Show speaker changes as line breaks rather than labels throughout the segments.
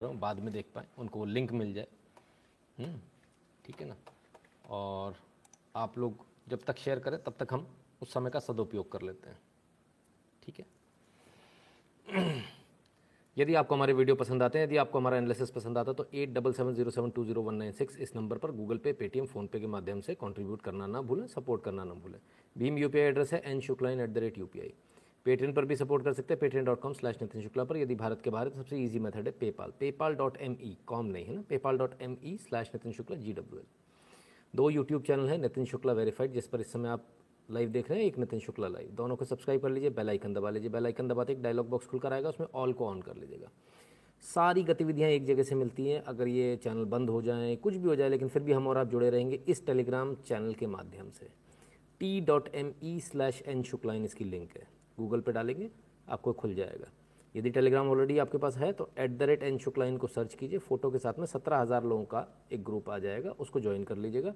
रहा हूँ बाद में देख पाएँ उनको वो लिंक मिल जाए। हम्म, ठीक है ना? और आप लोग जब तक शेयर करें तब तक हम उस समय का सदुपयोग कर लेते हैं। ठीक है? यदि आपको हमारे वीडियो पसंद आते हैं यदि आपको हमारा एनालिसिस पसंद आता है तो eight double seven zero seven two zero one nine six इस नंबर पर गूगल पे पेटीएम फोनपे के माध्यम से कंट्रीब्यूट करना ना भूलें सपोर्ट करना ना भूलें। भीम यूपीआई एड्रेस है N Shukla in at the rate U Paytm पर भी सपोर्ट कर सकते हैं। Paytm dot com slash Nitin Shukla पर। यदि भारत के है तो सबसे ईजी मेथड है PayPal PayPal dot M E com नहीं है ना? PayPal dot M E slash Nitin Shukla G W L दो यूट्यूब चैनल है नितिन शुक्ला वेरीफाइड जिस पर इस समय आप लाइव देख रहे हैं, एक नितिन शुक्ला लाइव दोनों को सब्सक्राइब कर लीजिए बेल आइकन दबा लीजिए। बेल आइकन दबाते एक डायलॉग बॉक्स खुलकर आएगा, उसमें ऑल को ऑन कर लीजिएगा। सारी गतिविधियाँ एक जगह से मिलती हैं। अगर ये चैनल बंद हो जाएँ, कुछ भी हो जाए, लेकिन फिर भी हम और आप जुड़े रहेंगे इस टेलीग्राम चैनल के माध्यम से। T dot M E slash N Shukla in इसकी लिंक है। गूगल पे डालेंगे, आपको खुल जाएगा। यदि टेलीग्राम ऑलरेडी आपके पास है तो at the rate N Shukla in को सर्च कीजिए। फ़ोटो के साथ में सत्रह हज़ार लोगों का एक ग्रुप आ जाएगा, उसको ज्वाइन कर लीजिएगा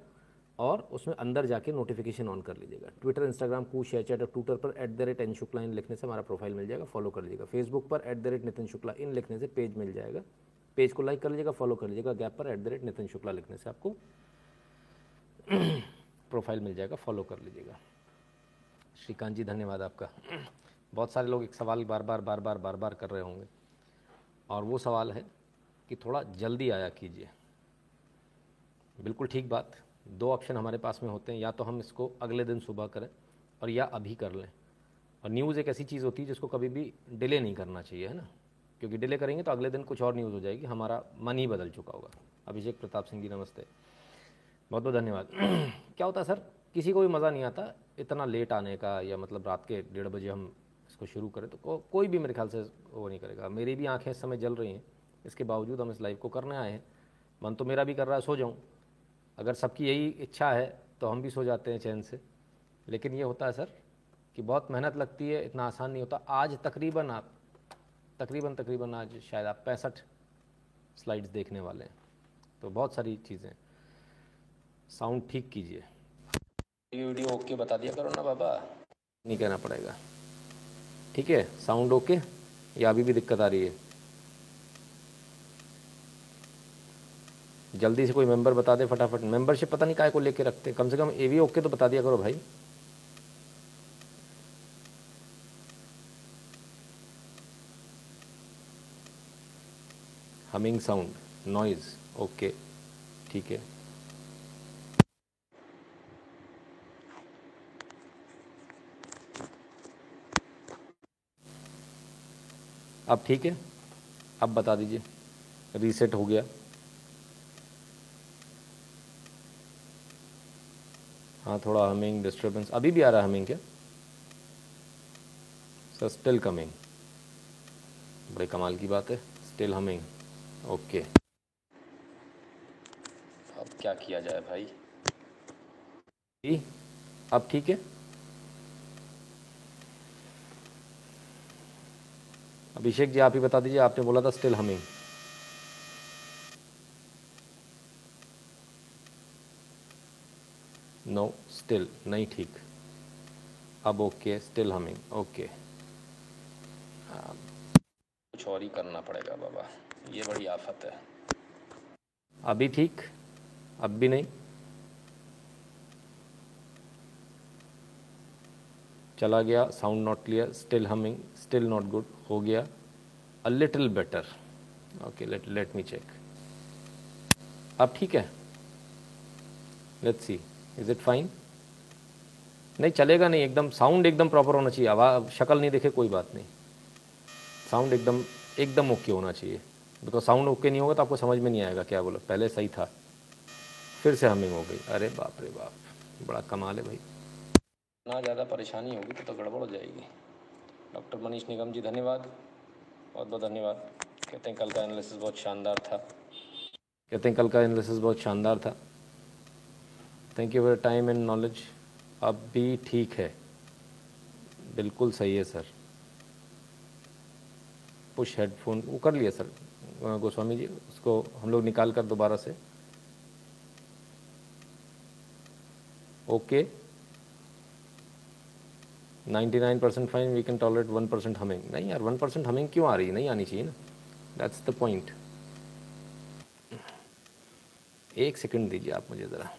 और उसमें अंदर जाके नोटिफिकेशन ऑन कर लीजिएगा। Twitter Instagram Koo ShareChat और ट्विटर पर at the rate N Shukla in लिखने से हमारा प्रोफ़ाइल मिल जाएगा फॉलो कर लीजिएगा। फेसबुक पर at the rate Nitin Shukla in लिखने से पेज मिल जाएगा। पेज को लाइक कर लीजिएगा फॉलो कर लीजिएगा। गैप पर at the rate Nitin Shukla लिखने से आपको प्रोफ़ाइल मिल जाएगा फॉलो कर लीजिएगा। श्रीकांत जी, धन्यवाद आपका। बहुत सारे लोग एक सवाल बार बार बार बार बार बार कर रहे होंगे। और वो सवाल है कि थोड़ा जल्दी आया कीजिए। बिल्कुल ठीक बात। दो ऑप्शन हमारे पास में होते हैं। या तो हम इसको अगले दिन सुबह करें और या अभी कर लें। और न्यूज़ एक ऐसी चीज़ होती है जिसको कभी भी डिले नहीं करना चाहिए, है ना? क्योंकि डिले करेंगे तो अगले दिन कुछ और न्यूज़ हो जाएगी। हमारा मन ही बदल चुका होगा। अभिषेक प्रताप सिंह जी, नमस्ते। बहुत बहुत धन्यवाद। क्या होता है सर? किसी को भी मज़ा नहीं आता इतना लेट आने का या मतलब रात के डेढ़ बजे हम इसको शुरू करें तो को, कोई भी मेरे ख्याल से वो नहीं करेगा। मेरी भी आँखें इस समय जल रही हैं। इसके बावजूद हम इस लाइव को करने आए हैं। मन तो मेरा भी कर रहा है सो जाऊँ। अगर सबकी यही इच्छा है तो हम भी सो जाते हैं चैन से। लेकिन ये होता है सर कि बहुत मेहनत लगती है इतना आसान नहीं होता। आज तकरीबन आप तकरीबन तकरीबन आज शायद आप पैंसठ स्लाइड्स देखने वाले हैं। तो बहुत सारी चीज़ें साउंड ठीक कीजिए। वीडियो ओके बता दिया करो ना बाबा। नहीं कहना पड़ेगा। ठीक है? साउंड ओके या अभी भी दिक्कत आ रही है? जल्दी से कोई मेंबर बता दे फटाफट। मेंबरशिप पता नहीं काय को लेके रखते कम से कम ए वी ओके तो बता दिया करो भाई। हमिंग साउंड नॉइज़ ओके ठीक है। अब ठीक है, अब बता दीजिए रीसेट हो गया। हाँ थोड़ा हमिंग डिस्टर्बेंस अभी भी आ रहा है हमिंग क्या? सर स्टिल कमिंग बड़े कमाल की बात है स्टिल हमिंग ओके अब क्या किया जाए भाई? अब ठीक है। अभिषेक जी आप ही बता दीजिए आपने बोला था स्टिल हमिंग नो स्टिल नहीं ठीक। अब ओके स्टिल हमिंग ओके कुछ और ही करना पड़ेगा बाबा ये बड़ी आफत है। अभी ठीक अब भी नहीं। चला गया sound not clear still humming still not good हो गया। A little better okay let let me check अब ठीक है। Let's see is it fine नहीं, चलेगा नहीं, एकदम साउंड एकदम प्रॉपर होना चाहिए। आवाज़ शक्ल नहीं देखे, कोई बात नहीं। साउंड एकदम एकदम ओके होना चाहिए। बिकॉज़ साउंड ओके नहीं होगा तो आपको समझ में नहीं आएगा क्या बोलो। पहले सही था। फिर से हमिंग हो गई। अरे बाप रे बाप, बड़ा कमाल है भाई। ना ज़्यादा परेशानी होगी तो, तो गड़बड़ हो जाएगी। डॉक्टर मनीष निगम जी धन्यवाद। बहुत बहुत धन्यवाद। कहते हैं कल का एनालिसिस बहुत शानदार था। कहते हैं कल का एनालिसिस बहुत शानदार था। Thank you for time and knowledge अब भी ठीक है। बिल्कुल सही है सर। पुश हेडफोन वो कर लिया सर गोस्वामी जी उसको हम लोग निकाल कर दोबारा से। Okay 99 percent fine we can tolerate one percent humming नहीं यार वन परसेंट हमिंग क्यों आ रही है? नहीं आनी चाहिए ना। दैट्स द पॉइंट एक सेकंड दीजिए आप मुझे ज़रा।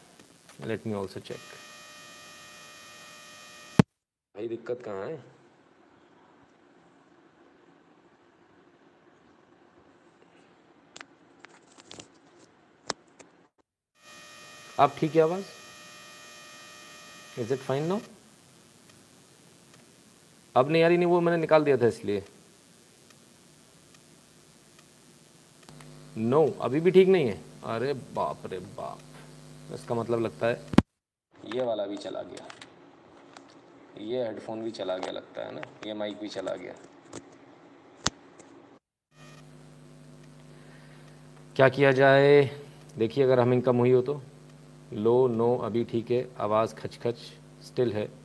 लेट मी ऑल्सो चेक भाई, दिक्कत कहाँ है? आप ठीक है आवाज़? इज़ इट फाइन नाउ अब नहीं आ रही नहीं वो मैंने निकाल दिया था इसलिए। नो no, अभी भी ठीक नहीं है। अरे बाप रे बाप। इसका मतलब लगता है। ये वाला भी चला गया। ये हेडफोन भी चला गया लगता है ना। ये माइक भी चला गया। क्या किया जाए? देखिए अगर हम कम हुई हो तो। लो नो अभी ठीक है। आवाज़ खचखच स्टिल है।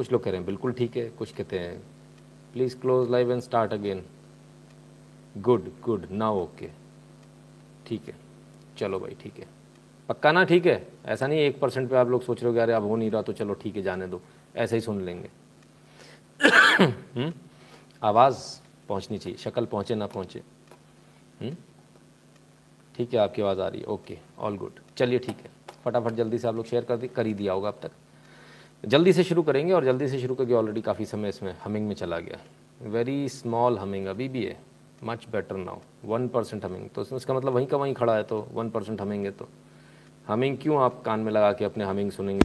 कुछ लोग कह रहे हैं, बिल्कुल ठीक है, कुछ कहते हैं please close live and start again good good ना ओके ठीक है, चलो भाई, ठीक है। पक्का ना ठीक है? ऐसा नहीं एक परसेंट पे आप लोग सोच रहे हो अरे अब हो नहीं रहा तो चलो ठीक है, जाने दो। ऐसे ही सुन लेंगे। हम्म? आवाज़ पहुंचनी चाहिए, शक्ल पहुँचे ना पहुँचे। हम्म? ठीक है, आपकी आवाज़ आ रही है ओके ऑल गुड चलिए ठीक है, फटाफट जल्दी से आप लोग शेयर कर दी, कर ही दिया होगा अब तक। जल्दी से शुरू करेंगे और जल्दी से शुरू करके ऑलरेडी काफ़ी समय इसमें हमिंग में चला गया। वेरी स्मॉल हमिंग अभी भी है। Much better now one percent humming तो उसका मतलब वहीं का वहीं खड़ा है तो वन परसेंट हमिंग है तो। हमिंग क्यों आप कान में लगा के अपने हमिंग सुनेंगे?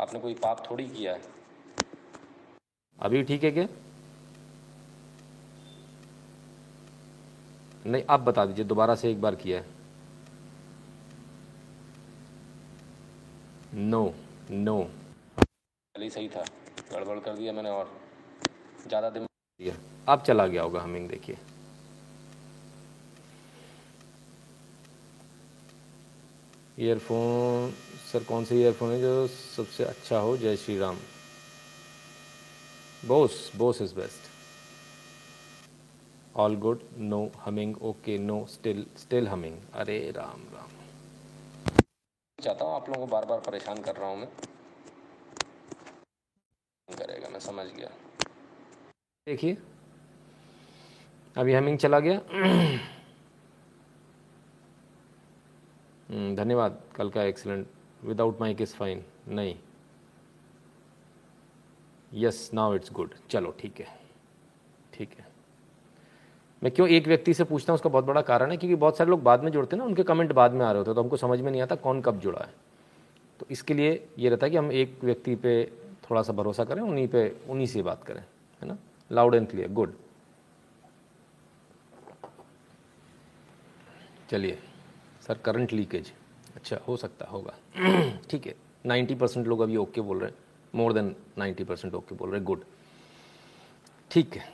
आपने कोई पाप थोड़ी किया है? अभी ठीक है क्या? नहीं, आप बता दीजिए, दोबारा से एक बार किया है। नो नो पहले सही था। गड़बड़ कर दिया मैंने और ज़्यादा दिमाग दिया। अब चला गया होगा हमिंग देखिए। ईयरफोन सर कौन सा ईयरफोन है जो सबसे अच्छा हो? जय Shri Ram. Bose Bose is best. All good no humming okay no still still humming. अरे राम राम। चाहता हूँ आप लोगों को बार बार परेशान कर रहा हूँ मैं। मैं समझ गया। देखिए। अभी हमिंग चला गया। हम्म, धन्यवाद। कल का excellent without mic is fine नहीं। यस नाउ इट्स गुड चलो ठीक है। ठीक है। मैं क्यों एक व्यक्ति से पूछता हूँ उसका बहुत बड़ा कारण है क्योंकि बहुत सारे लोग बाद में जुड़ते हैं ना उनके कमेंट बाद में आ रहे होते हैं तो हमको समझ में नहीं आता कौन कब जुड़ा है। तो इसके लिए ये रहता है कि हम एक व्यक्ति पे थोड़ा सा भरोसा करें, उन्हीं पे, उन्हीं से बात करें, है ना? लाउड एंड क्लियर गुड चलिए सर करंट लीकेज अच्छा हो सकता होगा। ठीक है नाइन्टी परसेंट लोग अभी ओके बोल रहे हैं more than ninety percent okay बोल रहे हैं गुड ठीक है,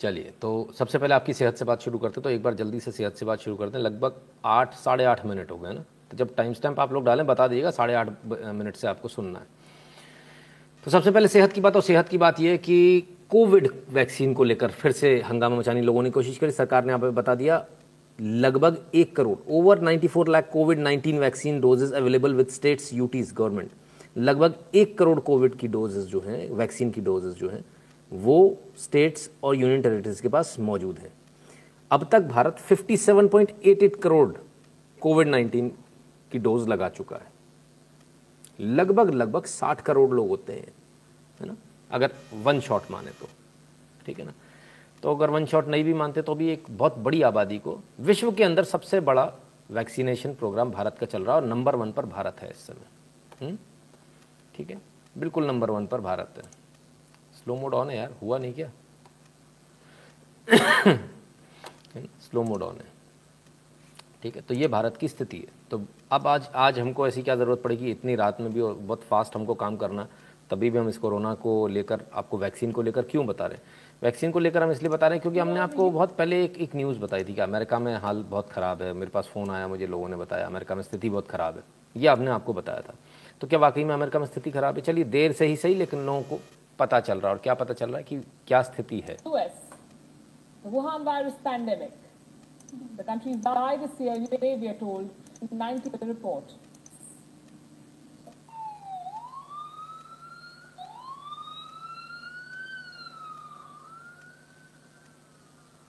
चलिए तो सबसे पहले आपकी सेहत से बात शुरू करते तो एक बार जल्दी से सेहत से बात शुरू करते हैं, लगभग आठ, साढ़े आठ मिनट हो गए ना? तो जब टाइम स्टैम्प आप लोग डालें, बता दीजिएगा साढ़े आठ मिनट से आपको सुनना है। तो सबसे पहले सेहत की बात, और सेहत की बात यह कि कोविड वैक्सीन को लेकर फिर से हंगामा मचाने लोगों ने कोशिश करी। सरकार ने यहाँ पर बता दिया, लगभग एक crore over 94 lakh COVID 19 vaccine doses available with states UTs government लगभग एक करोड़ कोविड की डोजेज जो हैं, वैक्सीन की डोजेज जो हैं, वो स्टेट्स और यूनियन टेरिटरीज के पास मौजूद है। अब तक भारत 57.88 करोड़ कोविड 19 की डोज लगा चुका है। लगभग लगभग 60 करोड़ लोग होते हैं। है ना? अगर वन शॉट माने तो ठीक है ना? तो अगर वन शॉट नहीं भी मानते तो भी एक बहुत बड़ी आबादी को विश्व के अंदर सबसे बड़ा वैक्सीनेशन प्रोग्राम भारत का चल रहा है और नंबर वन पर भारत है इस समय। हम्म? ठीक है? बिल्कुल नंबर वन पर भारत है। स्लो मोड ऑन है यार, हुआ नहीं क्या? स्लो मोड ऑन है। ठीक है? तो ये भारत की स्थिति है। तो अब आज आज हमको ऐसी क्या ज़रूरत पड़ेगी? इतनी रात में भी और बहुत फास्ट हमको काम करना। तभी भी हम इस कोरोना को लेकर आपको वैक्सीन को लेकर क्यों बता रहे हैं? वैक्सीन को लेकर हम इसलिए बता रहे हैं क्योंकि हमने आपको बहुत पहले एक एक न्यूज़ बताई थी कि अमेरिका में हाल बहुत ख़राब है। मेरे पास फ़ोन आया मुझे लोगों ने बताया अमेरिका में स्थिति बहुत ख़राब है। ये आपने आपको बताया था। तो क्या वाकई में अमेरिका में स्थिति ख़राब है? चलिए देर से ही सही लेकिन लोगों को पता चल रहा है। और क्या पता चल रहा है कि क्या स्थिति है?
Wuhan virus pandemic. The country died this year, we are told, 90 report.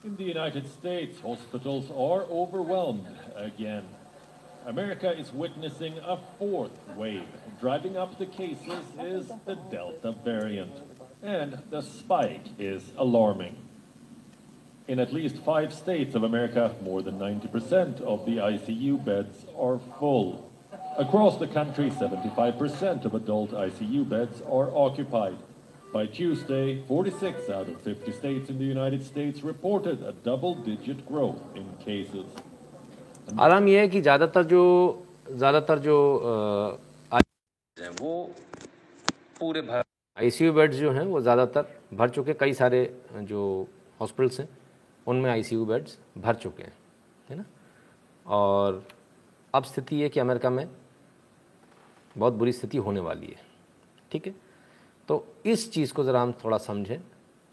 In the United States, hospitals are overwhelmed again. America is witnessing a fourth wave. Driving up the cases is the Delta variant, and the spike is alarming. In at least five states of America, more than 90% of the ICU beds are full. Across the country, 75% of adult ICU beds are occupied. By Tuesday, 46 out of 50 states in the United States reported a double digit growth in cases.
आराम यह है कि ज़्यादातर जो ज़्यादातर जो हैं वो पूरे भर आईसीयू बेड्स जो हैं वो ज़्यादातर भर चुके कई सारे जो हॉस्पिटल्स हैं उनमें आईसीयू बेड्स भर चुके हैं है ना? और अब स्थिति है कि अमेरिका में बहुत बुरी स्थिति होने वाली है ठीक है? तो इस चीज़ को ज़रा हम थोड़ा समझें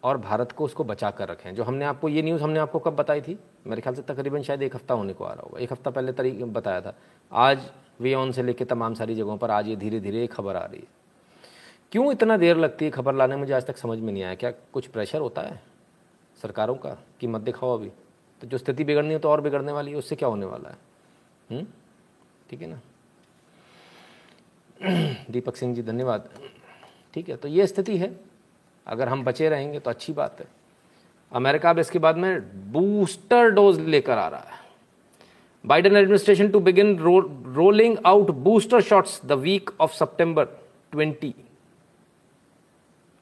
और भारत को उसको बचा कर रखें। जो हमने आपको ये न्यूज़ हमने आपको कब बताई थी? मेरे ख्याल से तकरीबन शायद एक हफ़्ता होने को आ रहा होगा। एक हफ़्ता पहले तरीके बताया था। आज वे ऑन से लेकर तमाम सारी जगहों पर आज ये धीरे धीरे खबर आ रही है। क्यों इतना देर लगती है खबर लाने? में मुझे आज तक समझ में नहीं आया। क्या कुछ प्रेशर होता है सरकारों का कि मत दिखाओ अभी? तो जो स्थिति बिगड़नी है तो और बिगड़ने वाली है, उससे क्या होने वाला है? ठीक है ना? दीपक सिंह जी, धन्यवाद। ठीक है तो ये स्थिति है। अगर हम बचे रहेंगे तो अच्छी बात है। अमेरिका अब इसके बाद में बूस्टर डोज लेकर आ रहा है। Biden administration to begin rolling out booster shots the week of सितंबर 20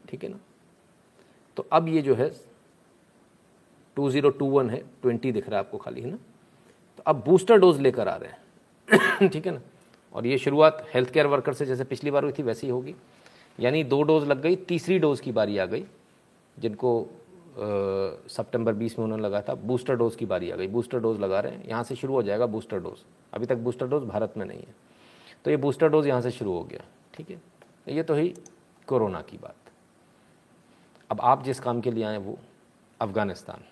ठीक है ना? तो अब ये जो है 2021 है 20 दिख रहा है आपको खाली, है ना? तो अब बूस्टर डोज लेकर आ रहे हैं। ठीक है ना? और ये शुरुआत हेल्थ केयर वर्कर से, जैसे पिछली बार हुई थी, वैसी होगी। यानी दो डोज लग गई, तीसरी डोज की बारी आ गई, जिनको सितंबर 20 में उन्होंने लगा था, बूस्टर डोज की बारी आ गई। बूस्टर डोज लगा रहे हैं, यहाँ से शुरू हो जाएगा बूस्टर डोज। अभी तक बूस्टर डोज भारत में नहीं है। तो ये बूस्टर डोज यहाँ से शुरू हो गया, ठीक है? ये तो ही कोरोना की बात। अब आप जिस काम के लिए आए वो अफ़गानिस्तान।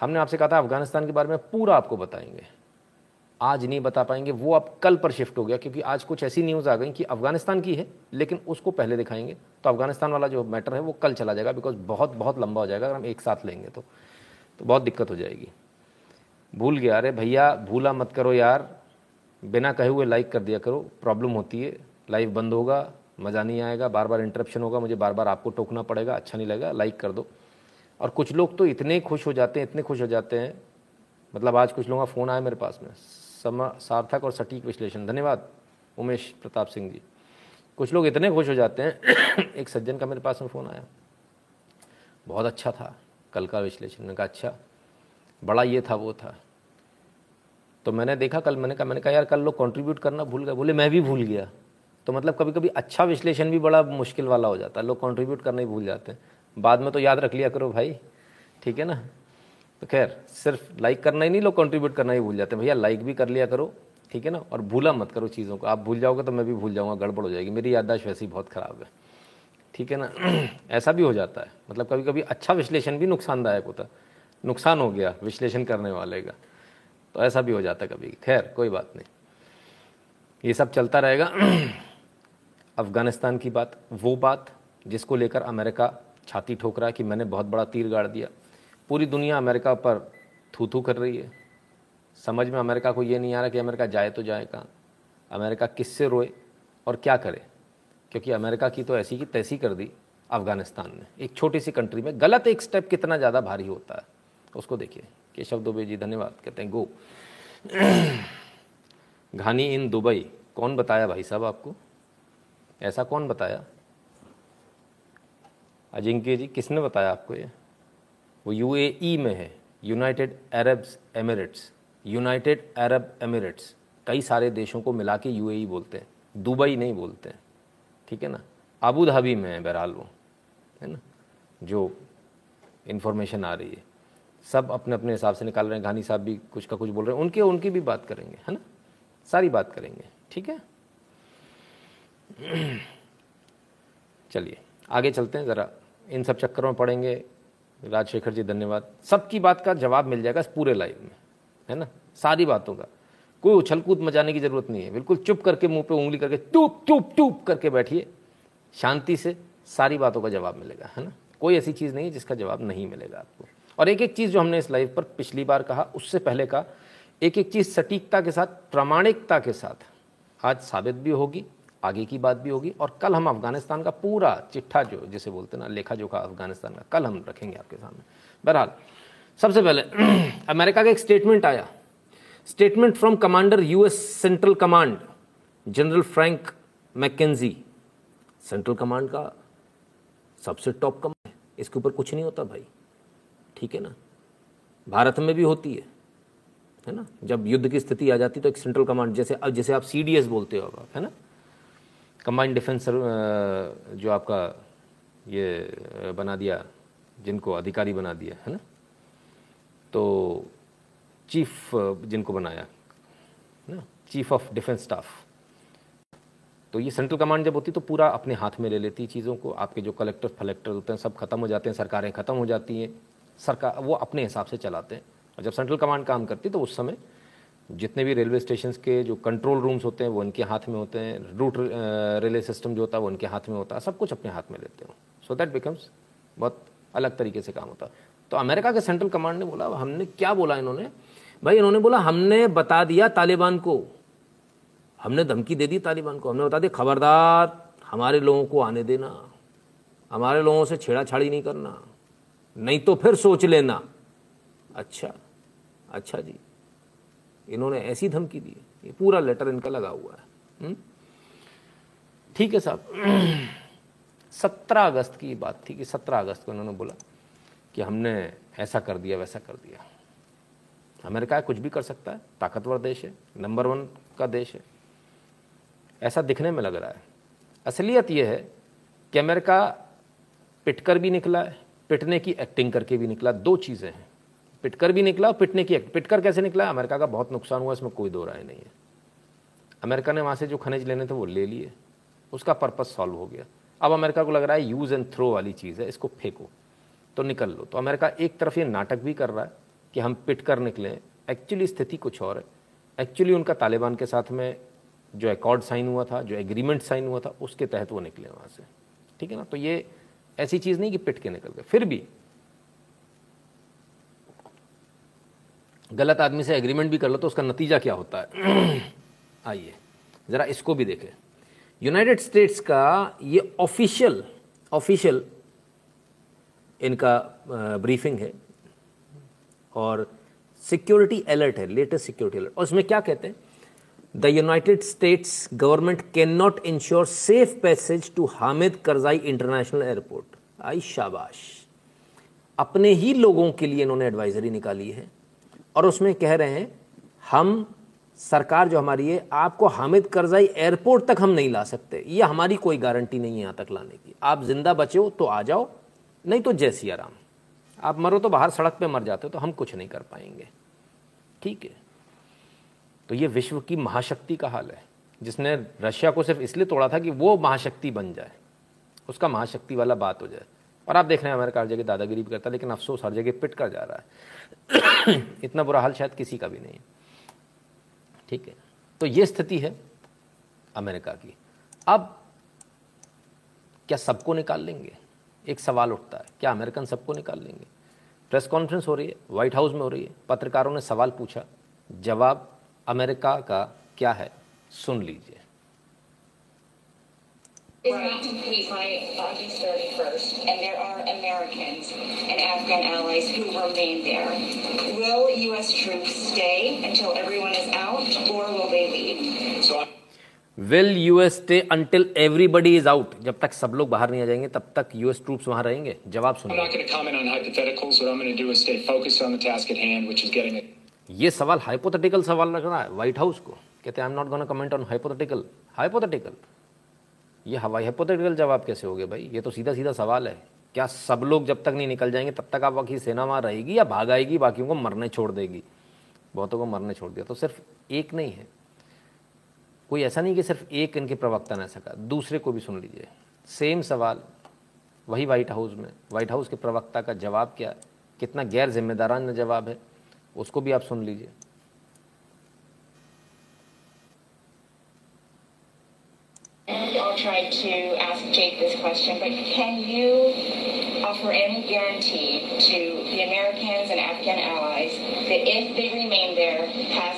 हमने आपसे कहा था अफ़गानिस्तान के बारे में पूरा आपको बताएँगे। आज नहीं बता पाएँगे। वो अब कल पर शिफ्ट हो गया, क्योंकि आज कुछ ऐसी न्यूज़ आ गई कि अफ़गानिस्तान की है, लेकिन उसको पहले दिखाएँगे। तो अफ़गानिस्तान वाला जो मैटर है, वो कल चला जाएगा बिकॉज़ बहुत बहुत लंबा हो जाएगा, अगर हम एक साथ लेंगे तो। तो बहुत दिक्कत हो जाएगी। भूल गया, अरे भैया, भूला मत करो यार। बिना कहे हुए लाइक कर दिया करो। प्रॉब्लम होती है। लाइव बंद होगा, मज़ा नहीं आएगा। बार बार इंटरप्शन होगा, मुझे बार बार आपको टोकना पड़ेगा अच्छा नहीं लगेगा लाइक कर दो। और कुछ लोग तो इतने खुश हो जाते हैं, इतने खुश हो जाते हैं। मतलब आज कुछ लोगों का फ़ोन आया मेरे पास में। सार्थक और सटीक विश्लेषण। धन्यवाद, उमेश प्रताप सिंह जी। कुछ लोग इतने खुश हो जाते हैं, एक सज्जन का मेरे पास में फ़ोन आया। बहुत अच्छा था, कल का विश्लेषण। मैंने कहा अच्छा बड़ा ये था, वो था। तो मैंने देखा, कल मैंने कहा मैंने कहा, यार, कल लोग कंट्रीब्यूट करना भूल गए। बोले, मैं भी भूल गया। तो मतलब कभी कभी अच्छा विश्लेषण भी बड़ा मुश्किल वाला हो जाता है। लोग कंट्रीब्यूट करना ही भूल जाते हैं। बाद में तो याद रख लिया करो भाई, ठीक है ना? तो खैर, सिर्फ़ लाइक करना ही नहीं, लोग कंट्रीब्यूट करना ही भूल जाते हैं। भैया लाइक भी कर लिया करो, ठीक है ना? और भूला मत करो चीज़ों को। आप भूल जाओगे तो मैं भी भूल जाऊँगा, गड़बड़ हो जाएगी। मेरी याददाश्त वैसे बहुत ख़राब है, ठीक है ना? ऐसा भी हो जाता है। मतलब कभी कभी अच्छा विश्लेषण भी नुकसानदायक होता है। नुकसान हो गया विश्लेषण करने वाले का तो ऐसा भी हो जाता है कभी। खैर, कोई बात नहीं। ये सब चलता रहेगा। अफ़गानिस्तान की बात, वो बात जिसको लेकर अमेरिका छाती ठोक रहा है कि मैंने बहुत बड़ा तीर गाड़ दिया। पूरी दुनिया अमेरिका पर थू थू कर रही है। समझ में अमेरिका को ये नहीं आ रहा कि अमेरिका जाए तो जाए कहाँ। अमेरिका किससे रोए और क्या करे? क्योंकि अमेरिका की तो ऐसी की तैसी कर दी अफ़गानिस्तान ने। एक छोटी सी कंट्री में गलत एक स्टेप कितना ज़्यादा भारी होता है, उसको देखिए। केशव दुबे जी, धन्यवाद, कहते हैं, गो। घानी इन दुबई, कौन बताया भाई साहब आपको? ऐसा कौन बताया? अजिंक्य जी, किसने बताया आपको ये? वो यूएई में है United Arab Emirates United Arab Emirates कई सारे देशों को मिला के यूएई बोलते हैं, दुबई नहीं बोलते हैं, ठीक है ना? अबू धाबी में है बहरहाल वो, है ना? जो इन्फॉर्मेशन आ रही है, सब अपने अपने हिसाब से निकाल रहे हैं घानी साहब भी कुछ का कुछ बोल रहे हैं, उनके, उनकी भी बात करेंगे, है ना? सारी बात करेंगे, ठीक है? चलिए, आगे चलते हैं, ज़रा इन सब चक्करों में पढ़ेंगे राजशेखर जी, धन्यवाद। सबकी बात का जवाब मिल जाएगा इस पूरे लाइव में, है ना? सारी बातों का। कोई उछल कूद मचाने की ज़रूरत नहीं है। बिल्कुल चुप करके मुँह पे उंगली करके टूप टूप टूप करके बैठिए। शांति से सारी बातों का जवाब मिलेगा, है ना? कोई ऐसी चीज़ नहीं है जिसका जवाब नहीं मिलेगा आपको। और एक एक चीज़ जो हमने इस लाइव पर पिछली बार कहा, उससे पहले कहा एक एक चीज़ सटीकता के साथ, प्रामाणिकता के साथ आज साबित भी होगी। आगे की बात भी होगी। और कल हम अफ़गानिस्तान का पूरा चिट्ठा जो, जिसे बोलते हैं ना लेखा जोखा अफ़गानिस्तान का, कल हम रखेंगे आपके सामने। बहरहाल, सबसे पहले, अमेरिका का एक स्टेटमेंट आया। Statement from commander US Central Command General Frank McKenzie Central Command का सबसे टॉप कमांड है। इसके ऊपर कुछ नहीं होता भाई। ठीक है ना? भारत में भी होती है। है ना? जब युद्ध की स्थिति आ जाती तो एक सेंट्रल कमांड जैसे जैसे आप सीडीएस बोलते हो आप, है ना? कमांड डिफेंस जो आपका ये बना दिया, जिनको अधिकारी बना दिया, है ना? तो चीफ जिनको बनाया ना? चीफ ऑफ़ डिफेंस स्टाफ तो ये सेंट्रल कमांड जब होती तो पूरा अपने हाथ में ले लेती चीज़ों को। आपके जो कलेक्टर फलेक्टर होते हैं, सब खत्म हो जाते हैं, सरकारें ख़त्म हो जाती हैं। सरकार, वो अपने हिसाब से चलाते हैं। और जब सेंट्रल कमांड काम करती तो उस समय जितने भी रेलवे स्टेशन के जो कंट्रोल रूम्स होते हैं, वो उनके हाथ में होते हैं रूट रेलवे सिस्टम जो होता है, वो उनके हाथ में होता है, सब कुछ अपने हाथ में लेते हो। सो दैट बिकम्स बहुत अलग तरीके से काम होता है। तो अमेरिका के सेंट्रल कमांड ने बोला हमने क्या बोला इन्होंने? भाई, इन्होंने बोला, हमने बता दिया तालिबान को। हमने धमकी दे दी तालिबान को। हमने बता दिया, खबरदार, हमारे लोगों को आने देना। हमारे लोगों से छेड़ाछाड़ी नहीं करना। नहीं तो फिर सोच लेना। अच्छा अच्छा जी। इन्होंने ऐसी धमकी दी, ये पूरा लेटर इनका लगा हुआ है। हम्म? ठीक है साहब। सत्रह अगस्त की बात थी कि सत्रह अगस्त को इन्होंने बोला कि हमने ऐसा कर दिया, वैसा कर दिया। अमेरिका कुछ भी कर सकता है, ताकतवर देश है, नंबर वन का देश है। ऐसा दिखने में लग रहा है। असलियत यह है कि अमेरिका पिटकर भी निकला है, पिटने की एक्टिंग करके भी निकला। दो चीज़ें हैं। पिटकर भी निकला और पिटने की पिटकर कैसे निकला? अमेरिका का बहुत नुकसान हुआ, इसमें कोई दो राय नहीं है। अमेरिका ने वहाँ से जो खनिज लेने थे, वो ले लिए। उसका पर्पज सॉल्व हो गया। अब अमेरिका को लग रहा है यूज़ एंड थ्रो वाली चीज़ है, इसको फेंको तो निकल लो। तो अमेरिका एक तरफ़ ये नाटक भी कर रहा है कि हम पिट कर निकलें। एक्चुअली स्थिति कुछ और है। एक्चुअली उनका तालिबान के साथ में जो अकॉर्ड साइन हुआ था, जो एग्रीमेंट साइन हुआ था, उसके तहत वो निकले वहाँ से। ठीक है ना? तो ये ऐसी चीज़ नहीं कि पिट के निकल गए। फिर भी गलत आदमी से एग्रीमेंट भी कर लो तो उसका नतीजा क्या होता है? आइए, ज़रा इसको भी देखें। यूनाइटेड स्टेट्स का ये ऑफिशियल ऑफिशियल इनका ब्रीफिंग है और सिक्योरिटी अलर्ट है लेटेस्ट सिक्योरिटी अलर्ट और इसमें क्या कहते हैं? The United States government can not ensure safe passage to Hamid Karzai international airport I शाबाश। अपने ही लोगों के लिए इन्होंने एडवाइजरी निकाली है। और उसमें कह रहे हैं, हम, सरकार जो हमारी है, आपको हामिद करजाई एयरपोर्ट तक हम नहीं ला सकते। ये हमारी कोई गारंटी नहीं है यहाँ तक लाने की। आप ज़िंदा बचे तो आ जाओ, नहीं तो जय सिया राम आप मरो तो बाहर सड़क पे मर जाते हो तो हम कुछ नहीं कर पाएँगे। ठीक है? तो ये विश्व की महाशक्ति का हाल है। जिसने रशिया को सिर्फ़ इसलिए तोड़ा था कि वो महाशक्ति बन जाए। उसका महाशक्ति वाला बात हो जाए। और आप देख रहे हैं, अमेरिका हर जगह दादागिरी भी करता है, लेकिन अफसोस हर जगह पिट कर जा रहा है। इतना बुरा हाल शायद किसी का भी नहीं ठीक है? तो ये स्थिति है अमेरिका की। अब क्या सबको निकाल लेंगे? एक सवाल उठता है, क्या अमेरिकन सबको निकाल लेंगे? प्रेस कॉन्फ्रेंस हो रही है, व्हाइट हाउस में हो रही है, पत्रकारों ने सवाल पूछा, जवाब अमेरिका का क्या है? सुन लीजिए।
is not complete by August 31st, and there are Americans and Afghan allies who remain there. Will U.S. troops stay until everyone is out, or will they leave? So
will US stay until everybody is out जब तक सब लोग बाहर नहीं आ जाएंगे तब तक US troops वहां रहेंगे जवाब सुनिए ये सवाल हाइपोथेटिकल सवाल रख रहा है व्हाइट हाउस को कहते हैं I am not gonna comment on hypothetical hypothetical ये हवाई हाइपोथेटिकल जवाब कैसे हो गए भाई? ये तो सीधा सीधा सवाल है। क्या सब लोग जब तक नहीं निकल जाएँगे, तब तक आप बाकी सेना वहाँ रहेगी या भाग आएगी, बाकियों को मरने छोड़ देगी? बहुतों को मरने छोड़ दिया। तो सिर्फ़ एक नहीं है। कोई ऐसा नहीं कि सिर्फ़ एक इनके प्रवक्ता ने ऐसा कहा। दूसरे को भी सुन लीजिए। सेम सवाल, वही व्हाइट हाउस में। व्हाइट हाउस के प्रवक्ता का जवाब क्या? कितना गैर जिम्मेदाराना जवाब है? उसको भी आप सुन लीजिए।
I'll try to ask Jake this question, but can you offer any guarantee to the Americans and Afghan allies that if they remain there past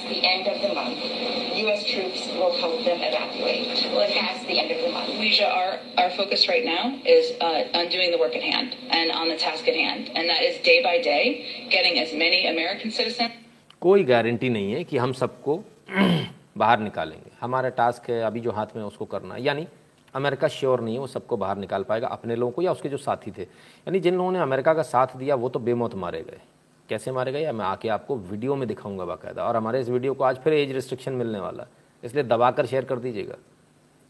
will help them evacuate. Well, past the end of the month.
Leisha, our, our focus right now is uh, on doing the work at hand and on the task at hand. And that is day by day, getting as many American citizens.
कोई guarantee नहीं है कि हम सबको बाहर निकालेंगे हमारा task है अभी जो हाथ में है उसको करना है यानी अमेरिका श्योर नहीं है, वो सबको बाहर निकाल पाएगा, अपने लोगों को या उसके जो साथी थे। यानी जिन लोगों ने अमेरिका का साथ दिया, वो तो बेमौत मारे गए। कैसे मारे गए? मैं आके आपको वीडियो में दिखाऊँगा बाकायदा। और हमारे इस वीडियो को आज फिर एज रिस्ट्रिक्शन मिलने वाला इसलिए दबाकर शेयर कर दीजिएगा।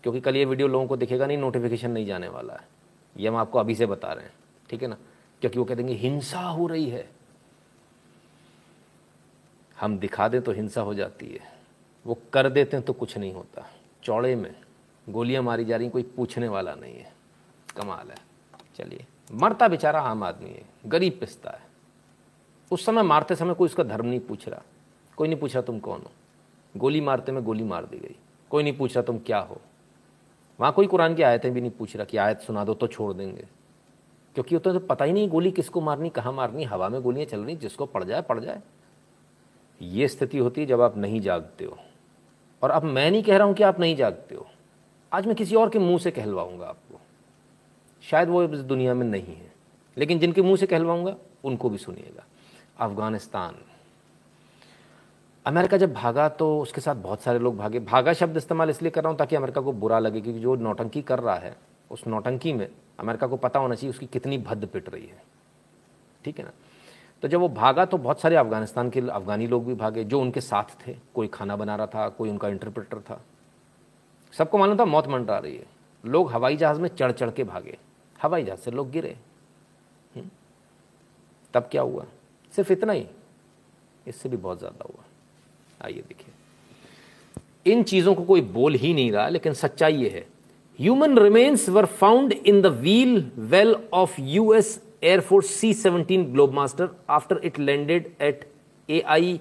क्योंकि कल ये वीडियो लोगों को दिखेगा नहीं, नोटिफिकेशन नहीं जाने वाला है। ये हम आपको अभी से बता रहे हैं। ठीक है ना? क्योंकि वो कह देंगे हिंसा हो रही है। हम दिखा दें तो हिंसा हो जाती है। वो कर देते हैं तो कुछ नहीं होता। चौड़े में गोलियाँ मारी जा रही कोई पूछने वाला नहीं है। कमाल है। चलिए मरता बेचारा आम आदमी है गरीब पिसता है। उस समय मारते समय कोई उसका धर्म नहीं पूछ रहा। कोई नहीं पूछ रहा तुम कौन हो। गोली मारते में गोली मार दी गई। कोई नहीं पूछ रहा तुम क्या हो। वहाँ कोई कुरान की आयतें भी नहीं पूछ रहा कि आयत सुना दो तो छोड़ देंगे। क्योंकि तो, तो पता ही नहीं गोली किसको मारनी कहाँ मारनी हवा में गोलियाँ चल रही जिसको पड़ जाए पड़ जाए। ये स्थिति होती है जब आप नहीं जागते हो। और अब मैं नहीं कह रहा हूँ कि आप नहीं जागते हो। आज मैं किसी और के मुँह से कहलवाऊँगा आपको। शायद वो इस दुनिया में नहीं है। लेकिन जिनके मुँह से कहलवाऊँगा, उनको भी सुनिएगा। अफ़गानिस्तान। अमेरिका जब भागा तो उसके साथ बहुत सारे लोग भागे। भागा शब्द इस्तेमाल इसलिए कर रहा हूँ ताकि अमेरिका को बुरा लगे, क्योंकि जो नौटंकी कर रहा है, उस नौटंकी में अमेरिका को पता होना चाहिए उसकी कितनी भद्द पिट रही है। ठीक है ना? तो जब वो भागा तो बहुत सारे अफ़गानिस्तान के अफगानी लोग भी भागे, जो उनके साथ थे। कोई खाना बना रहा था, कोई उनका इंटरप्रेटर था। सबको मालूम था मौत मंडरा रही है। लोग हवाई जहाज़ में चढ़ चढ़ के भागे। हवाई जहाज़ से लोग गिरे। हम्म? तब क्या हुआ? सिर्फ़ इतना ही। इससे भी बहुत ज़्यादा हुआ। आइए देखिए। इन चीज़ों को कोई बोल ही नहीं रहा लेकिन सच्चाई ये है। Human remains were found in the wheel well of US Air Force C-17 Globemaster after it landed at AIU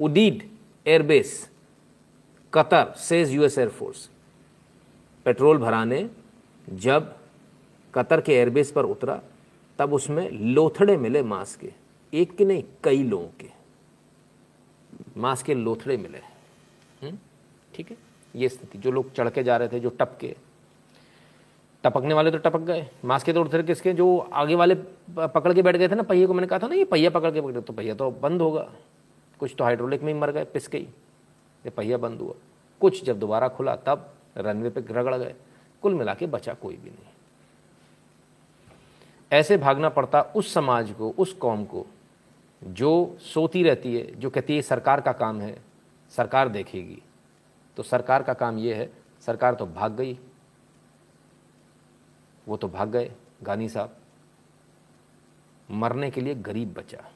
Udeid Air Base, Qatar, says US Air air force petrol भराने, जब कतर के एयरबेस पर उतरा, तब उसमें लोथड़े मिले मांस के, एक के नहीं, कई लोगों के। मांस के लोथड़े मिले। हम्म? ठीक है? ये स्थिति, जो लोग चढ़ के जा रहे थे, जो टपके। टपकने वाले तो टपक गए। मास्क के तो उड़ते किसके, जो आगे वाले पकड़ के बैठ गए थे ना, पहिए को मैंने कहा था ना, ये पहिया पकड़ के पकड़े तो पहिया तो बंद होगा। कुछ तो हाइड्रोलिक में ही मर गए, पिस गई। ये पहिया बंद हुआ। कुछ जब दोबारा खुला, तब रनवे पे रगड़ गए। कुल मिला के बचा कोई भी नहीं। ऐसे भागना पड़ता उस समाज को, उस कौम को, जो सोती रहती है, जो कहती है सरकार का काम है, सरकार देखेगी। तो सरकार का काम ये है, सरकार तो भाग गई। वो तो भाग गए गानी साहब। मरने के लिए गरीब बचा।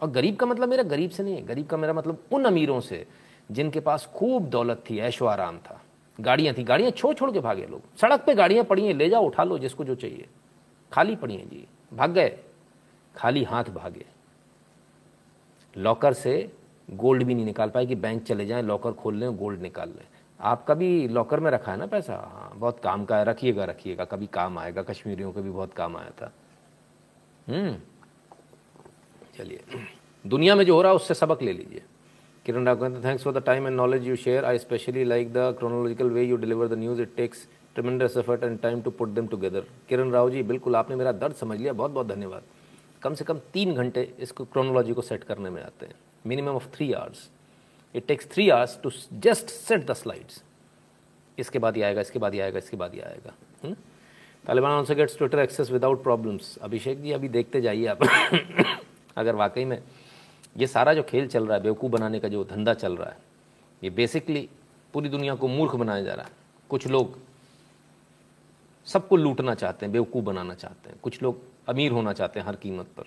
और गरीब का मतलब मेरा गरीब से नहीं है। गरीब का मेरा मतलब उन अमीरों से जिनके पास खूब दौलत थी, ऐशो आराम था। गाड़ियाँ थी, गाड़ियाँ छोड़ छोड़ के भागे लोग। सड़क पे गाड़ियाँ पड़ी हैं, ले जाओ, उठा लो जिसको जो चाहिए। खाली पड़ी हैं, जी। भाग गए। खाली हाथ भागे। लॉकर से गोल्ड भी नहीं निकाल पाए कि बैंक चले जाएँ, लॉकर खोल लें, गोल्ड निकाल लें। आपका भी लॉकर में रखा है ना पैसा? हाँ बहुत काम का है। रखिएगा रखिएगा। कभी काम आएगा, कश्मीरियों को भी बहुत काम आया था। हम्म। चलिए। दुनिया में जो हो रहा है, उससे सबक ले लीजिए। किरण कहते thanks for the time and knowledge you share I specially like the chronological way you deliver the news it takes tremendous effort and time to put them together Kiran Rao ji बिल्कुल आपने मेरा दर्द समझ लिया बहुत बहुत धन्यवाद कम से कम तीन घंटे इसको क्रोनोलॉजी को सेट करने में आते हैं minimum of three hours it takes three hours to just set the slides इसके बाद ही आएगा इसके बाद ही आएगा इसके बाद ही आएगा Taliban also gets Twitter access without problems Abhishek ji अभी देखते जाइए आप अगर वाकई में ये सारा जो खेल चल रहा है, बेवकूफ़ बनाने का जो धंधा चल रहा है, ये बेसिकली पूरी दुनिया को मूर्ख बनाया जा रहा है। कुछ लोग सबको लूटना चाहते हैं, बेवकूफ़ बनाना चाहते हैं। कुछ लोग अमीर होना चाहते हैं हर कीमत पर।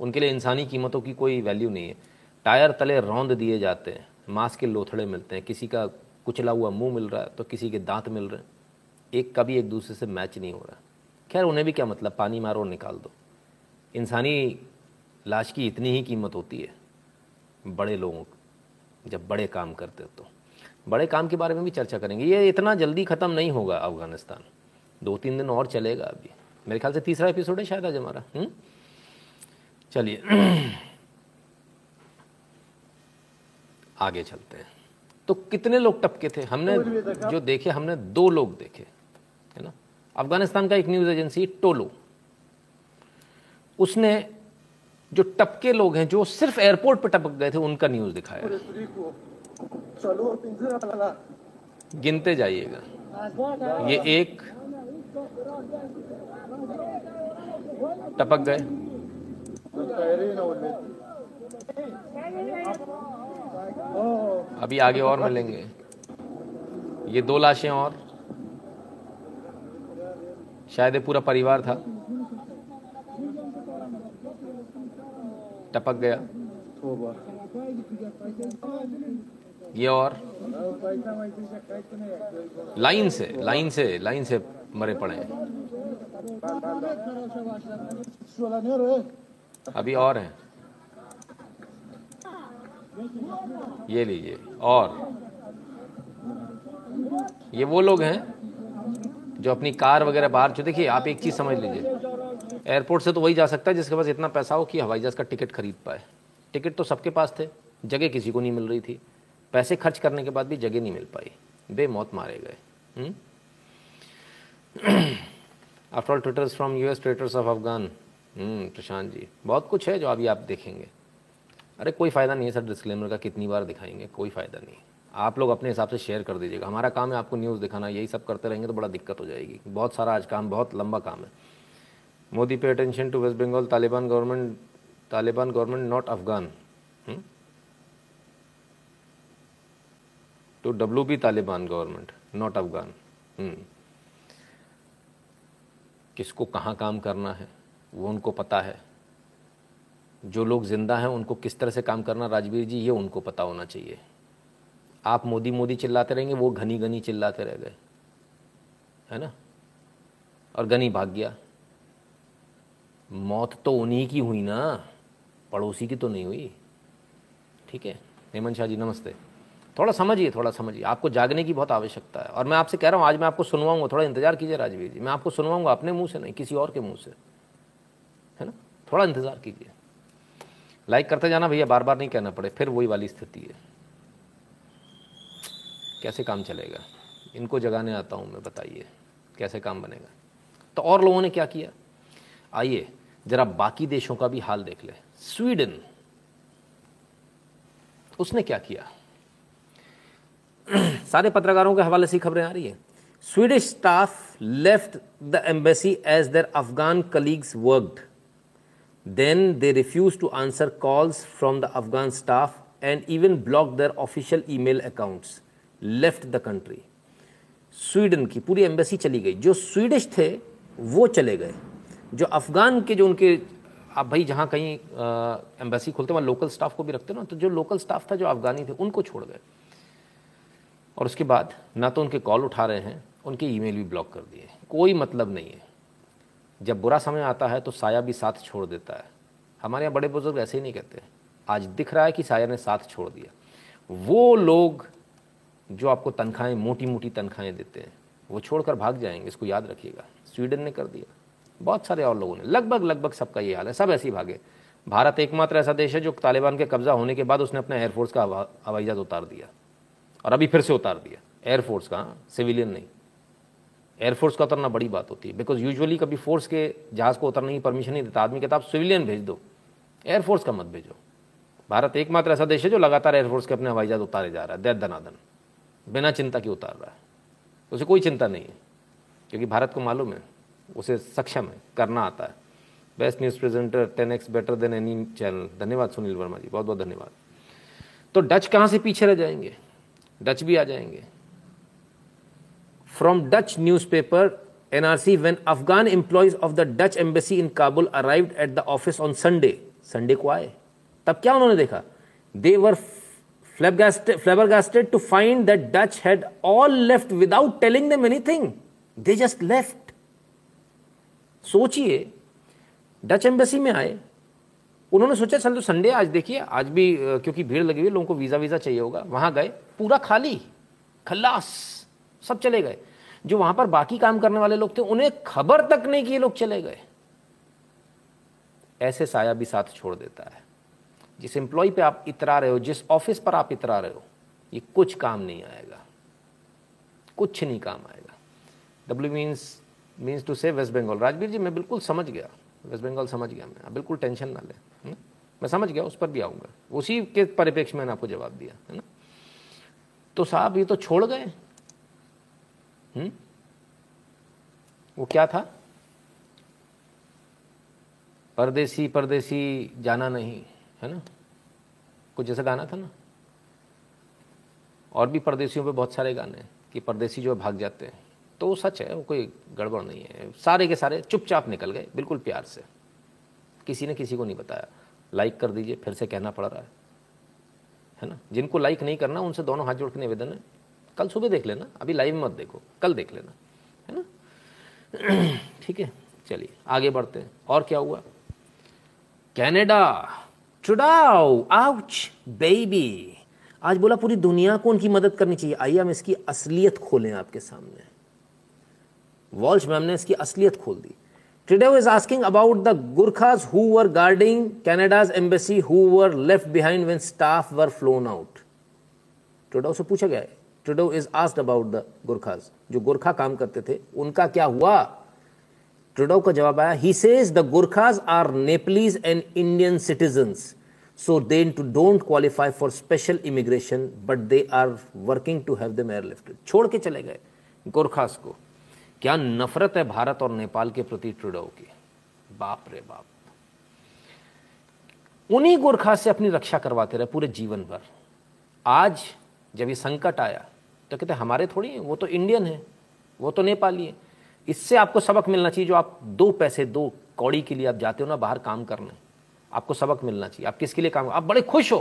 उनके लिए इंसानी कीमतों की कोई वैल्यू नहीं है। टायर तले रौंद दिए जाते हैं, मांस के लोथड़े मिलते हैं, किसी का कुचला हुआ मुँह मिल रहा है तो किसी के दांत मिल रहे हैं। एक कभी एक दूसरे से मैच नहीं हो रहा। खैर, उन्हें भी क्या मतलब? पानी मारो और निकाल दो। इंसानी लाश की इतनी ही कीमत होती है। बड़े लोगों जब बड़े काम करते तो। बड़े काम के बारे में भी चर्चा करेंगे। ये इतना जल्दी ख़त्म नहीं होगा अफ़गानिस्तान। दो तीन दिन और चलेगा अभी। मेरे ख्याल से तीसरा एपिसोड है शायद आज हमारा। हम्म? चलिए। आगे चलते हैं। तो कितने लोग टपके थे? हमने जो देखे हमने दो लोग देखे है ना? अफ़गानिस्तान का एक न्यूज़ एजेंसी टोलो। उसने जो टपके लोग हैं जो सिर्फ़ एयरपोर्ट पर टपक गए थे उनका न्यूज़ दिखाया। गिनते जाइएगा। ये एक टपक गए। अभी आगे और मिलेंगे। ये दो लाशें और। शायद ये पूरा परिवार था। टपक गया। ये और? लाइन से लाइन से लाइन से मरे पड़े अभी और हैं। ये लीजिए, और? ये वो लोग हैं जो अपनी कार वगैरह बाहर, जो देखिए, आप एक चीज़ समझ लीजिए। एयरपोर्ट से तो वही जा सकता है जिसके पास इतना पैसा हो कि हवाई जहाज़ का टिकट खरीद पाए। टिकट तो सबके पास थे, जगह किसी को नहीं मिल रही थी। पैसे खर्च करने के बाद भी जगह नहीं मिल पाई। बेमौत मारे गए। After all Twitters from US traitors of Afghan Prashant ji, बहुत कुछ है जो अभी आप देखेंगे। अरे, कोई फ़ायदा नहीं है सर डिस्क्लेमर का, कितनी बार दिखाएँगे, कोई फ़ायदा नहीं। आप लोग अपने हिसाब से शेयर कर दीजिएगा। हमारा काम है आपको न्यूज़ दिखाना, यही सब करते रहेंगे तो बड़ा दिक्कत हो जाएगी। बहुत सारा आज काम, बहुत लंबा काम है। Modi pay attention to West Bengal Taliban government Taliban government not Afghan to W B Taliban government not Afghan किसको कहाँ काम करना है, वो उनको पता है। जो लोग ज़िंदा हैं, उनको किस तरह से काम करना, राजवीर जी, ये उनको पता होना चाहिए। आप मोदी मोदी चिल्लाते रहेंगे, वो घनी घनी चिल्लाते रह गए। है ना? और गनी भाग गया। मौत तो उन्हीं की हुई ना, पड़ोसी की तो नहीं हुई। ठीक है, हेमंत शाह जी, नमस्ते। थोड़ा समझिए थोड़ा समझिए। आपको जागने की बहुत आवश्यकता है। और मैं आपसे कह रहा हूँ, आज मैं आपको सुनवाऊँगा, थोड़ा इंतज़ार कीजिए राजवीर जी। मैं आपको सुनवाऊँगा अपने मुँह से नहीं, किसी और के मुँह से। है ना? थोड़ा इंतज़ार कीजिए। लाइक करते जाना भैया बार बार नहीं कहना पड़े, फिर वही वाली स्थिति है। कैसे काम चलेगा? इनको जगाने आता हूँ मैं, बताइए। कैसे काम बनेगा? तो और लोगों ने क्या किया? आइए जरा बाकी देशों का भी हाल देख ले। स्वीडन। उसने क्या किया? सारे पत्रकारों के हवाले से खबरें आ रही है। Swedish staff left the embassy as their Afghan colleagues worked Then they refused to answer calls from the Afghan staff and even blocked their official email accounts. Left the country Sweden की पूरी embassy चली गई। जो Swedish थे, वो चले गए। जो अफगान के जो उनके, आप भाई जहाँ कहीं एम्बेसी खोलते वहाँ लोकल स्टाफ को भी रखते ना तो जो लोकल स्टाफ था, जो अफगानी थे, उनको छोड़ गए। और उसके बाद, ना तो उनके कॉल उठा रहे हैं, उनके ईमेल भी ब्लॉक कर दिए कोई मतलब नहीं है। जब बुरा समय आता है तो साया भी साथ छोड़ देता है। हमारे यहाँ बड़े बुज़ुर्ग ऐसे ही नहीं कहते आज दिख रहा है कि साया ने साथ छोड़ दिया। वो लोग जो आपको तनख्वाहें मोटी मोटी तनख्वाहें देते हैं, वो छोड़कर भाग जाएँगे, इसको याद रखिएगा। स्वीडन ने कर दिया। बहुत सारे और लोगों ने लगभग लगभग सबका ये हाल है, सब ऐसे ही भागे। भारत एकमात्र ऐसा देश है जो तालिबान के कब्जा होने के बाद उसने अपने एयरफोर्स का हवाई जहाज़ उतार दिया। और अभी फिर से उतार दिया। एयरफोर्स का सिविलियन नहीं। एयरफोर्स का उतरना बड़ी बात होती है। बिकॉज़ यूजुअली कभी फोर्स के जहाज़ को उतरने की परमिशन नहीं देता आदमी कहता आप सिविलियन भेज दो। एयरफोर्स का मत भेजो। भारत एकमात्र ऐसा देश है जो लगातार एयरफोर्स के अपने हवाई जहाज़ उतारे जा रहा है दैत दनादन बिना चिंता के उतार रहा है। उसे कोई चिंता नहीं है, क्योंकि भारत को मालूम है। उसे सक्षम है, करना आता है। Best news presenter ten X better than any channel धन्यवाद सुनील वर्मा जी बहुत बहुत धन्यवाद। तो डच कहाँ से पीछे रह जाएँगे? डच भी आ जाएँगे। From Dutch newspaper NRC when Afghan employees of the Dutch embassy in Kabul arrive at the office on Sunday Sunday को आए। तब क्या उन्होंने देखा? They were flabbergasted to find that Dutch had all left without telling them anything they just left सोचिए Dutch embassy में आए। उन्होंने सोचा, चल तो संडे आज देखिए, आज भी क्योंकि भीड़ लगी हुई लोगों को वीज़ा वीज़ा चाहिए होगा। वहाँ गए, पूरा खाली खल्लास सब चले गए। जो वहाँ पर बाकी काम करने वाले लोग थे, उन्हें खबर तक नहीं कि ये लोग चले गए। ऐसे साया भी साथ छोड़ देता है। जिस एम्प्लॉय पे आप इतरा रहे हो, जिस ऑफ़िस पर आप इतरा रहे हो, ये कुछ काम नहीं आएगा। कुछ नहीं काम आएगा। W means means to say West Bengal Rajveer ji मैं बिल्कुल समझ गया। वेस्ट बंगाल समझ गया मैं। बिल्कुल टेंशन ना लें मैं समझ गया, उस पर भी आऊँगा। उसी के परिप्रेक्ष्य मैंने आपको जवाब दिया, है ना? तो साहब, ये तो छोड़ गए। हम्म? वो क्या था? परदेसी परदेसी जाना नहीं, है ना? कुछ जैसा गाना था ना? और भी परदेसियों पे बहुत सारे गाने हैं कि परदेसी जो भाग जाते हैं। तो वो सच है वो कोई गड़बड़ नहीं है। सारे के सारे चुपचाप निकल गए, बिल्कुल प्यार से। किसी ने किसी को नहीं बताया। लाइक कर दीजिए, फिर से कहना पड़ रहा है। है ना? जिनको लाइक नहीं करना, उनसे दोनों हाथ जोड़ के निवेदन है। कल सुबह देख लेना, अभी लाइव मत देखो, कल देख लेना। है ना? ठीक है, चलिए, आगे बढ़ते हैं। और क्या हुआ? कनाडा चुड़ाओ आउच बेबी आज बोला पूरी दुनिया को उनकी मदद करनी चाहिए। आइए हम इसकी असलियत खोलें आपके सामने। वॉल्श मैम ने इसकी असलियत खोल दी। Today is asking about the Gurkhas who were guarding Canada's embassy who were left behind when staff were flown out Trudeau से पूछा गया है। Is asked about the Gurkhas जो गुरखा काम करते थे, उनका क्या हुआ? ट्रुडो का जवाब आया he says the Gurkhas are Nepalese and Indian citizen so they don't qualify for special immigration but they are working to have them airlift छोड़ के चले गए गुरखास को। क्या नफरत है भारत और नेपाल के प्रति ट्रुडो की? बाप रे बाप। उन्हीं गोरखा से अपनी रक्षा करवाते रहे पूरे जीवन भर। आज जब ये संकट आया तो कहते हमारे थोड़ी हैं, वो तो इंडियन है, वो तो नेपाली है। इससे आपको सबक मिलना चाहिए, जो आप दो पैसे, दो कौड़ी के लिए आप जाते हो ना, बाहर काम करने, आपको सबक मिलना चाहिए। आप किसके लिए काम आप बड़े खुश हो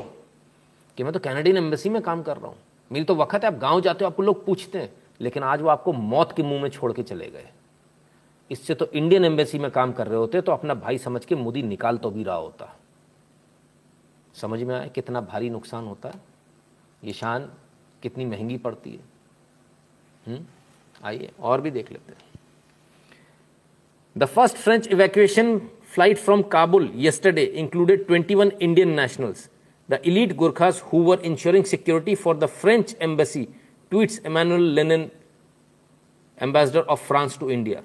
कि मैं तो कैनेडियन एम्बेसी में काम कर रहा हूँ। मेरी तो वक्त है, आप गाँव जाते हो, आपको लोग पूछते हैं लेकिन आज वो आपको मौत के मुँह में छोड़ के चले गए। इससे तो इंडियन एम्बेसी में काम कर रहे होते तो अपना भाई समझ के मोदी निकाल तो भी रहा होता। समझ में आया कितना भारी नुकसान होता है? ये शान कितनी महँगी पड़ती है? हम्म आइए और भी देख लेते हैं। The first French evacuation flight from Kabul yesterday included 21 Indian nationals. The elite Gurkhas who were ensuring security for the French embassy tweets Emmanuel Lenain ambassador of France to India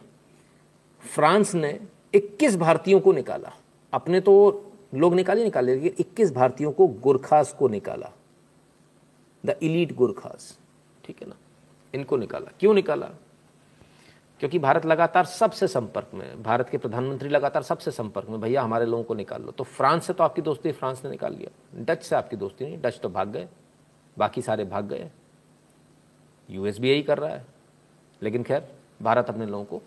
France ने 21 भारतीयों को निकाला। अपने तो लोग निकाले निकाले लेकिन 21 भारतीयों को गुरखास को निकाला। The elite Gurkhas. ठीक है ना? इनको निकाला। क्यों निकाला? क्योंकि भारत लगातार सबसे संपर्क में, भारत के प्रधानमंत्री लगातार सबसे संपर्क में, भैया, हमारे लोगों को निकाल लो। तो फ्रांस से तो आपकी दोस्ती, फ्रांस ने निकाल लिया। डच से आपकी दोस्ती नहीं, डच तो भाग गए। बाकी सारे भाग गए। भी यही कर रहा है। लेकिन खैर, भारत अपने लोगों को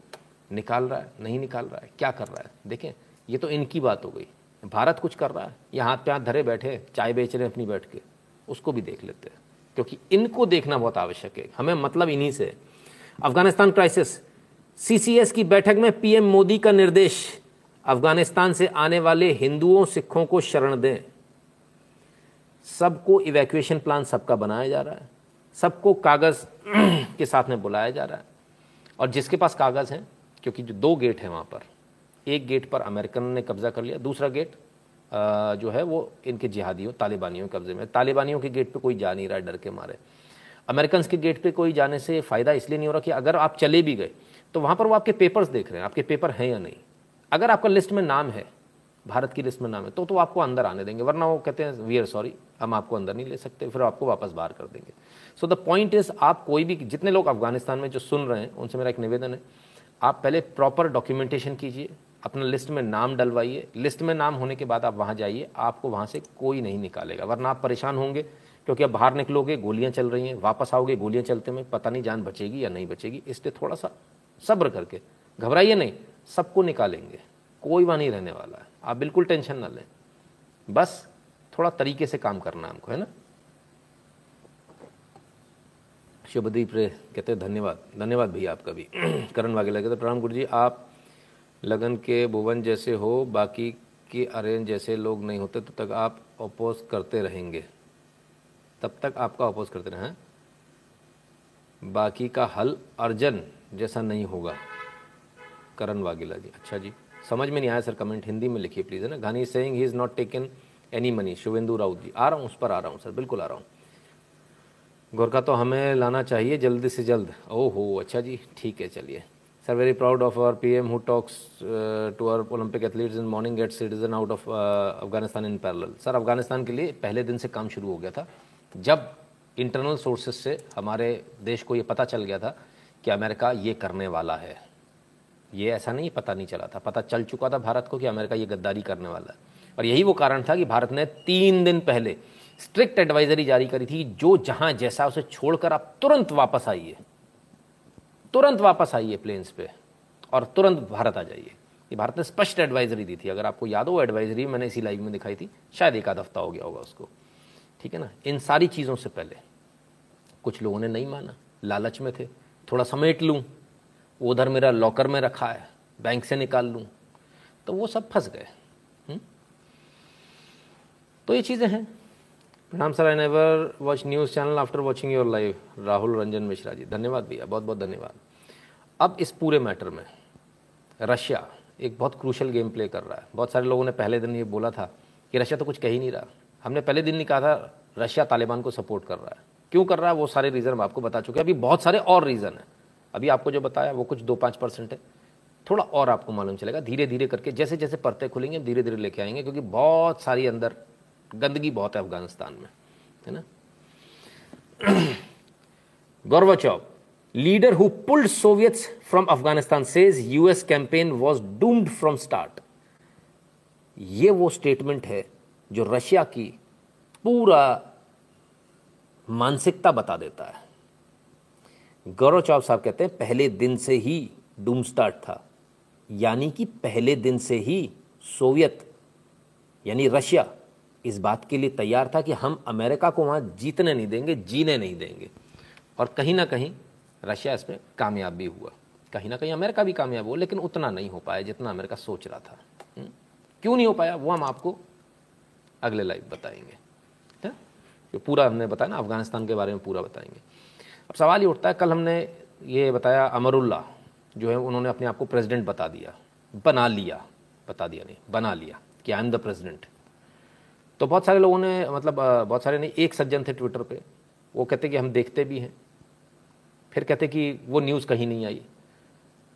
निकाल रहा है, नहीं निकाल रहा है। क्या कर रहा है? देखें, ये तो इनकी बात हो गई। भारत कुछ कर रहा है। ये हाथ पे हाथ धरे बैठे, चाय बेच रहे हैं अपनी बैठ के, उसको भी देख लेते हैं। क्योंकि इनको देखना बहुत आवश्यक है। हमें मतलब इन्हीं से। अफ़गानिस्तान क्राइसिस सीसीएस की बैठक में पीएम मोदी का निर्देश, अफ़गानिस्तान से आने वाले हिंदुओं, सिखों को शरण दें। सबको इवैक्यूएशन प्लान सबका बनाया जा रहा है। सबको कागज़ के साथ में बुलाया जा रहा है। और जिसके पास कागज़ हैं, क्योंकि जो दो गेट हैं वहाँ पर, एक गेट पर अमेरिकन ने कब्जा कर लिया, दूसरा गेट जो है वो इनके जिहादियों, तालिबानियों कब्जे में। तालिबानियों के गेट पे कोई जा नहीं रहा है, डर के मारे। अमेरिकन के गेट पे कोई जाने से फ़ायदा इसलिए नहीं हो रहा कि अगर आप चले भी गए तो वहाँ पर वो आपके पेपर्स देख रहे हैं, आपके पेपर हैं या नहीं। अगर आपका लिस्ट में नाम है भारत की लिस्ट में नाम है तो तो आपको अंदर आने देंगे। वरना वो कहते हैं वी आर सॉरी हम आपको अंदर नहीं ले सकते, फिर आपको वापस बाहर कर देंगे। सो द पॉइंट इज़ आप कोई भी, जितने लोग अफ़गानिस्तान में जो सुन रहे हैं, उनसे मेरा एक निवेदन है, आप पहले प्रॉपर डॉक्यूमेंटेशन कीजिए, अपना लिस्ट में नाम डलवाइए। लिस्ट में नाम होने के बाद आप वहाँ जाइए, आपको वहाँ से कोई नहीं निकालेगा, वरना आप परेशान होंगे, क्योंकि अब बाहर निकलोगे, गोलियाँ चल रही हैं, वापस आओगे, गोलियाँ चलते में, पता नहीं जान बचेगी या नहीं बचेगी इसलिए थोड़ा सा सब्र करके, घबराइए नहीं, सबको निकालेंगे, कोई वहाँ नहीं रहने वाला है। आप बिल्कुल टेंशन ना लें। बस थोड़ा तरीके से काम करना हमको, है ना? शुभदीप रे कहते हैं, धन्यवाद। धन्यवाद भैया आपका भी। करण वाघेला कहते प्रणाम गुरु जी आप लगन के भुवन जैसे हो, बाकी के अरेंज जैसे लोग नहीं होते, तब तक आप अपोज करते रहेंगे। तब तक आपका अपोज करते रहें बाकी का हल अर्जन जैसा नहीं होगा। करण वाघेला जी अच्छा जी। समझ में नहीं आया, सर कमेंट हिंदी में लिखिए प्लीज़ है ना? Ghani saying he is not taken any money Shubhendu Raut ji, आ रहा हूँ, उस पर आ रहा हूँ, सर, बिल्कुल आ रहा हूँ। गोरखा तो हमें लाना चाहिए जल्द से जल्द। ओहो अच्छा जी, ठीक है, चलिए। Sir very proud of our P M who talks to our Olympic athletes in morning get citizen out of Afghanistan in parallel sir Afghanistan के लिए पहले दिन से काम शुरू हो गया था, जब इंटरनल सोर्सेज से हमारे देश को ये पता चल गया था कि अमेरिका ये करने वाला है। ये ऐसा नहीं, पता नहीं चला था। पता चल चुका था भारत को कि अमेरिका ये गद्दारी करने वाला है। और यही वो कारण था कि भारत ने तीन दिन पहले स्ट्रिक्ट एडवाइजरी जारी करी थी, जो जहाँ जैसा उसे छोड़कर आप तुरंत वापस आइए। तुरंत वापस आइए प्लेन्स पे, और तुरंत भारत आ जाइए। ये भारत ने स्पष्ट एडवाइजरी दी थी। अगर आपको याद हो एडवाइजरी मैंने इसी लाइव में दिखाई थी, शायद एक आध हफ़्ता हो गया होगा उसको। ठीक है ना? इन सारी चीज़ों से पहले कुछ लोगों ने नहीं माना, लालच में थे, थोड़ा समेट लूँ उधर मेरा लॉकर में रखा है, बैंक से निकाल लूँ। तो वो सब फंस गए। हम्म? तो ये चीज़ें हैं। प्रणाम sir I never watch news channel after watching your live Rahul Ranjan Mishra ji, धन्यवाद भैया बहुत बहुत धन्यवाद। अब इस पूरे मैटर में, रशिया एक बहुत क्रूशल गेम प्ले कर रहा है। बहुत सारे लोगों ने पहले दिन ये बोला था कि रशिया तो कुछ कह ही नहीं रहा। हमने पहले दिन नहीं कहा था, रशिया तालिबान को सपोर्ट कर रहा है। क्यों कर रहा है? वो सारे रीज़न हम आपको बता चुके हैं। अभी बहुत सारे और रीज़न हैं। अभी आपको जो बताया वो कुछ दो पाँच परसेंट है। थोड़ा और आपको मालूम चलेगा। धीरे धीरे करके जैसे जैसे परतें खुलेंगे धीरे धीरे लेके आएँगे क्योंकि बहुत सारी अंदर गंदगी बहुत है अफ़गानिस्तान में है ना? Gorbachev, leader who pulled Soviets from Afghanistan says US campaign was doomed from start. ये वो स्टेटमेंट है जो रशिया की पूरा मानसिकता बता देता है। गौरव चौब साहब कहते हैं, पहले दिन से ही डूम स्टार्ट था। यानी कि पहले दिन से ही सोवियत, यानी रशिया, इस बात के लिए तैयार था कि हम अमेरिका को वहाँ जीतने नहीं देंगे, जीने नहीं देंगे। और कहीं ना कहीं रशिया इसमें कामयाब भी हुआ। कहीं ना कहीं अमेरिका भी कामयाब हुआ, लेकिन उतना नहीं हो पाया जितना अमेरिका सोच रहा था। क्यों नहीं हो पाया, वो हम आपको अगले लाइव बताएँगे। जो पूरा हमने बताया ना, अफ़गानिस्तान के बारे में पूरा बताएँगे। सवाल ये उठता है, कल हमने ये बताया अमरुल्ला, जो है उन्होंने अपने आप को प्रेसिडेंट बता दिया, बना लिया, बता दिया नहीं, बना लिया, कि आई एम द प्रेसिडेंट तो बहुत सारे लोगों ने मतलब बहुत सारे नहीं, एक सज्जन थे ट्विटर पे, वो कहते कि हम देखते भी हैं, फिर कहते कि वो न्यूज़ कहीं नहीं आई।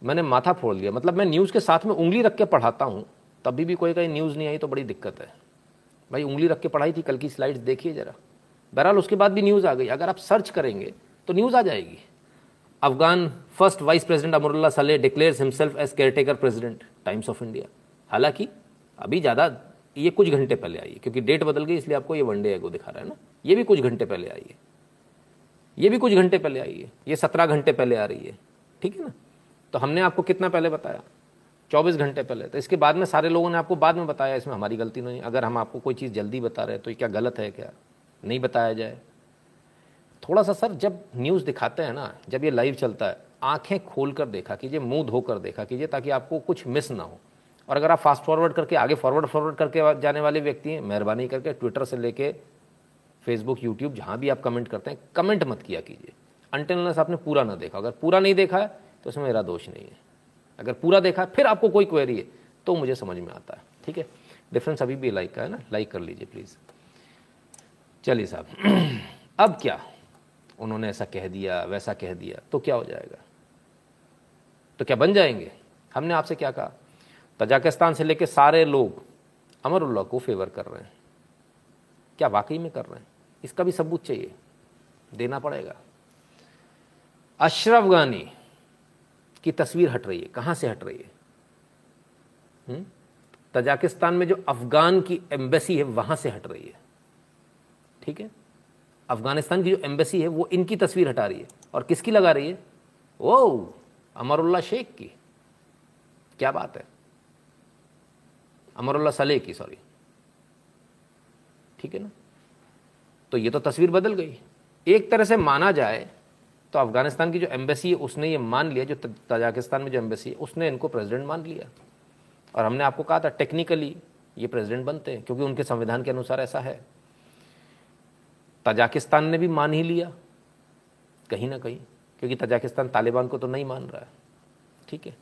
मैंने माथा फोड़ लिया मतलब मैं न्यूज़ के साथ में उंगली रख के पढ़ाता हूँ, तभी भी कोई कहीं न्यूज़ नहीं आई तो बड़ी दिक्कत है। भाई, उंगली रख के पढ़ाई थी, कल की स्लाइड्स देखिए ज़रा। बहरहाल, उसके बाद भी न्यूज़ आ गई। अगर आप सर्च करेंगे तो न्यूज़ आ जाएगी। Afghan first vice president Amrullah Saleh declares himself as caretaker president Times of India हालाँकि, अभी ज़्यादा ये कुछ घंटे पहले आई है, क्योंकि डेट बदल गई, इसलिए आपको ये वनडे एगो दिखा रहा है ना। ये भी कुछ घंटे पहले आई है। ये भी कुछ घंटे पहले आई है। ये सत्रह घंटे पहले आ रही है। ठीक है ना? तो हमने आपको कितना पहले बताया? चौबीस घंटे पहले। तो इसके बाद में सारे लोगों ने आपको बाद में बताया, इसमें हमारी गलती नहीं अगर हम आपको कोई चीज़ जल्दी बता रहे हैं तो क्या गलत है क्या? नहीं बताया जाए। थोड़ा सा सर जब न्यूज़ दिखाते हैं ना, जब ये लाइव चलता है, आँखें खोल कर देखा कीजिए, मुँह धोकर देखा कीजिए, ताकि आपको कुछ मिस ना हो। और अगर आप फास्ट फॉरवर्ड करके, आगे फॉरवर्ड फॉरवर्ड करके जाने वाले व्यक्ति हैं, मेहरबानी करके ट्विटर से लेके फेसबुक यूट्यूब जहाँ भी आप कमेंट करते हैं कमेंट मत किया कीजिए। अनटिलनेस आपने पूरा ना देखा। अगर पूरा नहीं देखा है तो उसमें मेरा दोष नहीं है। अगर पूरा देखा फिर आपको कोई क्वेरी है तो मुझे समझ में आता है। ठीक है? डिफरेंस अभी भी लाइक का है ना? लाइक कर लीजिए प्लीज़ चलिए साहब। अब क्या? उन्होंने ऐसा कह दिया, वैसा कह दिया तो क्या हो जाएगा? तो क्या बन जाएँगे? हमने आपसे क्या कहा? तजाकिस्तान से लेकर सारे लोग अमरुल्ला को फेवर कर रहे हैं। क्या वाकई में कर रहे हैं? इसका भी सबूत चाहिए। देना पड़ेगा। अशरफ गानी की तस्वीर हट रही है। कहाँ से हट रही है? हम्म? तजाकिस्तान में जो अफगान की एम्बेसी है, वहाँ से हट रही है। ठीक है? अफ़गानिस्तान की जो एम्बेसी है, वो इनकी तस्वीर हटा रही है। और किसकी लगा रही है? ओ अमरुल्ला शेख की। क्या बात है? अमरुल्ला सलेह की सॉरी ठीक है ना? तो ये तो तस्वीर बदल गई। एक तरह से माना जाए तो अफ़गानिस्तान की जो एम्बेसी है, उसने ये मान लिया, जो तजाकिस्तान में जो एम्बेसी है, उसने इनको प्रेसिडेंट मान लिया। और हमने आपको कहा था, टेक्निकली ये प्रेसिडेंट बनते हैं, क्योंकि उनके संविधान के अनुसार ऐसा है। तजाकिस्तान ने भी मान ही लिया। कहीं ना कहीं, क्योंकि तजाकिस्तान तालिबान को तो नहीं मान रहा है। ठीक है?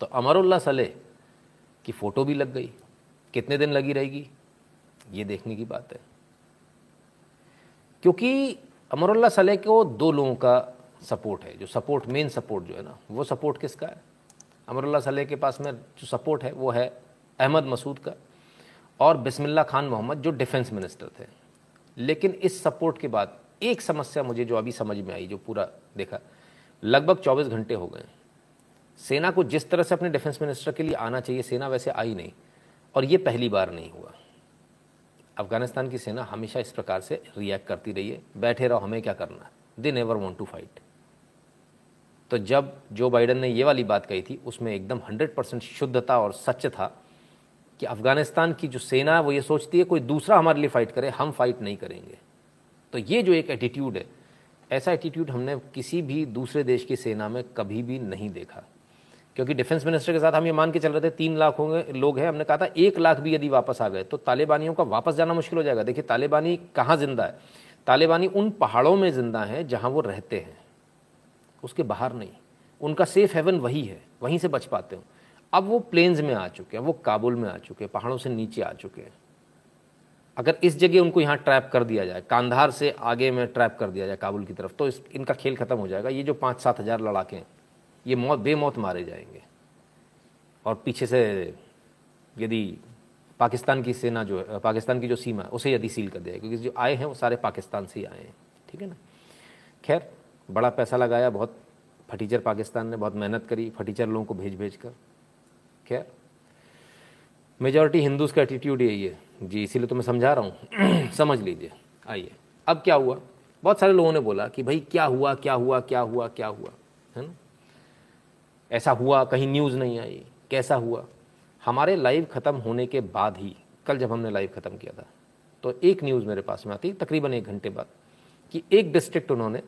तो अमरुल्ला सलेह की फ़ोटो भी लग गई। कितने दिन लगी रहेगी? ये देखने की बात है। क्योंकि अमरुल्ला सलेह को दो लोगों का सपोर्ट है, जो सपोर्ट मेन सपोर्ट जो है ना, वो सपोर्ट किसका है? अमरुल्ला सलेह के पास में जो सपोर्ट है, वो है अहमद मसूद का और बिस्मिल्ला खान मोहम्मद, जो डिफेंस मिनिस्टर थे। लेकिन इस सपोर्ट के बाद एक समस्या मुझे जो अभी समझ में आई, जो पूरा देखा, लगभग 24 घंटे हो गए सेना को जिस तरह से अपने डिफेंस मिनिस्टर के लिए आना चाहिए, सेना वैसे आई नहीं और ये पहली बार नहीं हुआ। अफ़गानिस्तान की सेना हमेशा इस प्रकार से रिएक्ट करती रही है, बैठे रहो, हमें क्या करना they never want to fight तो जब जो बाइडन ने ये वाली बात कही थी, उसमें एकदम 100 परसेंट शुद्धता और सच था कि अफ़गानिस्तान की जो सेना है, वो ये सोचती है, कोई दूसरा हमारे लिए फ़ाइट करे, हम फाइट नहीं करेंगे। तो ये जो एक एटीट्यूड है, ऐसा एटीट्यूड हमने किसी भी दूसरे देश की सेना में कभी भी नहीं देखा। क्योंकि डिफेंस मिनिस्टर के साथ हम ये मान के चल रहे थे, तीन लाख होंगे, लोग हैं, हमने कहा था, एक लाख भी यदि वापस आ गए तो तालिबानियों का वापस जाना मुश्किल हो जाएगा। देखिए, तालिबानी कहाँ ज़िंदा है? तालिबानी उन पहाड़ों में ज़िंदा है जहाँ वो रहते हैं। उसके बाहर नहीं। उनका सेफ़ हेवन वही है, वहीं से बच पाते हो। अब वो प्लेन्स में आ चुके हैं, वो काबुल में आ चुके हैं, पहाड़ों से नीचे आ चुके हैं। अगर इस जगह उनको यहाँ ट्रैप कर दिया जाए, कांधार से आगे में ट्रैप कर दिया जाए काबुल की तरफ़ तो इस, इनका खेल खत्म हो जाएगा। ये जो पाँच सात हज़ार लड़ाके हैं, ये मौत, बेमौत मारे जाएँगे। और पीछे से यदि पाकिस्तान की सेना जो है, पाकिस्तान की जो सीमा है, उसे यदि सील कर दिया क्योंकि जो आए हैं, वो सारे पाकिस्तान से ही आए हैं, ठीक है ना? खैर, बड़ा पैसा लगाया, बहुत फटीचर पाकिस्तान ने, बहुत मेहनत करी, फटीचर लोगों को भेज भेज कर। खैर मेजॉरिटी हिंदूज का एटीट्यूड यही है। जी, इसीलिए तो मैं समझा रहा हूँ। समझ लीजिए। आइए। अब क्या हुआ? बहुत सारे लोगों ने बोला कि भाई, क्या हुआ क्या हुआ क्या हुआ क्या हुआ? है ना? ऐसा हुआ, कहीं न्यूज़ नहीं आई। कैसा हुआ? हमारे लाइव ख़त्म होने के बाद ही, कल जब हमने लाइव ख़त्म किया था तो एक न्यूज़ मेरे पास में आती, तकरीबन एक घंटे बाद, कि एक डिस्ट्रिक्ट उन्होंने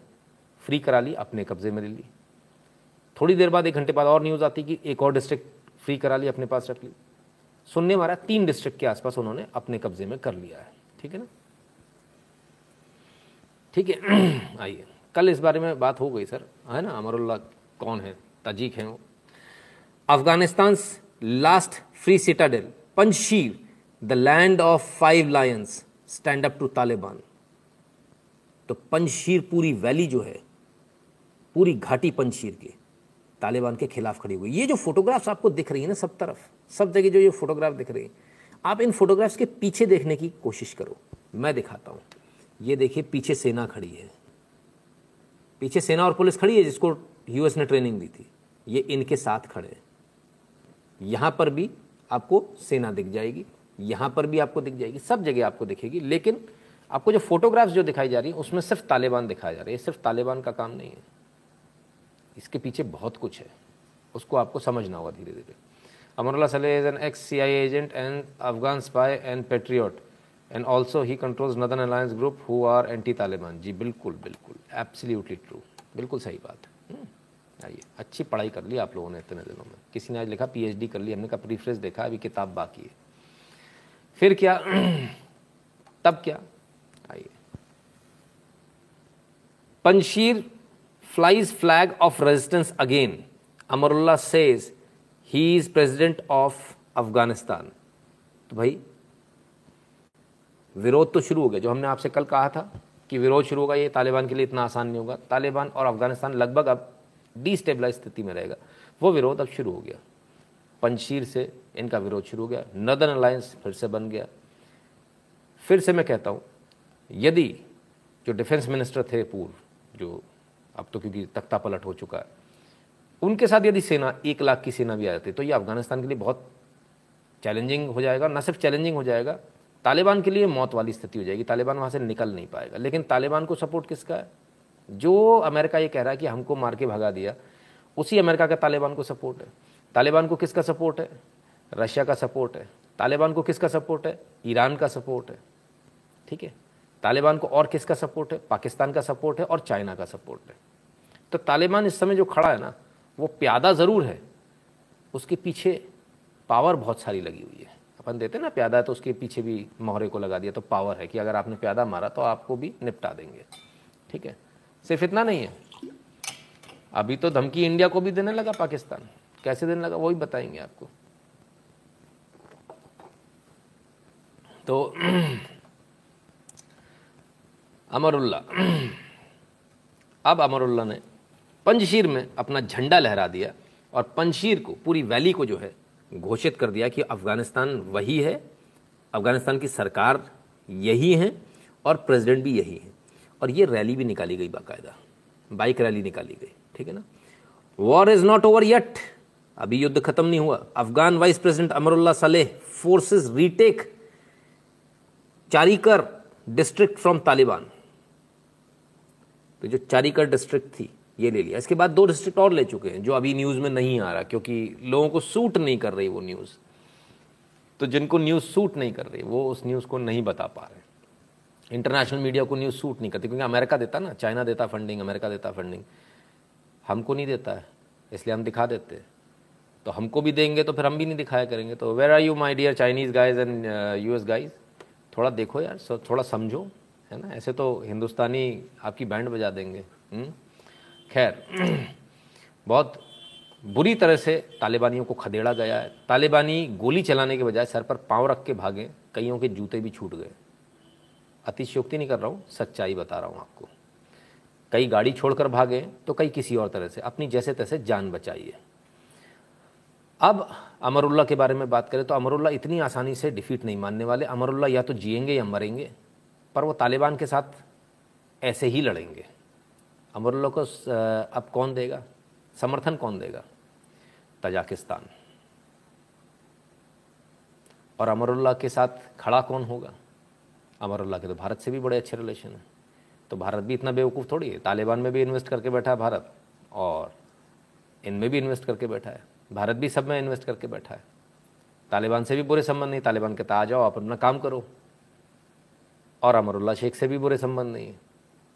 फ्री करा ली, अपने कब्ज़े में ले ली। थोड़ी देर बाद, एक घंटे बाद और न्यूज़ आती कि एक और डिस्ट्रिक्ट फ्री करा ली, अपने पास रख ली। सुनने मारा, तीन डिस्ट्रिक्ट के आसपास उन्होंने अपने कब्जे में कर लिया है। ठीक है ना? ठीक है, आइए। कल इस बारे में बात हो गई, सर। है ना? अमरुल्ला कौन है? ताजिक हैं वो। Afghanistan last free citadel Panjshir the land of five lions stand up to Taliban तो पंजशीर पूरी वैली जो है, पूरी घाटी पंजशीर की। तालिबान के खिलाफ खड़ी हुई। ये जो फोटोग्राफ्स आपको दिख रही है ना सब तरफ़, सब जगह जो ये फोटोग्राफ दिख रही है, आप इन फोटोग्राफ्स के पीछे देखने की कोशिश करो। मैं दिखाता हूँ। ये देखिए, पीछे सेना खड़ी है। पीछे सेना और पुलिस खड़ी है जिसको यूएस ने ट्रेनिंग दी थी। ये इनके साथ खड़े हैं। यहाँ पर भी आपको सेना दिख जाएगी, यहाँ पर भी आपको दिख जाएगी, सब जगह आपको दिखेगी। लेकिन आपको जो फोटोग्राफ्स जो दिखाई जा रही है, उसमें सिर्फ़ तालिबान दिखाया जा रहा है। ये सिर्फ़ तालिबान का काम नहीं है। इसके पीछे बहुत कुछ है। उसको आपको समझना होगा धीरे धीरे Amrullah Saleh is an ex C I agent and Afghan spy and patriot and also he controls northern alliance group who are anti Taliban जी बिल्कुल बिल्कुल। एब्सोल्युटली ट्रू बिल्कुल सही बात। हम्म, आइए अच्छी पढ़ाई कर ली आप लोगों ने इतने दिनों में। किसी ने आज लिखा पीएचडी कर ली हमने कहा प्रीफ्रेस देखा अभी किताब बाकी है। फिर क्या? तब क्या? आइए। Panjshir flies flag of resistance again. Amarullah says he is president of Afghanistan तो भाई, विरोध तो शुरू हो गया। जो हमने आपसे कल कहा था कि विरोध शुरू होगा, ये तालिबान के लिए इतना आसान नहीं होगा। तालिबान और अफ़गानिस्तान लगभग अब डिस्टेबलाइज स्थिति में रहेगा। वो विरोध अब शुरू हो गया। पंशीर से इनका विरोध शुरू हो गया। नदन अलायंस फिर से बन गया। फिर से मैं कहता हूँ, यदि जो डिफेंस मिनिस्टर थे पूर्व, जो अब तो क्योंकि तख्ता पलट हो चुका है। उनके साथ यदि सेना, एक लाख की सेना भी आ जाती तो ये अफ़गानिस्तान के लिए बहुत चैलेंजिंग हो जाएगा। न सिर्फ़ चैलेंजिंग हो जाएगा, तालिबान के लिए मौत वाली स्थिति हो जाएगी। तालिबान वहाँ से निकल नहीं पाएगा। लेकिन तालिबान को सपोर्ट किसका है? जो अमेरिका ये कह रहा है कि हमको मार के भगा दिया, उसी अमेरिका का तालिबान को सपोर्ट है। तालिबान को किसका सपोर्ट है? रशिया का सपोर्ट है। तालिबान को किसका सपोर्ट है? ईरान का सपोर्ट है। ठीक है? तालिबान को और किसका सपोर्ट है? पाकिस्तान का सपोर्ट है और चाइना का सपोर्ट है। तो तालिबान इस समय जो खड़ा है ना, वो प्यादा ज़रूर है। उसके पीछे पावर बहुत सारी लगी हुई है। अपन देते ना, प्यादा है तो उसके पीछे भी मोहरे को लगा दिया तो पावर है कि अगर आपने प्यादा मारा तो आपको भी निपटा देंगे। ठीक है? सिर्फ़ इतना नहीं है। अभी तो धमकी इंडिया को भी देने लगा पाकिस्तान। कैसे देने लगा, वही बताएँगे आपको। तो अमरुल्ला। अब अमरुल्ला ने पंजशीर में अपना झंडा लहरा दिया और पंजशीर को, पूरी वैली को जो है, घोषित कर दिया कि अफ़गानिस्तान वही है, अफ़गानिस्तान की सरकार यही है और प्रेसिडेंट भी यही है। और ये रैली भी निकाली गई बाकायदा, बाइक रैली निकाली गई, ठीक है ना? War is not over yet अभी युद्ध खत्म नहीं हुआ। Afghan vice president Amrullah Saleh forces retake Charikar district from Taliban. तो जो चारीकर डिस्ट्रिक्ट थी, ये ले लिया। इसके बाद दो डिस्ट्रिक्ट और ले चुके हैं, जो अभी न्यूज़ में नहीं आ रहा, क्योंकि लोगों को सूट नहीं कर रही वो न्यूज़ तो जिनको न्यूज़ सूट नहीं कर रही, वो उस न्यूज़ को नहीं बता पा रहे। इंटरनेशनल मीडिया को न्यूज़ सूट नहीं करती, क्योंकि अमेरिका देता ना चाइना देता फंडिंग अमेरिका देता फंडिंग हमको नहीं देता है, इसलिए हम दिखा देते तो हमको भी देंगे तो फिर हम भी नहीं दिखाया करेंगे। तो where are you my dear Chinese guys and U S guys थोड़ा देखो यार थोड़ा समझो। है ना? ऐसे तो हिंदुस्तानी आपकी बैंड बजा देंगे हम्म? खैर, बहुत बुरी तरह से तालिबानियों को खदेड़ा गया है। तालिबानी गोली चलाने के बजाय सर पर पाँव रख के भागे, कईयों के जूते भी छूट गए। अतिशयोक्ति नहीं कर रहा हूँ, सच्चाई बता रहा हूँ आपको। कई गाड़ी छोड़कर भागे तो कई किसी और तरह से, अपनी जैसे तैसे जान बचाइए। अब अमरुल्ला के बारे में बात करें तो अमरुल्ला इतनी आसानी से डिफीट नहीं मानने वाले। अमरुल्ला या तो जिएँगे या मरेंगे। पर वो तालिबान के साथ ऐसे ही लड़ेंगे। अमरुल्ला को अब कौन देगा? समर्थन कौन देगा? तजाकिस्तान। और अमरुल्ला के साथ खड़ा कौन होगा? अमरुल्ला के तो भारत से भी बड़े अच्छे रिलेशन हैं। तो भारत भी इतना बेवकूफ़ थोड़ी है। तालिबान में भी इन्वेस्ट करके बैठा है भारत। और इनमें भी इन्वेस्ट करके बैठा है। भारत भी सब में इन्वेस्ट करके बैठा है। तालिबान से भी बुरे संबंध नहीं। तालिबान कहता आ जाओ, आप अपना काम करो। और अमरुल्ला शेख से भी बुरे संबंध नहीं है।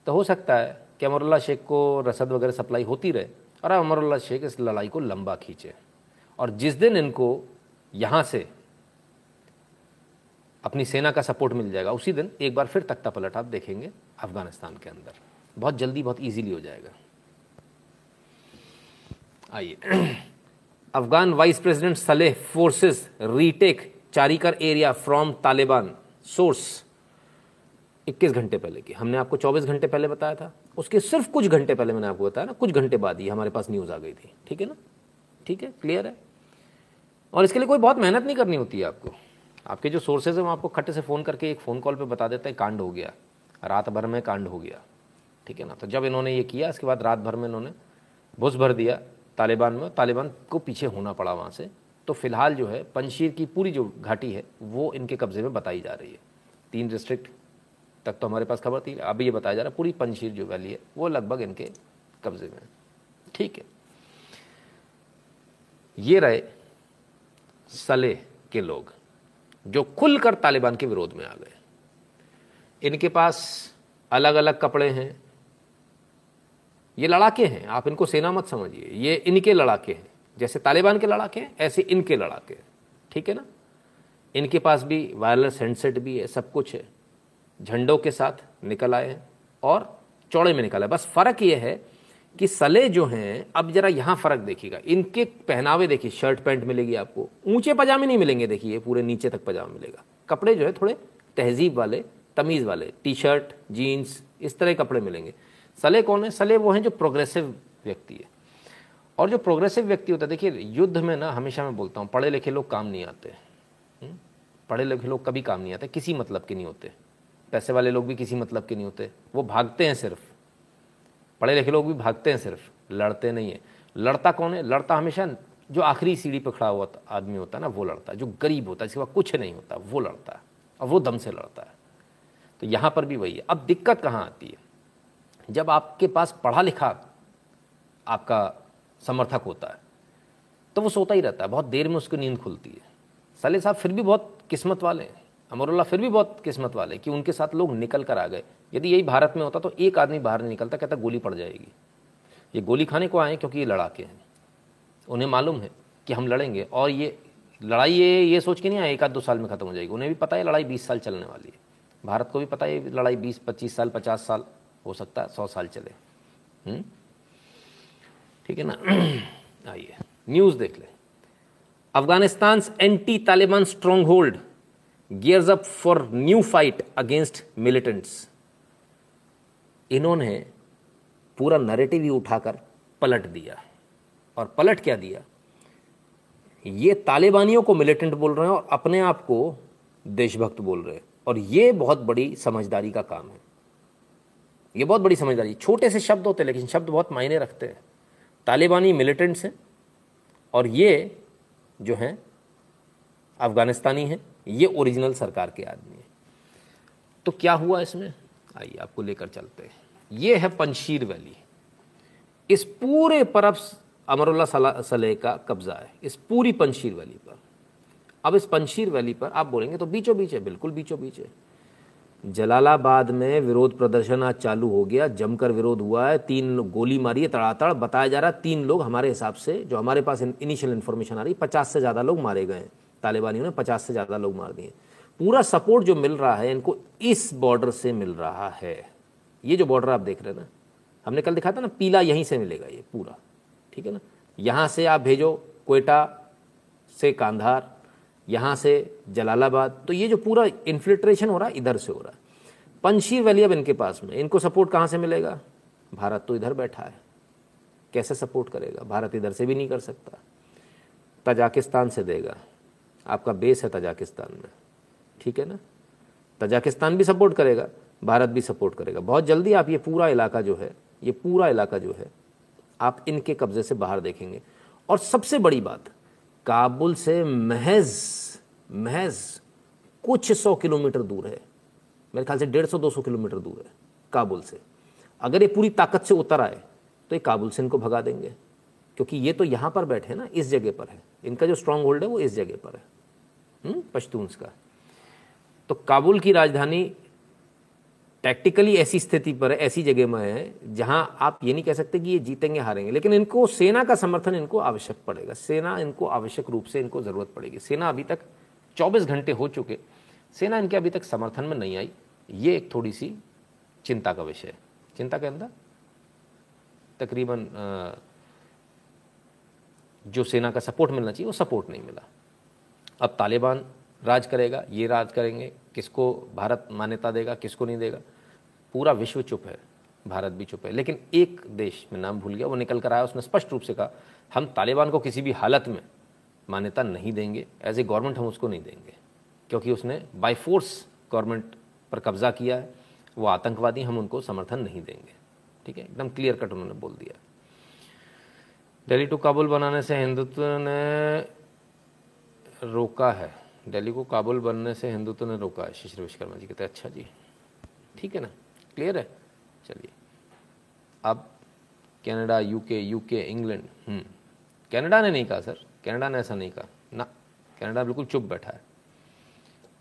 तो हो सकता है कि अमरुल्ला शेख को रसद वगैरह सप्लाई होती रहे और अमरुल्ला शेख इस लड़ाई को लंबा खींचे। और जिस दिन इनको यहाँ से अपनी सेना का सपोर्ट मिल जाएगा, उसी दिन एक बार फिर तख्ता पलट आप देखेंगे अफ़गानिस्तान के अंदर। बहुत जल्दी, बहुत इजीली हो जाएगा। आइए। Afghan vice president Saleh forces retake Charikar area from Taliban. Source. 21 घंटे पहले की। हमने आपको 24 घंटे पहले बताया था। उसके सिर्फ़ कुछ घंटे पहले मैंने आपको बताया ना, कुछ घंटे बाद ही हमारे पास न्यूज़ आ गई थी। ठीक है ना? ठीक है? क्लियर है? और इसके लिए कोई बहुत मेहनत नहीं करनी होती है आपको। आपके जो सोर्सेज हैं, वो आपको खट्टे से फ़ोन करके एक फ़ोन कॉल पे बता देते हैं, कांड हो गया। रात भर में कांड हो गया। ठीक है ना? तो जब इन्होंने ये किया, इसके बाद रात भर में इन्होंने भुस भर दिया तालिबान में तालिबान को पीछे होना पड़ा वहाँ से। तो फ़िलहाल जो है, पंशीर की पूरी जो घाटी है, वो इनके कब्ज़े में बताई जा रही है। तीन डिस्ट्रिक्ट तक तो हमारे पास खबर थी। अभी ये बताया जा रहा है, पूरी पंशीर जो वैली है, वो लगभग इनके कब्जे में ठीक है। ये रहे सले के लोग, जो खुलकर तालिबान के विरोध में आ गए। इनके पास अलग अलग कपड़े हैं। ये लड़ाके हैं, आप इनको सेना मत समझिए। ये इनके लड़ाके हैं, जैसे तालिबान के लड़ाके हैं, ऐसे इनके लड़ाके हैं। ठीक है ना? इनके पास भी वायरलेस हैंडसेट भी है, सब कुछ है। झंडों के साथ निकल आए हैं और चौड़े में निकल आए। बस फ़र्क ये है कि सले जो हैं, अब जरा यहाँ फ़र्क देखिएगा। इनके पहनावे देखिए, शर्ट पैंट मिलेगी आपको। ऊँचे पजामे नहीं मिलेंगे, देखिए पूरे नीचे तक पजामा मिलेगा। कपड़े जो है, थोड़े तहजीब वाले, तमीज़ वाले टी शर्ट जीन्स, इस तरह कपड़े मिलेंगे। सले कौन है? सले वो हैं जो प्रोग्रेसिव व्यक्ति है। और जो प्रोग्रेसिव व्यक्ति होता है, देखिए, युद्ध में ना, हमेशा मैं बोलता हूँ, पढ़े लिखे लोग काम नहीं आते। हम्म? पढ़े लिखे लोग कभी काम नहीं आते, किसी मतलब के नहीं होते। पैसे वाले लोग भी किसी मतलब के नहीं होते। वो भागते हैं सिर्फ़। पढ़े लिखे लोग भी भागते हैं सिर्फ़। लड़ते नहीं है। लड़ता कौन है? लड़ता हमेशा जो आखिरी सीढ़ी पर खड़ा हुआ आदमी होता है ना, वो लड़ता है। जो गरीब होता है जिसके पास कुछ नहीं होता, वो लड़ता है। और वो दम से लड़ता है। तो यहाँ पर भी वही है। अब दिक्कत कहाँ आती है? जब आपके पास पढ़ा लिखा आपका समर्थक होता है तो वो सोता ही रहता है। बहुत देर में उसकी नींद खुलती है। सले साहब फिर भी बहुत किस्मत वाले हैं। अमरुल्ला फिर भी बहुत किस्मत वाले कि उनके साथ लोग निकल कर आ गए। यदि यही भारत में होता तो एक आदमी बाहर नहीं निकलता, कहता गोली पड़ जाएगी। ये गोली खाने को आए क्योंकि ये लड़ाके हैं। उन्हें मालूम है कि हम लड़ेंगे और ये लड़ाई ये ये सोच के नहीं आए, एक आध दो साल में ख़त्म हो जाएगी। उन्हें भी पता है लड़ाई बीस साल चलने वाली है। भारत को भी पता है लड़ाई बीस, पच्चीस साल, पचास साल हो सकता है, सौ साल चले। हम्म? ठीक है ना? आइए, न्यूज़ देख ले। Afghanistan anti Taliban stronghold gears up for new fight against militants इन्होंने पूरा नरेटिव ही उठाकर पलट दिया। और पलट क्या दिया? ये तालिबानियों को मिलिटेंट बोल रहे हैं और अपने आप को देशभक्त बोल रहे हैं। और ये बहुत बड़ी समझदारी का काम है। ये बहुत बड़ी समझदारी। छोटे से शब्द होते हैं, लेकिन शब्द बहुत मायने रखते हैं। तालिबानी मिलिटेंट्स हैं और ये जो हैं, अफगानिस्तानी हैं। ये ओरिजिनल सरकार के आदमी है। तो क्या हुआ इसमें? आइए आपको लेकर चलते हैं। ये है पंशीर वैली। इस पूरे परब अमरुल्ला सलेह का कब्जा है, इस पूरी पंशीर वैली पर। अब इस पंशीर वैली पर आप बोलेंगे तो बीचों बीच है, बिल्कुल बीचों बीच है। जलालाबाद में विरोध प्रदर्शन आज चालू हो गया, जमकर विरोध हुआ है, तीन लोग गोली मारी है, तड़ातड़, बताया जा रहा है तीन लोग हमारे हिसाब से, जो हमारे पास इनिशियल इन्फॉर्मेशन आ रही है पचास से ज़्यादा लोग मारे गए तालिबानियों ने पचास से ज़्यादा लोग मार दिए। पूरा सपोर्ट जो मिल रहा है, इनको इस बॉर्डर से मिल रहा है। ये जो बॉर्डर आप देख रहे हैं ना, हमने कल दिखा था ना, पीला यहीं से मिलेगा ये पूरा। ठीक है ना? यहाँ से आप भेजो कोयटा से कांधार, यहाँ से जलालाबाद। तो ये जो पूरा इन्फिल्ट्रेशन हो रहा है, इधर से हो रहा है। पंशीर वैली अब इनके पास में। इनको सपोर्ट कहाँ से मिलेगा? भारत तो इधर बैठा है। कैसे सपोर्ट करेगा? भारत इधर से भी नहीं कर सकता। तजाकिस्तान से देगा। आपका बेस है तजाकिस्तान में। ठीक है ना? तजाकिस्तान भी सपोर्ट करेगा, भारत भी सपोर्ट करेगा। बहुत जल्दी आप ये पूरा इलाका जो है, ये पूरा इलाका जो है, आप इनके कब्जे से बाहर देखेंगे। और सबसे बड़ी बात, काबुल से महज महज कुछ सौ किलोमीटर दूर है। मेरे ख्याल से डेढ़ सौ, दो सौ किलोमीटर दूर है काबुल से। अगर ये पूरी ताकत से उतर आए तो ये काबुल से इनको भगा देंगे। क्योंकि ये तो यहाँ पर बैठे ना इस जगह पर है। इनका जो स्ट्रांग होल्ड है वो इस जगह पर है। हम्म, पश्तून्स का। तो काबुल की राजधानी टैक्टिकली ऐसी स्थिति पर है ऐसी जगह में है जहाँ आप ये नहीं कह सकते कि ये जीतेंगे हारेंगे। लेकिन इनको सेना का समर्थन इनको आवश्यक पड़ेगा। सेना इनको आवश्यक रूप से इनको ज़रूरत पड़ेगी। सेना अभी तक 24 घंटे हो चुके। सेना इनके अभी तक समर्थन में नहीं आई। ये एक थोड़ी सी चिंता का विषय है। चिंता के अंदर? तकरीबन जो सेना का सपोर्ट मिलना चाहिए, वो सपोर्ट नहीं मिला। अब तालिबान राज करेगा, ये राज करेंगे, किसको भारत मान्यता देगा, किसको नहीं देगा? पूरा विश्व चुप है, भारत भी चुप है। लेकिन एक देश, में नाम भूल गया, वो निकल कर आया, उसने स्पष्ट रूप से कहा, हम तालिबान को किसी भी हालत में मान्यता नहीं देंगे एज ए गवर्नमेंट हम उसको नहीं देंगे, क्योंकि उसने बाई फोर्स गवर्नमेंट पर कब्जा किया है, वो आतंकवादी हम उनको समर्थन नहीं देंगे। ठीक है? एकदम क्लियर कट उन्होंने बोल दिया। दिल्ली टू काबुल बनाने से हिंदुत्व ने रोका है। दिल्ली को काबुल बनने से हिंदुत्व ने रोका है, शिशिर विश्वकर्मा जी कहते हैं अच्छा जी, ठीक है ना क्लियर है? चलिए, अब Canada UK UK England Canada ने नहीं कहा सर, कनाडा ने ऐसा नहीं कहा, ना, कनाडा बिल्कुल चुप बैठा है,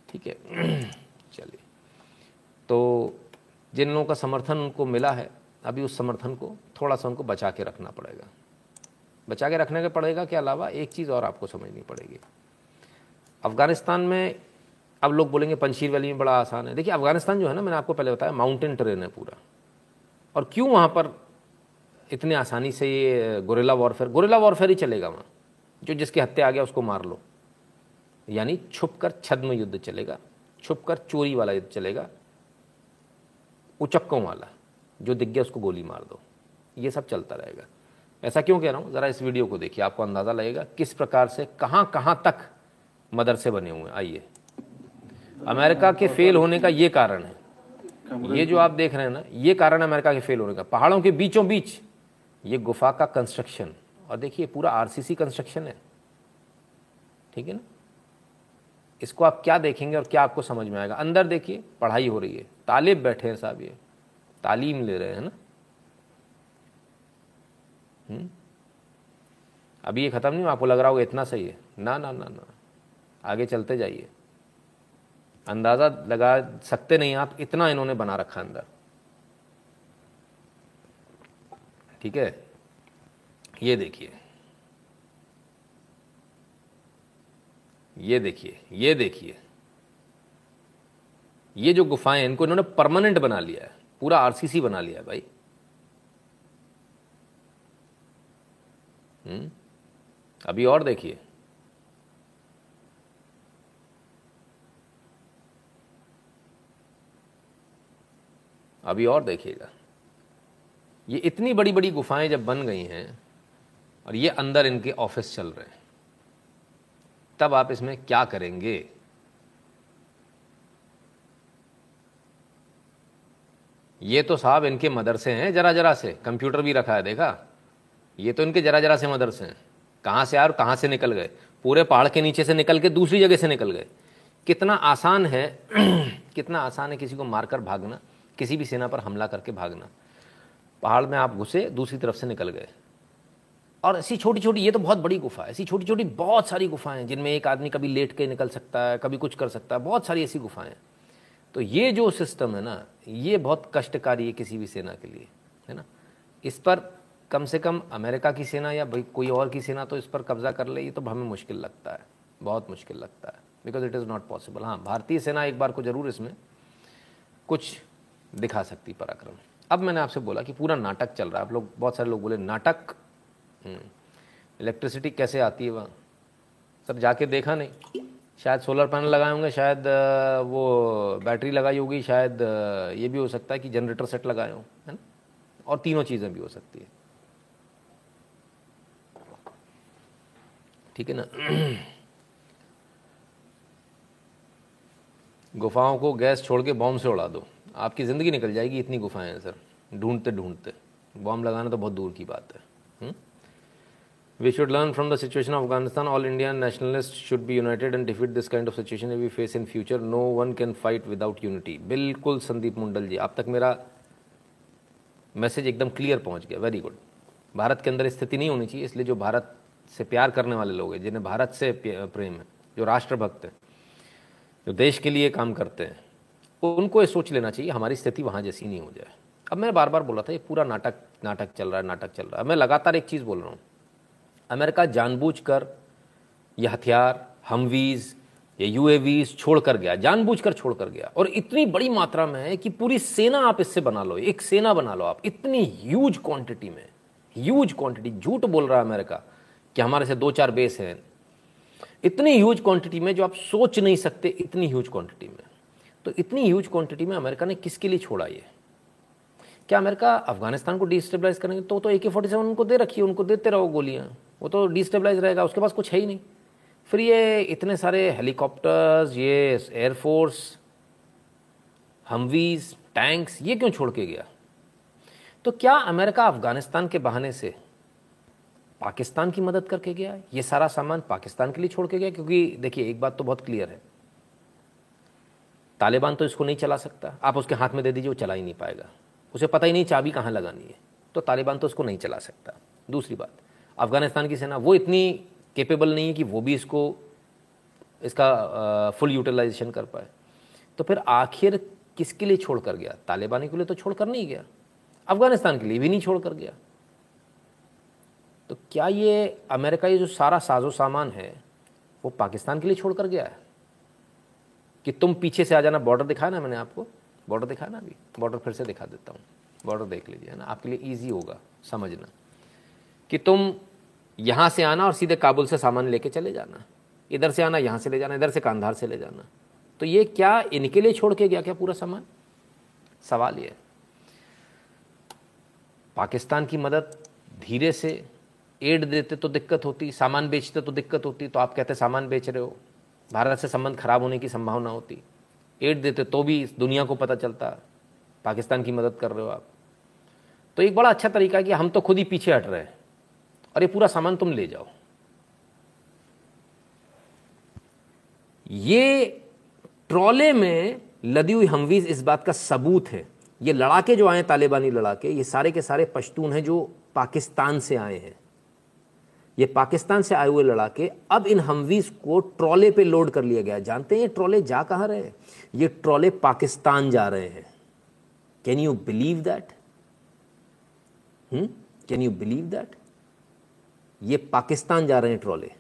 ठीक है, चलिए तो जिन लोगों का समर्थन उनको मिला है, अभी उस समर्थन को, थोड़ा सा उनको बचा के रखना पड़ेगा। बचा के रखने के पड़ेगा के अलावा एक चीज़ और आपको समझनी पड़ेगी। अफ़गानिस्तान में अब लोग बोलेंगे पंशीर वैली में बड़ा आसान है। देखिए, अफ़गानिस्तान जो है ना, मैंने आपको पहले बताया, माउंटेन ट्रेन है पूरा। और क्यों वहाँ पर इतने आसानी से ये गोरेला वॉरफेयर गोरेला वॉरफेयर ही चलेगा वहाँ। जो जिसके हत्या आ गया, उसको मार लो। यानी छुप कर छद्म युद्ध चलेगा छुप कर चोरी वाला युद्ध चलेगा, उचक्कों वाला, जो दिख गया उसको गोली मार दो। ये सब चलता रहेगा। ऐसा क्यों कह रहा हूँ? ज़रा इस वीडियो को देखिए, आपको अंदाज़ा लगेगा किस प्रकार से कहाँ कहाँ तक मदरसे बने हुए हैं। आइए। अमेरिका के फेल होने का ये कारण है। ये जो आप देख रहे हैं ना, ये कारण अमेरिका के फेल होने का। पहाड़ों के बीचों बीच ये गुफा का कंस्ट्रक्शन और देखिए, पूरा आरसीसी कंस्ट्रक्शन है। ठीक है ना? इसको आप क्या देखेंगे और क्या आपको समझ में आएगा? अंदर देखिए, पढ़ाई हो रही है। तालिब बैठे हैं साहब ये। तालीम ले रहे हैं ना? हुँ? अभी ये ख़त्म नहीं आपको लग रहा होगा इतना सही है। ना ना ना ना। आगे चलते जाइए। अंदाज़ा लगा सकते नहीं आप, इतना इन्होंने बना रखा अंदर। ठीक है? ये देखिए। ये देखिए ये देखिए। ये जो गुफाएँ इनको इन्होंने परमानेंट बना लिया है। पूरा आरसीसी बना लिया है भाई। अभी और देखिए। अभी और देखिएगा। ये इतनी बड़ी बड़ी गुफाएँ जब बन गई हैं और ये अंदर इनके ऑफ़िस चल रहे हैं, तब आप इसमें क्या करेंगे? ये तो साहब इनके मदरसे हैं जरा जरा से, कंप्यूटर भी रखा है, देखा? ये तो इनके जरा जरा से मदरसे हैं। कहाँ से आए और कहाँ से निकल गए? पूरे पहाड़ के नीचे से निकल के दूसरी जगह से निकल गए। कितना आसान है, कितना आसान है किसी को मारकर भागना, किसी भी सेना पर हमला करके भागना। पहाड़ में आप घुसे, दूसरी तरफ़ से निकल गए। और ऐसी छोटी छोटी ये तो बहुत बड़ी गुफा है, ऐसी छोटी छोटी बहुत सारी गुफाएँ हैं, जिनमें एक आदमी कभी लेट के निकल सकता है, कभी कुछ कर सकता है, बहुत सारी ऐसी गुफाएँ हैं। तो ये जो सिस्टम है ना, ये बहुत कष्टकारी है किसी भी सेना के लिए, है ना? इस पर कम से कम अमेरिका की सेना या कोई और की सेना तो इस पर कब्जा कर ले, ये तो हमें मुश्किल लगता है, बहुत मुश्किल लगता है because it is not possible हाँ भारतीय सेना एक बार को ज़रूर इसमें कुछ दिखा सकती पराक्रम। अब मैंने आपसे बोला कि पूरा नाटक चल रहा है, आप लोग, बहुत सारे लोग बोले, नाटक? इलेक्ट्रिसिटी कैसे आती है वहाँ? सर, जाके देखा नहीं। शायद सोलर पैनल लगाए होंगे, शायद वो बैटरी लगाई होगी, शायद ये भी हो सकता है कि जनरेटर सेट लगाए हो, है ना? और तीनों चीज़ें भी हो सकती है। ठीक है ना? गुफाओं को गैस छोड़ के बॉम्ब से उड़ा दो। आपकी ज़िंदगी निकल जाएगी इतनी गुफाएँ हैं, सर। ढूंढते ढूंढते। बॉम्ब लगाना तो बहुत दूर की बात है। We should learn from the situation of Afghanistan all India nationalist should be united and defeat this kind of situation we face in future no one can fight without unity बिल्कुल संदीप मुंडल जी, आप तक मेरा मैसेज एकदम clear पहुँच गया। Very good Bharat के अंदर स्थिति नहीं होनी चाहिए, इसलिए जो भारत से प्यार करने वाले लोग हैं, जिन्हें भारत से प्रेम है, जो राष्ट्रभक्त हैं, जो देश के लिए काम करते हैं, उनको ये सोच लेना चाहिए, हमारी स्थिति वहाँ जैसी नहीं हो जाए। अब मैं बार बार बोला था, ये पूरा नाटक नाटक चल रहा है, नाटक चल रहा है। मैं लगातार एक चीज़ बोल रहा हूँ, अमेरिका जानबूझकर ये हथियार, हमवीज, ये यूएवीज छोड़ कर गया जानबूझ कर छोड़ कर गया, और इतनी बड़ी मात्रा में है कि पूरी सेना आप इससे बना लो, एक सेना बना लो आप, इतनी ह्यूज क्वांटिटी में ह्यूज क्वांटिटी झूठ बोल रहा है अमेरिका कि हमारे से दो चार बेस हैं। इतनी ह्यूज क्वांटिटी में जो आप सोच नहीं सकते, इतनी ह्यूज क्वांटिटी में। तो इतनी ह्यूज क्वांटिटी में अमेरिका ने किसके लिए छोड़ा ये? क्या अमेरिका अफ़गानिस्तान को डिस्टेबलाइज करेंगे? तो तो ए के फोर्टी सेवन उनको दे रखिए उनको देते रहो गोलियाँ। वो तो डिस्टेबलाइज रहेगा, उसके पास कुछ है ही नहीं। फिर ये इतने सारे हेलीकॉप्टर्स ये एयरफोर्स हमवीज टैंक्स ये क्यों छोड़ के गया? तो क्या अमेरिका अफ़गानिस्तान के बहाने से पाकिस्तान की मदद करके गया, ये सारा सामान पाकिस्तान के लिए छोड़ के गया, क्योंकि देखिए, एक बात तो बहुत क्लियर है। तालिबान तो इसको नहीं चला सकता। आप उसके हाथ में दे दीजिए, वो चला ही नहीं पाएगा। उसे पता ही नहीं चाबी कहाँ लगानी है। तो तालिबान तो उसको नहीं चला सकता। दूसरी बात, अफ़गानिस्तान की सेना वो इतनी केपेबल नहीं है कि वो भी इसको, इसका फुल यूटिलाइजेशन कर पाए। तो फिर आखिर किसके लिए छोड़ कर गया? तालिबानी के लिए तो छोड़ कर नहीं गया। अफ़गानिस्तान के लिए भी नहीं छोड़ कर गया। तो क्या ये अमेरिका ये जो सारा साजो सामान है, वो पाकिस्तान के लिए छोड़ कर गया है? कि तुम पीछे से आ जाना बॉर्डर दिखाया ना मैंने आपको? बॉर्डर दिखाया ना अभी? बॉर्डर फिर से दिखा देता हूँ। बॉर्डर देख लीजिए, है ना? आपके लिए ईजी होगा समझना। कि तुम यहाँ से आना और सीधे काबुल से सामान लेके चले जाना। इधर से आना, यहाँ से ले जाना, इधर से कांधार से ले जाना। तो ये क्या इनके लिए छोड़ के गया क्या पूरा सामान? सवाल ये पाकिस्तान की मदद धीरे से एड देते तो दिक्कत होती, सामान बेचते तो दिक्कत होती तो आप कहते सामान बेच रहे हो। भारत से संबंध खराब होने की संभावना होती। एड देते तो भी दुनिया को पता चलता, पाकिस्तान की मदद कर रहे हो आप। तो एक बड़ा अच्छा तरीका है कि हम तो खुद ही पीछे हट रहे हैं, और ये पूरा सामान तुम ले जाओ। ये ट्रॉले में लदी हुई हमवीज इस बात का सबूत है। ये लड़ाके जो आए, तालिबानी लड़ाके, ये सारे के सारे पश्तून हैं जो पाकिस्तान से आए हैं। ये पाकिस्तान से आए हुए लड़ाके अब इन हमवीज को ट्रॉले पे लोड कर लिया गया। जानते हैं ये ट्रॉले जा कहाँ रहे ये ट्रॉले पाकिस्तान जा रहे हैं। Can you believe that can you believe that ये पाकिस्तान जा रहे हैं ट्रॉले।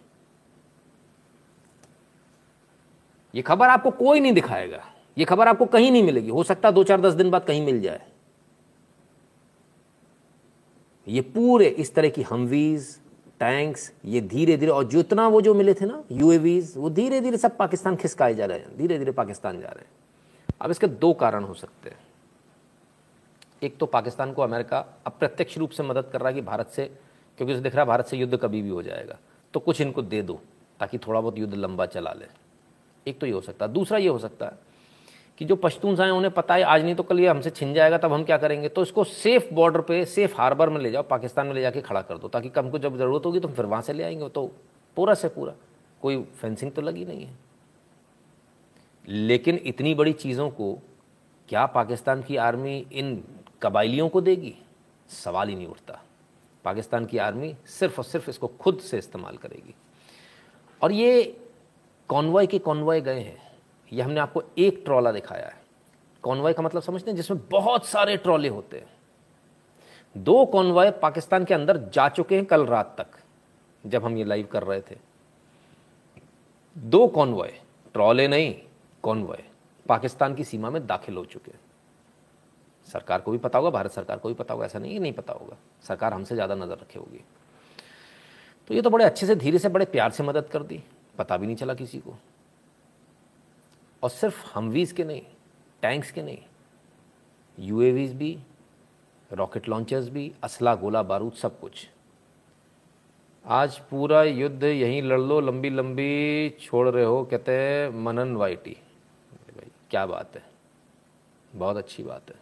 ये खबर आपको कोई नहीं दिखाएगा। ये खबर आपको कहीं नहीं मिलेगी। हो सकता दो चार दस दिन बाद कहीं मिल जाए। ये पूरे इस तरह की हमवीज टैंक्स ये धीरे धीरे, और जितना वो जो मिले थे ना यूएवीज वो धीरे धीरे सब पाकिस्तान खिसकाए जा रहे हैं, धीरे धीरे पाकिस्तान जा रहे हैं। अब इसके दो कारण हो सकते हैं। एक तो पाकिस्तान को अमेरिका अप्रत्यक्ष रूप से मदद कर रहा है कि भारत से, क्योंकि उसे दिख रहा है भारत से युद्ध कभी भी हो जाएगा। तो कुछ इनको दे दो, ताकि थोड़ा बहुत युद्ध लंबा चला ले। एक तो ये हो सकता है। दूसरा ये हो सकता है कि जो पश्तून आए उन्हें पता है, आज नहीं तो कल ये हमसे छिन जाएगा, तब हम क्या करेंगे? तो इसको सेफ़ बॉर्डर पे सेफ़ हार्बर में ले जाओ, पाकिस्तान में ले जाके खड़ा कर दो, ताकि हमको जब ज़रूरत होगी तो फिर वहाँ से ले आएँगे तो पूरा से पूरा। कोई फेंसिंग तो लगी नहीं है। लेकिन इतनी बड़ी चीज़ों को क्या पाकिस्तान की आर्मी इन कबाइलियों को देगी? सवाल ही नहीं उठता। पाकिस्तान की आर्मी सिर्फ़ और सिर्फ़ इसको खुद से इस्तेमाल करेगी। और ये कॉन्वॉय के कॉन्वॉय गए हैं। ये हमने आपको एक ट्रॉला दिखाया है। कॉन्वॉय का मतलब समझते हैं जिसमें बहुत सारे ट्रॉले होते हैं। दो कॉन्वॉय पाकिस्तान के अंदर जा चुके हैं कल रात तक, जब हम ये लाइव कर रहे थे। दो कॉन्वॉय, ट्रॉले नहीं, कॉन्वॉय पाकिस्तान की सीमा में दाखिल हो चुके हैं। सरकार को भी पता होगा, भारत सरकार को भी पता होगा, ऐसा नहीं नहीं पता होगा। सरकार हमसे ज़्यादा नज़र रखे होगी। तो ये तो बड़े अच्छे से, धीरे से, बड़े प्यार से मदद कर दी। पता भी नहीं चला किसी को। और सिर्फ़ हमवीज के नहीं टैंक्स के नहीं यूएवीज भी रॉकेट लॉन्चर्स भी, असला गोला बारूद सब कुछ। आज पूरा युद्ध यहीं लड़ लो लंबी लंबी छोड़ रहे हो, कहते हैं मनन वाइटी। भाई, क्या बात है। बहुत अच्छी बात है।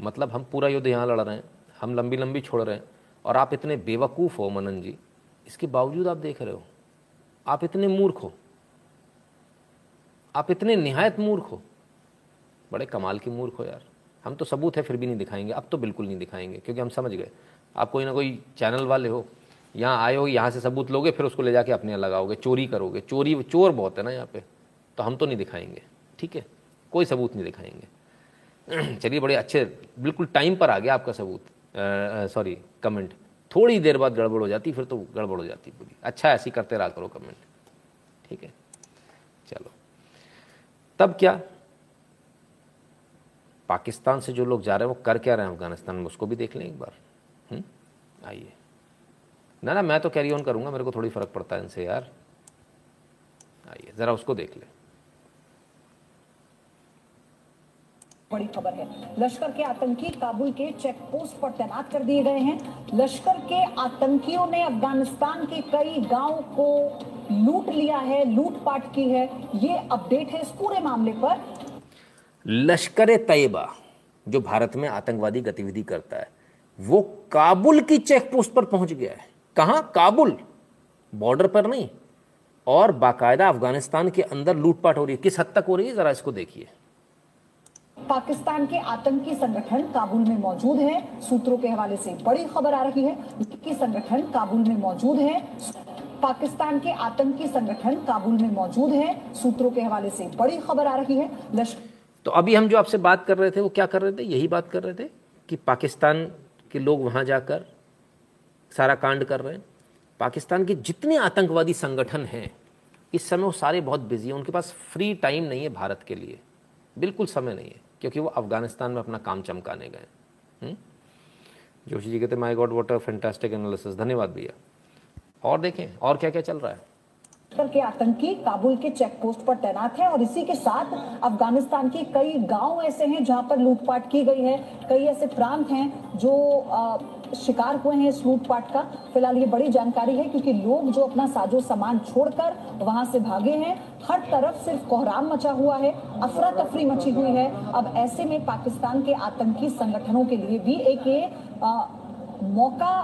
मतलब हम पूरा युद्ध यहाँ लड़ रहे हैं, हम लंबी लंबी छोड़ रहे हैं, और आप इतने बेवकूफ़ हो मनन जी, इसके बावजूद आप देख रहे हो। आप इतने मूर्ख हो। आप इतने निहायत मूर्ख हो। बड़े कमाल के मूर्ख हो यार। हम तो सबूत है, फिर भी नहीं दिखाएँगे। अब तो बिल्कुल नहीं दिखाएँगे, क्योंकि हम समझ गए। आप कोई ना कोई चैनल वाले हो। यहाँ आए हो, यहाँ से सबूत लोगे, फिर उसको ले जाके अपने लगाओगे, चोरी करोगे। चोरी, चोर बहुत है ना यहाँ पे। तो हम तो नहीं दिखाएँगे, ठीक है? कोई सबूत नहीं दिखाएँगे। चलिए, बड़े अच्छे, बिल्कुल टाइम पर आ गया आपका सबूत। Sorry, comment. थोड़ी देर बाद गड़बड़ हो जाती, फिर तो गड़बड़ हो जाती पूरी। अच्छा ऐसी करते रहा करो कमेंट। ठीक है? तब क्या? पाकिस्तान से जो लोग जा रहे हैं, वो कर क्या रहे हैं अफ़गानिस्तान में? उसको भी देख लें एक बार। हम्म? आइए। ना ना, मैं तो कैरी ऑन करूँगा, मेरे को थोड़ी फ़र्क पड़ता है इनसे यार। आइए, ज़रा उसको देख लें।
बड़ी खबर है। लश्कर के आतंकी काबुल के चेक पोस्ट पर तैनात कर दिए गए हैं। लश्कर के आतंकियों ने अफ़गानिस्तान के कई गाँव को लूट लिया है, लूटपाट की है। ये अपडेट है इस पूरे मामले पर।
लश्कर तैयबा, जो भारत में आतंकवादी गतिविधि करता है, वो काबुल की चेक पोस्ट पर पहुँच गया है। कहाँ? काबुल। बॉर्डर पर नहीं। और बाकायदा अफ़गानिस्तान के अंदर लूटपाट हो रही है। किस हद तक हो रही है? जरा इसको देखिए।
पाकिस्तान के आतंकी संगठन काबुल में मौजूद है। सूत्रों के हवाले से बड़ी खबर आ रही है कि संगठन काबुल में मौजूद है। पाकिस्तान के आतंकी संगठन काबुल में मौजूद है। सूत्रों के हवाले से बड़ी खबर आ रही है
तो अभी हम जो आपसे बात कर रहे थे, वो क्या कर रहे थे? यही बात कर रहे थे कि पाकिस्तान के लोग वहाँ जाकर सारा कांड कर रहे हैं। पाकिस्तान के जितने आतंकवादी संगठन हैं, इस समय वो सारे बहुत बिज़ी हैं। उनके पास फ्री टाइम नहीं है भारत के लिए। बिल्कुल समय नहीं है क्योंकि वो अफ़गानिस्तान में अपना काम चमकाने गए हम्म? जोशी जी कहते my God what fantastic analysis धन्यवाद भैया। और देखें और क्या क्या चल रहा है?
के आतंकी काबुल के चेक पोस्ट पर तैनात है और इसी के साथ अफ़गानिस्तान के कई गाँव ऐसे हैं जहाँ पर लूटपाट की गई है। कई ऐसे प्रांत हैं जो आ, शिकार हुए हैं इस लूटपाट का। फ़िलहाल ये बड़ी जानकारी है क्योंकि लोग जो अपना साजो सामान छोड़कर वहाँ से भागे हैं, हर तरफ़ सिर्फ़ कोहराम मचा हुआ है अफरा तफरी मची हुई है। अब ऐसे में पाकिस्तान के आतंकी संगठनों के लिए भी एक ये मौका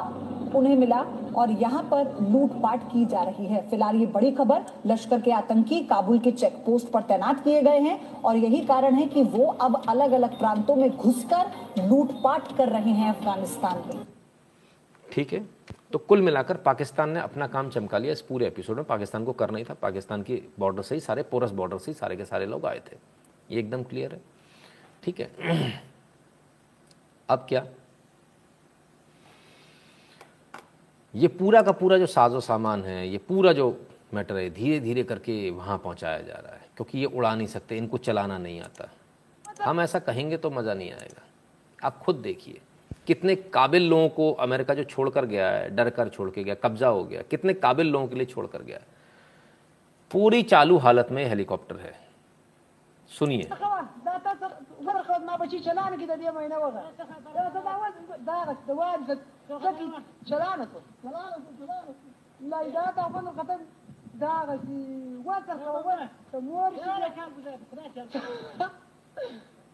उन्हें मिला और यहाँ पर लूटपाट की जा रही है। फ़िलहाल ये बड़ी खबर, लश्कर के आतंकी काबुल के चेक पोस्ट पर तैनात किए गए हैं और यही कारण है कि वो अब अलग अलग प्रांतों में घुसकर लूटपाट कर रहे हैं अफ़गानिस्तान में।
ठीक है? तो कुल मिलाकर पाकिस्तान ने अपना काम चमका लिया इस पूरे एपिसोड में। पाकिस्तान को करना ही था। पाकिस्तान की बॉर्डर से ही सारे पोरस बॉर्डर से ही सारे के सारे लोग आए थे। ये एकदम क्लियर है। ठीक है? अब क्या? ये पूरा का पूरा जो साजो सामान है ये पूरा जो मैटर है धीरे धीरे करके वहाँ पहुँचाया जा रहा है। क्योंकि ये उड़ा नहीं सकते इनको चलाना नहीं आता। हम ऐसा कहेंगे तो मज़ा नहीं आएगा। आप खुद देखिए। कितने काबिल लोगों को अमेरिका जो छोड़ कर गया है डर कर छोड़ के गया, कब्जा हो गया, कितने काबिल लोगों के लिए छोड़ कर गया पूरी चालू हालत में हेलीकॉप्टर है। सुनिए।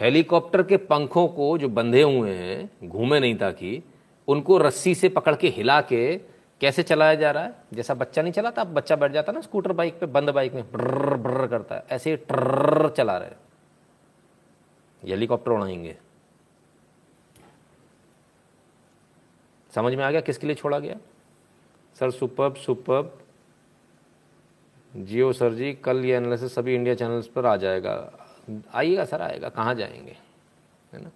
हेलीकॉप्टर के पंखों को जो बंधे हुए हैं घूमे नहीं ताकि उनको रस्सी से पकड़ के हिला के कैसे चलाया जा रहा है जैसा बच्चा नहीं चलाता अब बच्चा बैठ जाता ना स्कूटर बाइक पे बंद बाइक में ब्र ब्र करता है ऐसे ही ट्रर चला रहे हैं। हेलीकॉप्टर उड़ाएँगे। समझ में आ गया किसके लिए छोड़ा गया? सर सुपर सुपर जियो सर जी, कल ये एनालिसिस सभी इंडिया चैनल्स पर आ जाएगा। आइएगा सर, आएगा, कहाँ जाएँगे? है ना?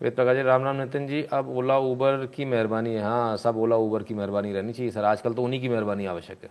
वेद प्रकाश जी, राम राम नितिन जी, अब ओला उबर की मेहरबानी है। हाँ सब ओला उबर की मेहरबानी रहनी चाहिए सर। आजकल तो उन्हीं की मेहरबानी आवश्यक है।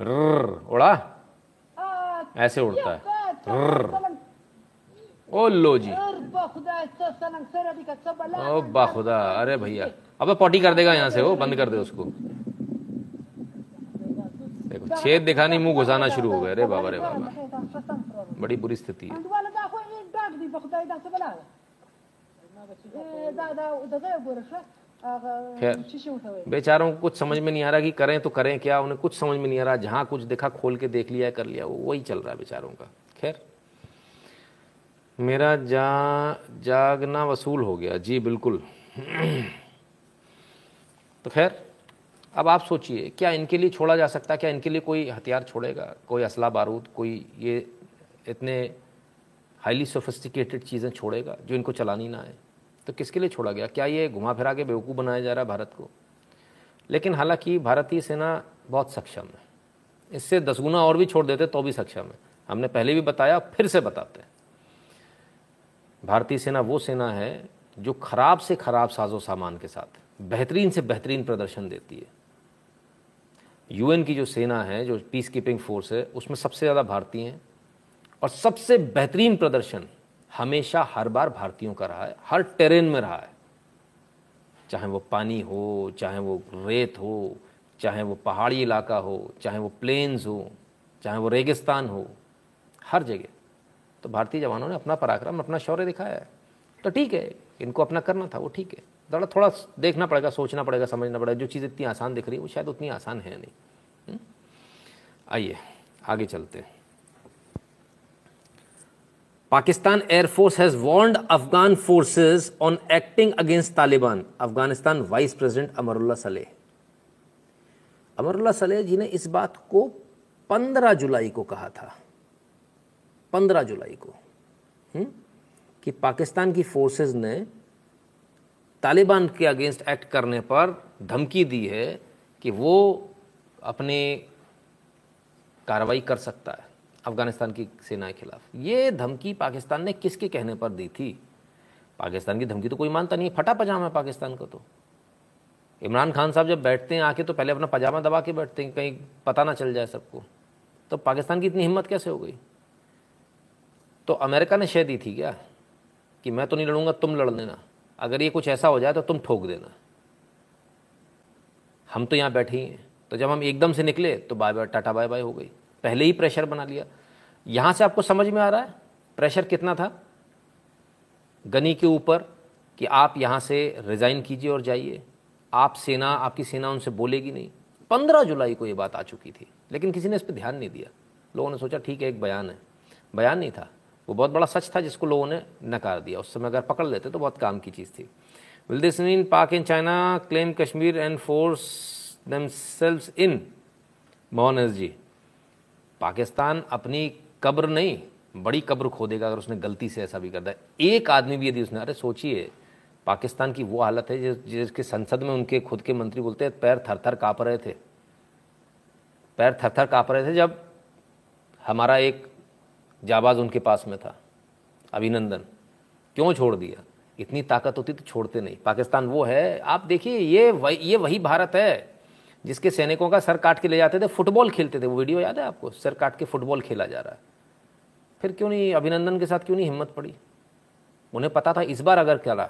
उड़ा। ऐसे उड़ता है। ओ लो जी ओ बाखुदा अरे भैया अब तो पॉटी कर देगा यहाँ से वो बंद कर दे उसको देखो छेद दिखा नहीं मुँह घुसाना शुरू हो गया अरे बाबा रे बाबा बड़ी बुरी स्थिति है
खैर
बेचारों को कुछ समझ में नहीं आ रहा कि करें तो करें क्या उन्हें कुछ समझ में नहीं आ रहा जहाँ कुछ देखा खोल के देख लिया कर लिया वही चल रहा है बेचारों का। खैर मेरा जा जागना वसूल हो गया। जी बिल्कुल। तो खैर अब आप सोचिए क्या इनके लिए छोड़ा जा सकता है क्या इनके लिए कोई हथियार छोड़ेगा कोई असला बारूद कोई ये इतने हाईली सोफिस्टिकेटेड चीज़ें छोड़ेगा जो इनको चलानी ना आए? तो किसके लिए छोड़ा गया? क्या ये घुमा फिरा के बेवकूफ़ बनाया जा रहा है भारत को? लेकिन हालाँकि भारतीय सेना बहुत सक्षम है। इससे दस गुना और भी छोड़ देते तो भी सक्षम है। हमने पहले भी बताया, फिर से बताते हैं। भारतीय सेना वो सेना है जो खराब से खराब साजो सामान के साथ बेहतरीन से बेहतरीन प्रदर्शन देती है। यूएन की जो सेना है, जो पीस कीपिंग फोर्स है, उसमें सबसे ज़्यादा भारतीय हैं और सबसे बेहतरीन प्रदर्शन हमेशा हर बार भारतीयों का रहा है, हर टेरेन में रहा है। चाहे वो पानी हो, चाहे वो रेत हो, चाहे वो पहाड़ी इलाका हो, चाहे वो प्लेन्स हो, चाहे वो रेगिस्तान हो, हर जगह। तो भारतीय जवानों ने अपना पराक्रम, अपना शौर्य दिखाया है। तो ठीक है, इनको अपना करना था, वो ठीक है। थोड़ा थोड़ा देखना पड़ेगा, सोचना पड़ेगा, समझना पड़ेगा, जो चीज़ इतनी आसान दिख रही है, वो शायद उतनी आसान है नहीं। हम्म? आइए, आगे चलते हैं। Pakistan air force has warned Afghan forces on acting against Taliban. Afghanistan vice president Amrullah Saleh. Amrullah Saleh ji ने इस बात को 15 जुलाई को कहा था। 15 जुलाई को हुँ? कि पाकिस्तान की फोर्सेज ने तालिबान के अगेंस्ट एक्ट करने पर धमकी दी है कि वो अपनी कार्रवाई कर सकता है। अफ़गानिस्तान की सेना के खिलाफ। ये धमकी पाकिस्तान ने किसके कहने पर दी थी? पाकिस्तान की धमकी तो कोई मानता नहीं फटा पजामा है पाकिस्तान का तो। इमरान खान साहब जब बैठते हैं आके तो पहले अपना पजामा दबा के बैठते हैं, कहीं पता ना चल जाए सबको। तो पाकिस्तान की इतनी हिम्मत कैसे हो गई? तो अमेरिका ने शह दी थी क्या कि मैं तो नहीं लड़ूँगा, तुम लड़ लेना। अगर ये कुछ ऐसा हो जाए तो तुम ठोक देना। हम तो यहाँ बैठे ही हैं। तो जब हम एकदम से निकले तो bye bye, tata bye bye हो गई। पहले ही प्रेशर बना लिया। यहाँ से आपको समझ में आ रहा है प्रेशर कितना था? गनी के ऊपर कि आप यहाँ से रिज़ाइन कीजिए और जाइए। आप सेना, आपकी सेना उनसे बोलेगी नहीं। पंद्रह जुलाई को ये बात आ चुकी थी, लेकिन किसी ने इस पर ध्यान नहीं दिया। लोगों ने सोचा, ठीक है, एक बयान है। बयान नहीं था। वो बहुत बड़ा सच था जिसको लोगों ने नकार दिया। उस समय अगर पकड़ लेते तो बहुत काम की चीज़ थी। Will this mean Pak in China claim Kashmir and force themselves in Mohan ji Pakistan अपनी कब्र नहीं, बड़ी कब्र खोदेगा अगर उसने गलती से ऐसा भी कर दिया। एक आदमी भी यदि उसने, अरे सोचिए, पाकिस्तान की वो हालत है जिसके संसद में उनके खुद के मंत्री बोलते हैं, पैर थर थर काँप रहे थे। पैर थर थर काँप रहे थे जब हमारा एक जाबाज उनके पास में था, अभिनंदन। क्यों छोड़ दिया? इतनी ताकत होती तो छोड़ते नहीं। पाकिस्तान वो है, आप देखिए, ये वही ये वही भारत है। जिसके सैनिकों का सर काट के ले जाते थे, फुटबॉल खेलते थे, वो वीडियो याद है आपको? सर काट के फुटबॉल खेला जा रहा है। फिर क्यों नहीं अभिनंदन के साथ क्यों नहीं हिम्मत पड़ी? उन्हें पता था इस बार अगर क्या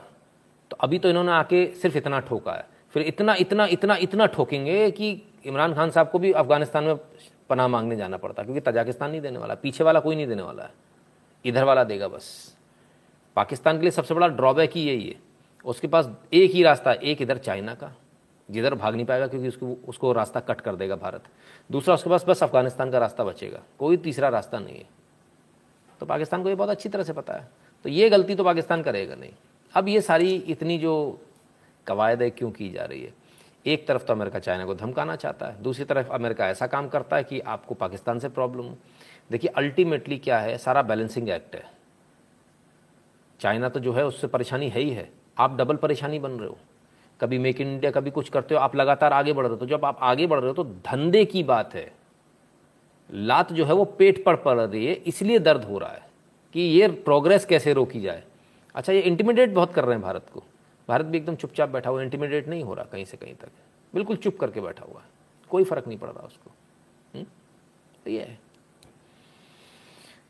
तो अभी तो इन्होंने आके सिर्फ़ इतना ठोका है। फिर इतना इतना इतना इतना ठोकेंगे कि इमरान खान साहब को भी अफ़गानिस्तान में पनाह मांगने जाना पड़ता, क्योंकि तजाकिस्तान नहीं देने वाला, पीछे वाला कोई नहीं देने वाला है। इधर वाला देगा बस। पाकिस्तान के लिए सबसे बड़ा ड्रॉबैक ही यही है। उसके पास एक ही रास्ता, एक इधर चाइना का। जिधर भाग नहीं पाएगा क्योंकि उसको उसको रास्ता कट कर देगा भारत। दूसरा, उसके पास बस अफ़गानिस्तान का रास्ता बचेगा। कोई तीसरा रास्ता नहीं है। तो पाकिस्तान को ये बहुत अच्छी तरह से पता है। तो ये गलती तो पाकिस्तान करेगा नहीं। अब ये सारी इतनी जो कवायद क्यों की जा रही है? एक तरफ़ तो अमेरिका चाइना को धमकाना चाहता है। दूसरी तरफ़ अमेरिका ऐसा काम करता है कि आपको पाकिस्तान से प्रॉब्लम हो। देखिए, अल्टीमेटली क्या है? सारा बैलेंसिंग एक्ट है। चाइना तो जो है, उससे परेशानी है ही है। आप डबल परेशानी बन रहे हो। कभी मेक इन इंडिया कभी कुछ करते हो, आप लगातार आगे बढ़ रहे हो तो जब आप आगे बढ़ रहे हो तो धंधे की बात है। लात जो है वो पेट पर पड़ रही है, इसलिए दर्द हो रहा है कि ये प्रोग्रेस कैसे रोकी जाए। अच्छा ये इंटिमिडेट बहुत कर रहे हैं भारत को। भारत भी एकदम चुपचाप बैठा हुआ इंटिमिडेट नहीं हो रहा कहीं से कहीं तक। बिल्कुल चुप करके बैठा हुआ है, कोई फ़र्क नहीं पड़ रहा उसको। हम्म? तो ये है।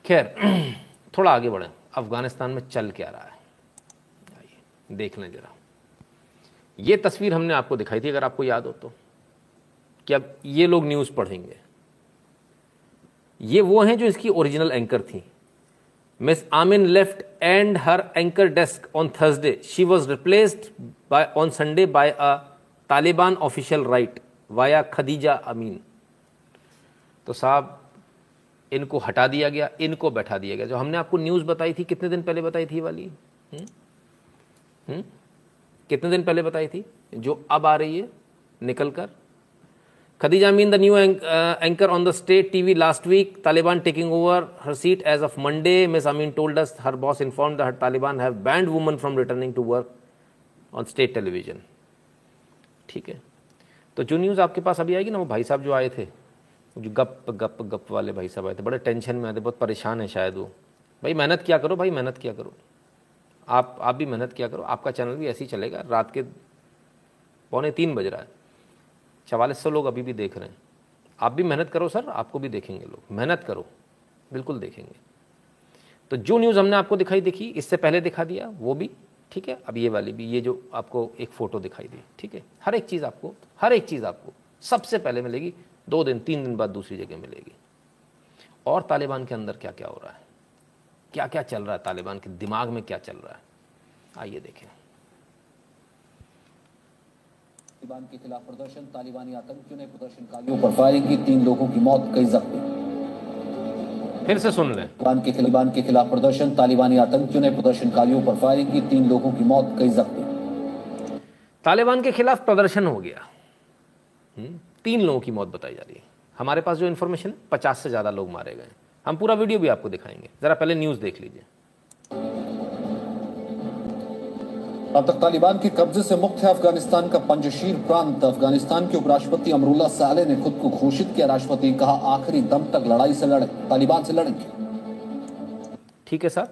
खैर, थोड़ा आगे बढ़ें। अफ़गानिस्तान में चल क्या रहा है? देख लें जरा। ये तस्वीर हमने आपको दिखाई थी, अगर आपको याद हो तो। कि अब ये लोग न्यूज़ पढ़ेंगे। ये वो हैं जो इसकी ओरिजिनल एंकर थी। Miss Amin left and her anchor desk on Thursday. She was replaced by, on Sunday by a Taliban official right via Khadija Amin. तो साहब, इनको हटा दिया गया, इनको बैठा दिया गया। जो हमने आपको न्यूज़ बताई थी, कितने दिन पहले बताई थी वाली? हुँ? हुँ? कितने दिन पहले बताई थी? जो अब आ रही है निकल कर Khadija Amin the new anchor on the state TV last week Taliban taking over her seat as of Monday miss Amin told us her boss inform the Taliban have banned woman from returning to work on state television ठीक है? तो जो news आपके पास अभी आएगी ना, वो भाई साहब जो आए थे, जो गप गप गप वाले भाई साहब आए थे, बड़े टेंशन में आए थे, बहुत परेशान है शायद वो। भाई मेहनत क्या करो, भाई मेहनत क्या करो। आप आप भी मेहनत किया करो, आपका चैनल भी ऐसे ही चलेगा। रात के पौने तीन बज रहा है। चवालीस सौ लोग अभी भी देख रहे हैं। आप भी मेहनत करो सर, आपको भी देखेंगे लोग। मेहनत करो, बिल्कुल देखेंगे। तो जो न्यूज़ हमने आपको दिखाई दिखी, इससे पहले दिखा दिया, वो भी, ठीक है? अब ये वाली भी, ये जो आपको एक फ़ोटो दिखाई दी, ठीक है? हर एक चीज़ आपको, हर एक चीज़ आपको सबसे पहले मिलेगी, दो दिन, तीन दिन बाद दूसरी जगह मिलेगी। और तालिबान के अंदर क्या क्या हो रहा है? क्या क्या चल रहा है तालिबान के दिमाग में क्या चल रहा है? आइए देखें।
तालिबान के खिलाफ प्रदर्शन तालिबानी आतंकियों ने प्रदर्शनकारियों पर फायरिंग की तीन लोगों की मौत कई जख्मी।
फिर से सुन लें।
तालिबान के तालिबान के खिलाफ प्रदर्शन तालिबानी आतंकियों ने प्रदर्शनकारियों पर फायरिंग की तीन लोगों की मौत कई जख्मी।
तालिबान के खिलाफ प्रदर्शन हो गया। हम्म, तीन लोगों की मौत बताई जा रही है। हमारे पास जो इन्फॉर्मेशन पचास से ज़्यादा लोग मारे गए हम पूरा वीडियो भी आपको दिखाएँगे। ज़रा पहले न्यूज़ देख लीजिए।
अब तक तालिबान के कब्जे से मुक्त है अफ़गानिस्तान का पंजशीर प्रांत। अफ़गानिस्तान के उपराष्ट्रपति अमरुल्ला साले ने खुद को घोषित किया। राष्ट्रपति कहा आखिरी दम तक लड़ाई से लड़े तालिबान से लड़ेंगे।
ठीक है सर।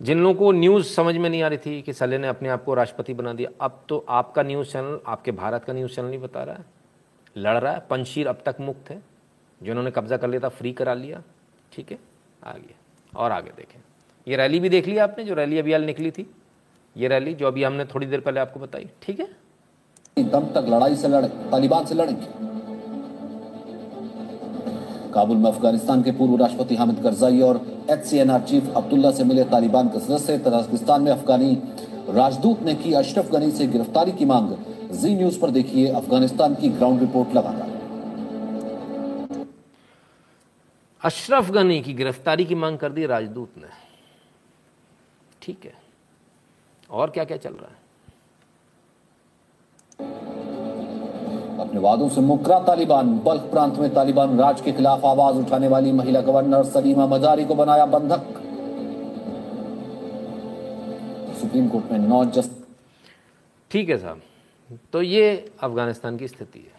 जिन लोगों को न्यूज़ समझ में नहीं आ रही थी कि सले ने अपने आप को राष्ट्रपति बना दिया अब तो आपका न्यूज़ चैनल आपके भारत का न्यूज़ चैनल नहीं बता रहा है। लड़ रहा है पंशीर अब तक मुक्त है। जिन्होंने कब्जा कर लिया था फ्री करा लिया। ठीक है? आगे और आगे देखें। ये रैली भी देख लिया आपने, जो रैली अभी हाल निकली थी? ये रैली जो अभी हमने थोड़ी देर पहले आपको बताई, ठीक है?
दम तक लड़ाई से लड़े, तालिबान से लड़ेंगे काबुल में अफ़गानिस्तान के पूर्व राष्ट्रपति हामिद करजाई और एच चीफ अब्दुल्ला से मिले तालिबान के सदस्य तजाकिस्तान में अफगानी राजदूत ने की अशरफ गनी से गिरफ्तारी की मांग। जी न्यूज़ पर देखिए अफ़गानिस्तान की ग्राउंड रिपोर्ट लगातार।
अशरफ गनी की गिरफ्तारी की मांग कर दी राजदूत ने। ठीक है। और क्या क्या चल रहा है?
अपने वादों से मुकरा तालिबान। बल्ख प्रांत में तालिबान राज के खिलाफ आवाज़ उठाने वाली महिला गवर्नर सलीमा मजारी को बनाया बंधक। सुप्रीम कोर्ट में नौ जस्ट
ठीक है साहब। तो ये अफ़गानिस्तान की स्थिति है।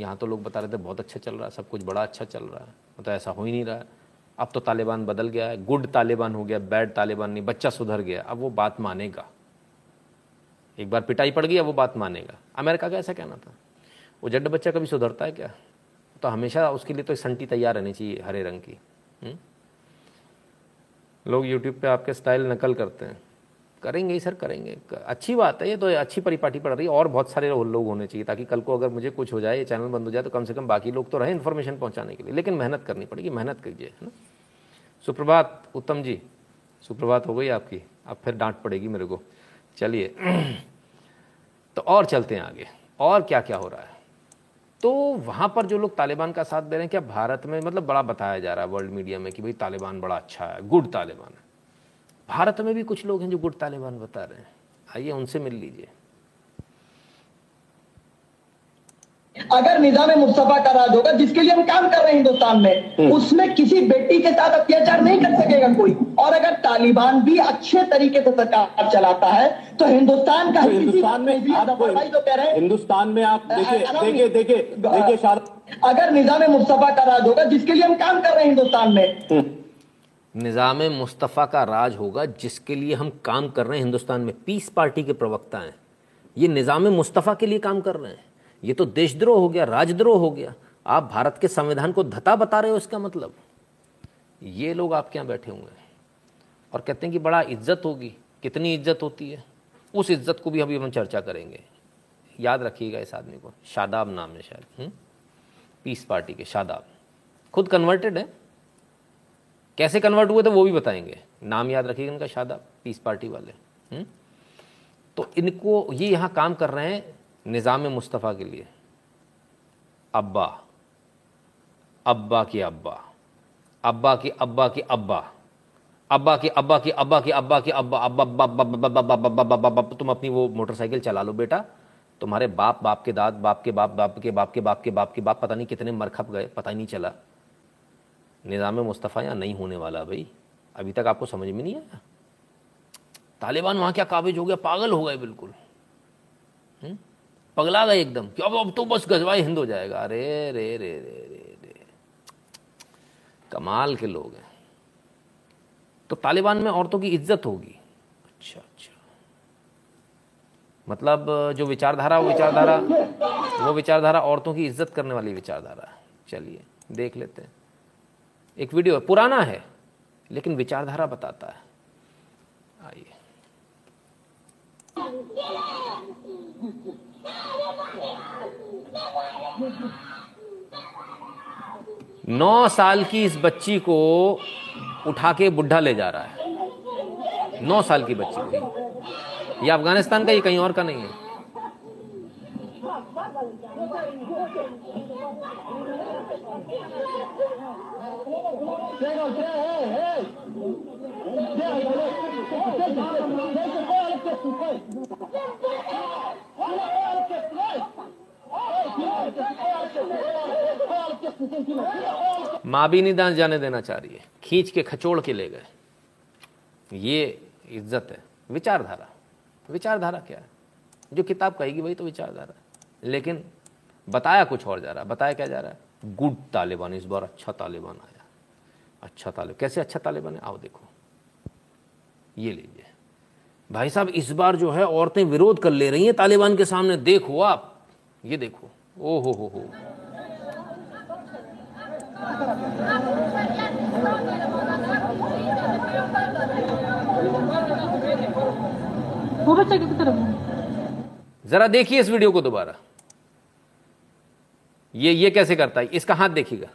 यहाँ तो लोग बता रहे थे, बहुत अच्छा चल रहा है, सब कुछ बड़ा अच्छा चल रहा है। मतलब ऐसा हो ही नहीं रहा। है अब तो तालिबान बदल गया है। गुड तालिबान हो गया, बैड तालिबान नहीं, बच्चा सुधर गया। अब वो बात मानेगा। एक बार पिटाई पड़ गई, अब वो बात मानेगा। अमेरिका का ऐसा कहना था। वो जड्ड बच्चा कभी सुधरता है क्या? तो हमेशा उसके लिए तो संटी तैयार रहनी चाहिए, हरे रंग की। हुँ? लोग यूट्यूब पे आपके स्टाइल नकल करते हैं। करेंगे ही सर, करेंगे। अच्छी बात है ये तो अच्छी परिपाटी पड़ रही है, और बहुत सारे लोग होने चाहिए, ताकि कल को अगर मुझे कुछ हो जाए, ये चैनल बंद हो जाए तो कम से कम बाकी लोग तो रहे इन्फॉर्मेशन पहुँचाने के लिए। लेकिन मेहनत करनी पड़ेगी, मेहनत कीजिए, है ना? सुप्रभात, उत्तम जी। सुप्रभात हो गई आपकी। अब फिर डांट पड़ेगी मेरे को। चलिए तो और चलते हैं आगे। और क्या क्या हो रहा है? तो वहाँ पर जो लोग तालिबान का साथ दे रहे हैं, क्या भारत में मतलब बड़ा बताया जा रहा है वर्ल्ड मीडिया में कि भाई तालिबान बड़ा अच्छा है गुड तालिबान है। भारत में भी कुछ लोग हैं जो गुड तालिबान बता रहे हैं। आइए उनसे मिल लीजिए।
अगर निज़ाम मुस्तफ़ा का राज होगा जिसके लिए हम काम कर रहे हैं हिंदुस्तान में उसमें किसी बेटी के साथ अत्याचार नहीं कर सकेगा कोई। और अगर तालिबान भी अच्छे तरीके से सरकार चलाता है तो हिंदुस्तान का
हिंदुस्तान में आप
तो कह रहे हैं।
हिंदुस्तान में आप देखिए देखिए देखिए देखिए
अगर निज़ाम मुस्तफ़ा का राज होगा जिसके लिए हम काम कर रहे हैं हिंदुस्तान में
निज़ाम मुस्तफ़ा का राज होगा जिसके लिए हम काम कर रहे हैं हिंदुस्तान में। पीस पार्टी के प्रवक्ता हैं। ये निज़ाम मुस्तफ़ा के लिए काम कर रहे हैं। ये तो देशद्रोह हो गया, राजद्रोह हो गया। आप भारत के संविधान को धता बता रहे हो इसका मतलब? ये लोग आपके यहाँ बैठे हुए हैं और कहते हैं कि बड़ा इज़्ज़त होगी। कितनी इज़्ज़त होती है? उस इज़्ज़त को भी अभी हम चर्चा करेंगे। याद रखिएगा इस आदमी को। शादाब नाम है शायद पीस पार्टी के शादाब। खुद कन्वर्टेड है? कैसे कन्वर्ट हुए थे वो भी बताएँगे नाम याद रखिएगा इनका शादाब पीस पार्टी वाले हुँ? तो इनको ये यहाँ काम कर रहे हैं निज़ाम मुस्तफ़ा के लिए अब्बा अब्बा की अब्बा अब्बा की अब्बा की अब्बा अब्बा की अब्बा की अब्बा की अब्बा की अब्बा अब्बा तुम अपनी वो मोटरसाइकिल चला लो बेटा तुम्हारे बाप बाप के दाद बाप के बाप बाप के बाप के बाप के बाप के बाप पता नहीं कितने मरखप गए पता ही नहीं चला निज़ाम मुस्तफ़ा यहाँ नहीं होने वाला भाई। अभी तक आपको समझ में नहीं आया? तालिबान वहाँ क्या काबिज हो गया? पागल हो गए बिल्कुल। पगला गए एकदम। क्यों? अब अब तो बस गजवाई हिंद हो जाएगा। अरे, रे रे रे रे रे। कमाल के लोग हैं। तो तालिबान में औरतों की इज़्ज़त होगी। अच्छा अच्छा। मतलब जो विचारधारा, वो विचारधारा वो विचारधारा औरतों की इज़्ज़त करने वाली विचारधारा। है चलिए, देख लेते हैं। एक वीडियो है, पुराना है, लेकिन विचारधारा बताता है। आइए। नौ साल की इस बच्ची को उठा के बुढ़ा ले जा रहा है। नौ साल की बच्ची को ये अफ़गानिस्तान का ये कहीं और का नहीं है। माँ भी नहीं दान जाने देना चाह रही है। खींच के खचोड़ के ले गए। ये इज़्ज़त है। विचारधारा। विचारधारा क्या है? जो किताब कहेगी वही तो विचारधारा लेकिन बताया कुछ और जा रहा है। बताया क्या जा रहा है? गुड तालिबान, इस बार अच्छा तालिबान आया। अच्छा तालिब कैसे अच्छा तालिबान है आओ देखो। ये लीजिए। भाई साहब, इस बार जो है औरतें विरोध कर ले रही हैं तालिबान के सामने। देखो आप, ये देखो। ओ हो हो, है? जरा देखिए इस वीडियो को दोबारा। ये ये कैसे करता है? इसका हाथ देखिएगा।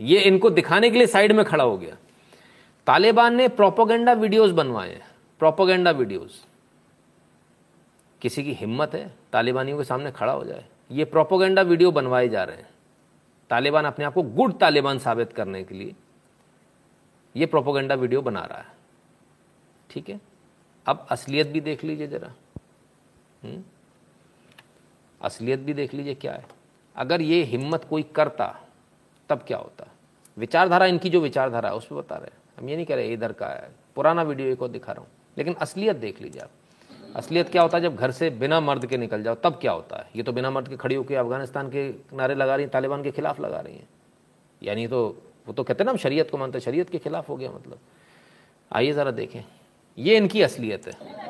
ये इनको दिखाने के लिए साइड में खड़ा हो गया। तालिबान ने प्रोपोगेंडा वीडियोस बनवाए हैं। Propaganda videos. किसी की हिम्मत है तालिबानियों के सामने खड़ा हो जाए। ये प्रोपोगेंडा वीडियो बनवाए जा रहे हैं। तालिबान अपने आप को गुड तालिबान साबित करने के लिए ये प्रोपोगेंडा वीडियो बना रहा है। ठीक है? अब असलियत भी देख लीजिए जरा। हम्म? असलियत भी देख लीजिए क्या है। अगर ये हिम्मत कोई करता तब क्या होता विचारधारा इनकी जो विचारधारा है उस पर बता रहे हैं हम ये नहीं कह रहे इधर का है पुराना वीडियो एक और दिखा रहा हूँ लेकिन असलियत देख लीजिए आप असलियत क्या होता है जब घर से बिना मर्द के निकल जाओ तब क्या होता है ये तो बिना मर्द के खड़ी होकर अफगानिस्तान के नारे लगा रही हैं तालिबान के खिलाफ लगा रही हैं यानी तो वो तो कहते हैं ना हम शरीयत को मानते हैं शरीयत के खिलाफ हो गया मतलब आइए ज़रा देखें ये इनकी असलियत है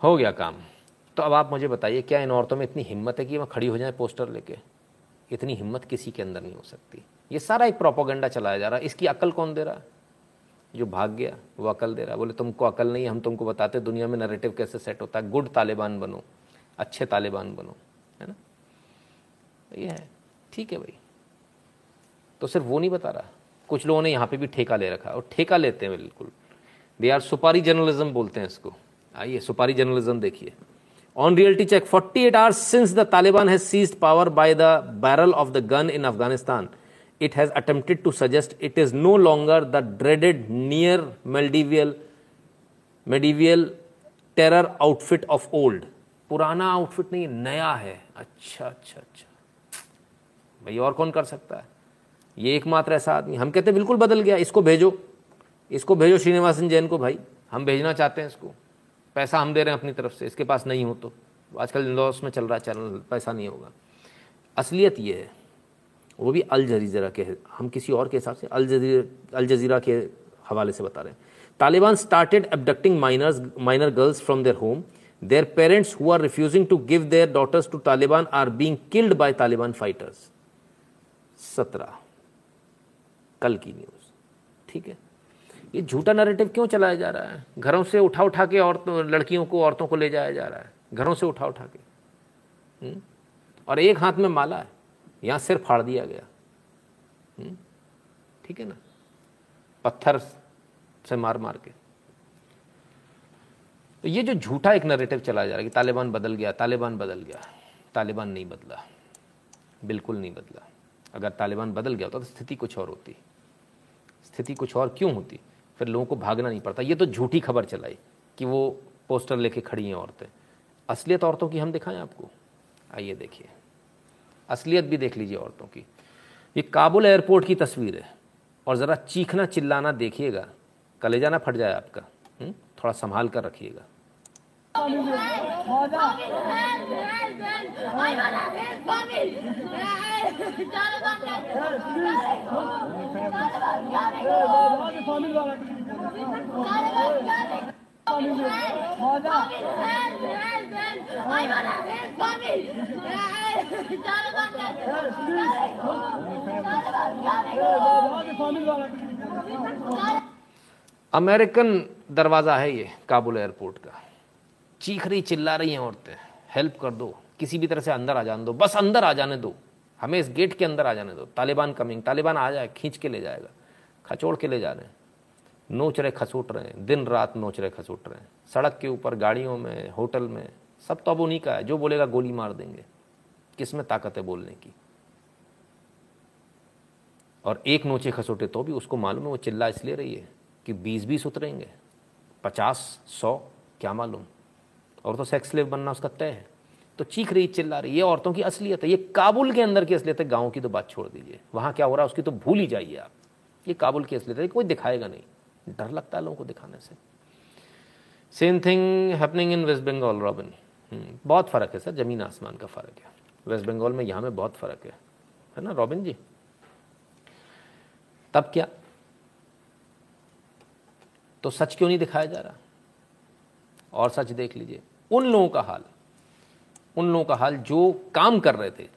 हो गया काम तो अब आप मुझे बताइए क्या इन औरतों में इतनी हिम्मत है कि वह खड़ी हो जाए पोस्टर लेके इतनी हिम्मत किसी के अंदर नहीं हो सकती ये सारा एक प्रोपोगंडा चलाया जा रहा है इसकी अकल कौन दे रहा है जो भाग गया, वो अकल दे रहा बोले, तुमको अकल नहीं हम तुमको बताते दुनिया में नरेटिव कैसे सेट होता है। गुड तालिबान बनो, अच्छे तालिबान बनो। है ना? ये है। ठीक है भाई। तो सिर्फ़ वो नहीं बता रहा। कुछ लोगों ने यहाँ पे भी ठेका ले रखा और ठेका लेते हैं बिल्कुल। दे आर सुपारी जर्नलिज्म बोलते हैं इसको। आइए, सुपारी जर्नलिज्म देखिए। On reality check 48 hours since the Taliban has power by the barrel of the gun in Afghanistan it has attempted to suggest it is no longer the dreaded near medieval medieval terror outfit of old. पुराना outfit नहीं, नया है। अच्छा अच्छा अच्छा। भाई, और कौन कर सकता है? ये एकमात्र ऐसा आदमी। हम कहते हैं, बिल्कुल बदल गया। इसको भेजो। इसको भेजो श्रीनिवासन जैन को, भाई। हम भेजना चाहते हैं इसको। पैसा हम दे रहे हैं अपनी तरफ़ से। इसके पास नहीं हो तो। आजकल लॉस में चल रहा है चैनल पैसा नहीं होगा। असलियत ये है। वो भी अल जजीरा के, हम किसी और के हिसाब से अल जजीरा अल जजीरा के हवाले से बता रहे हैं। Taliban started abducting minors minor girls from their home their parents who are refusing to give their daughters to Taliban are being killed by Taliban fighters सत्रह। कल की न्यूज़ ठीक है? ये झूठा नैरेटिव क्यों चलाया जा रहा है? घरों से उठा उठा के औरतों, लड़कियों को, औरतों को ले जाया जा रहा है। घरों से उठा उठा के। हुँ? और एक हाथ में माला है। यहाँ सिर फाड़ दिया गया। हम्म? ठीक है ना? पत्थर से मार मार के। तो ये जो झूठा एक नरेटिव चला जा रहा है कि तालिबान बदल गया, तालिबान बदल गया, तालिबान नहीं बदला, बिल्कुल नहीं बदला। अगर तालिबान बदल गया होता तो स्थिति कुछ और होती। स्थिति कुछ और क्यों होती? फिर लोगों को भागना नहीं पड़ता। ये तो झूठी खबर चलाई कि वो पोस्टर लेके खड़ी हैं औरतें। असलियत औरतों की हम दिखाएँ आपको। आइए देखिए। असलियत भी देख लीजिए औरतों की ये काबुल एयरपोर्ट की तस्वीर है और ज़रा चीखना चिल्लाना देखिएगा कलेजा ना फट जाए आपका हुँ? थोड़ा संभाल कर रखिएगा अमेरिकन दरवाज़ा है ये, काबुल एयरपोर्ट का। चीख रही चिल्ला रही हैं औरतें, हेल्प कर दो, किसी भी तरह से अंदर आ जाने दो, बस अंदर आ जाने दो, हमें इस गेट के अंदर आ जाने दो, तालिबान कमिंग, तालिबान आ जाए, खींच के ले जाएगा, खचोड़ के ले जा रहे हैं। नोच रहे खसूट रहे हैं, दिन रात नोच रहे खसूट रहे हैं। सड़क के ऊपर, गाड़ियों में, होटल में, सब तो अब उन्हीं का है, जो बोलेगा गोली मार देंगे। किसमें ताकत है बोलने की? और एक नोचे खसोटे तो भी उसको मालूम है, वो चिल्ला इसलिए रही है कि बीस बीस उतरेंगे। पचास, सौ, क्या मालूम? और तो सेक्स स्लेव बनना उसका तय है। तो चीख रही, चिल्ला रही, ये औरतों की असलियत है, ये काबुल के अंदर की असलियत है, गाँव की तो बात छोड़ दीजिए। वहाँ क्या हो रहा है, उसकी तो भूल ही जाइए आप। ये काबुल की असलियत है, कोई दिखाएगा नहीं। डर लगता है लोगों को दिखाने से। Same thing happening in West Bengal Robin बहुत फ़र्क है सर, ज़मीन आसमान का फ़र्क है। वेस्ट बंगाल में यहाँ में बहुत फ़र्क है। है ना रॉबिन जी? तब क्या? तो सच क्यों नहीं दिखाया जा रहा? और सच देख लीजिए। उन लोगों का हाल। उन लोगों का हाल जो काम कर रहे थे,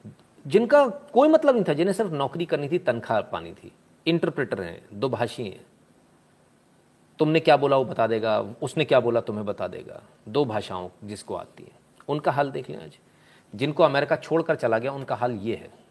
जिनका कोई मतलब नहीं था, जिन्हें सिर्फ़ नौकरी करनी थी, तनख्वाह पानी थी। इंटरप्रेटर हैं दो भाषी हैं। तुमने क्या बोला वो बता देगा, उसने क्या बोला तुम्हें बता देगा। दो भाषाओं जिसको आती है, उनका हाल देख लें आज। जिनको अमेरिका छोड़कर चला गया, उनका हाल ये है।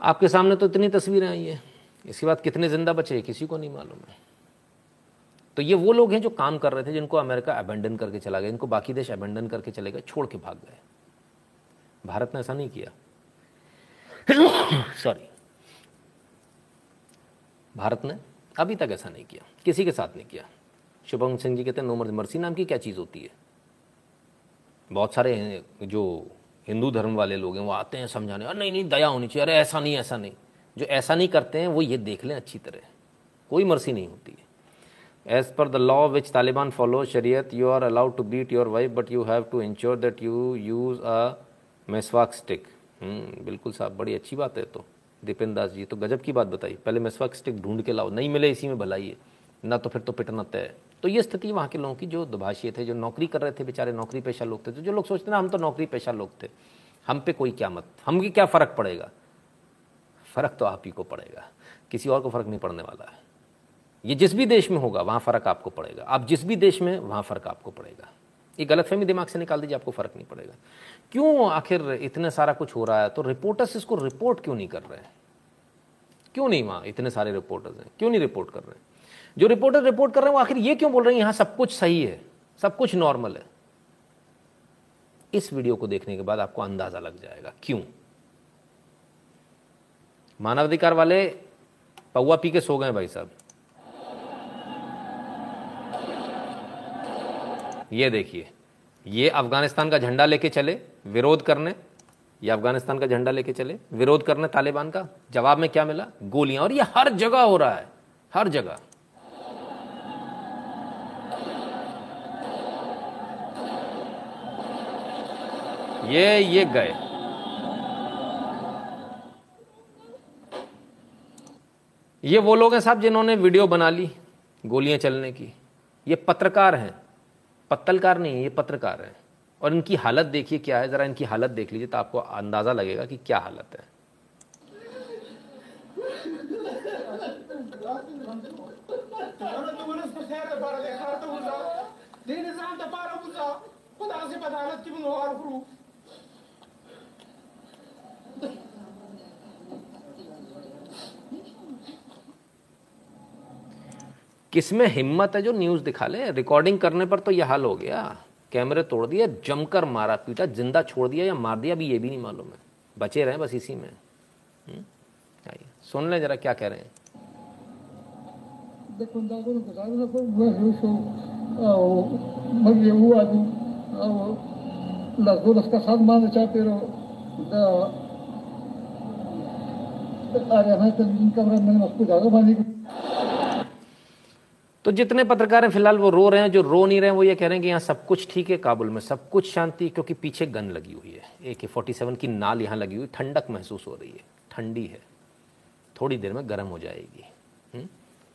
आपके सामने तो इतनी तस्वीरें आई हैं। इसके बाद कितने ज़िंदा बचे किसी को नहीं मालूम है। तो ये वो लोग हैं जो काम कर रहे थे, जिनको अमेरिका अबेंडन करके चला गया, इनको बाकी देश अबेंडन करके चले गए, छोड़ के भाग गए। भारत ने ऐसा नहीं किया। सॉरी भारत ने अभी तक ऐसा नहीं किया। किसी के साथ नहीं किया। शुभम सिंह जी कहते हैं नो मर्सी नाम की क्या चीज़ होती है? बहुत सारे जो हिंदू धर्म वाले लोग हैं, वो आते हैं समझाने, अरे नहीं नहीं, दया होनी चाहिए, अरे ऐसा नहीं ऐसा नहीं। जो ऐसा नहीं करते हैं, वो ये देख लें अच्छी तरह। कोई मर्सी नहीं होती है। As per the law which Taliban follow शरीयत you are allowed to beat your wife but you have to ensure that you use a Meswak stick बिल्कुल साहब, बड़ी अच्छी बात है तो। दीपेंद्र दास जी तो गजब की बात बताई। पहले मेसवाक स्टिक ढूंढ के लाओ। नहीं मिले इसी में भलाई है। ना तो फिर तो पिटना तय तो ये स्थिति वहाँ के लोगों की जो दुभाषीय थे, जो नौकरी कर रहे थे, बेचारे नौकरी पेशा लोग थे तो जो लोग सोचते ना, हम तो नौकरी पेशा लोग थे। हम पे कोई क्या मत हम की क्या फ़र्क पड़ेगा? फ़र्क तो आप ही को पड़ेगा। किसी और को फ़र्क नहीं पड़ने वाला। है ये जिस भी देश में होगा, वहाँ फ़र्क आपको पड़ेगा। आप जिस भी देश में, वहाँ फ़र्क आपको पड़ेगा। ये गलत फहमी दिमाग से निकाल दीजिए, आपको फ़र्क नहीं पड़ेगा। क्यों आखिर इतने सारा कुछ हो रहा है? तो रिपोर्टर्स इसको रिपोर्ट क्यों नहीं कर रहे हैं? क्यों नहीं वहाँ इतने सारे रिपोर्टर्स हैं? क्यों नहीं रिपोर्ट कर रहे हैं? जो रिपोर्टर रिपोर्ट कर रहे हैं, वो आखिर ये क्यों बोल रहे हैं, यहाँ सब कुछ सही है, सब कुछ नॉर्मल है। इस वीडियो को देखने के बाद आपको अंदाज़ा लग जाएगा, क्यों? मानवाधिकार वाले पौवा पी के सो गए भाई साहब। ये देखिए, ये अफ़गानिस्तान का झंडा लेके चले, विरोध करने, ये अफ़गानिस्तान का झंडा लेके चले, विरोध करने तालिबान का, जवाब में क्या मिला? गोलियाँ, और ये हर जगह हो रहा है, हर जगह। ये ये गए। ये वो लोग हैं साहब जिन्होंने वीडियो बना ली गोलियाँ चलने की। ये पत्रकार हैं। पत्तलकार नहीं है ये पत्रकार हैं। और इनकी हालत देखिए क्या है, ज़रा इनकी हालत देख लीजिए तो आपको अंदाज़ा लगेगा कि क्या हालत है। किसमें हिम्मत है जो न्यूज़ दिखा ले? रिकॉर्डिंग करने पर तो यह हाल हो गया। कैमरे तोड़ दिए, जमकर मारा पीटा, ज़िंदा छोड़ दिया या मार दिया, अभी ये भी नहीं मालूम है। बचे रहे बस इसी में। आइए, सुन ले जरा क्या कह रहे हैं।
las dudas casas más de pero
तो जितने पत्रकार हैं, फ़िलहाल वो रो रहे हैं, जो रो नहीं रहे हैं, वो ये कह रहे हैं कि यहाँ सब कुछ ठीक है काबुल में, सब कुछ शांति, क्योंकि पीछे गन लगी हुई है। ए के फोर्टी सेवन की नाल यहाँ लगी हुई, ठंडक महसूस हो रही है, ठंडी है। थोड़ी देर में गर्म हो जाएगी। हुँ?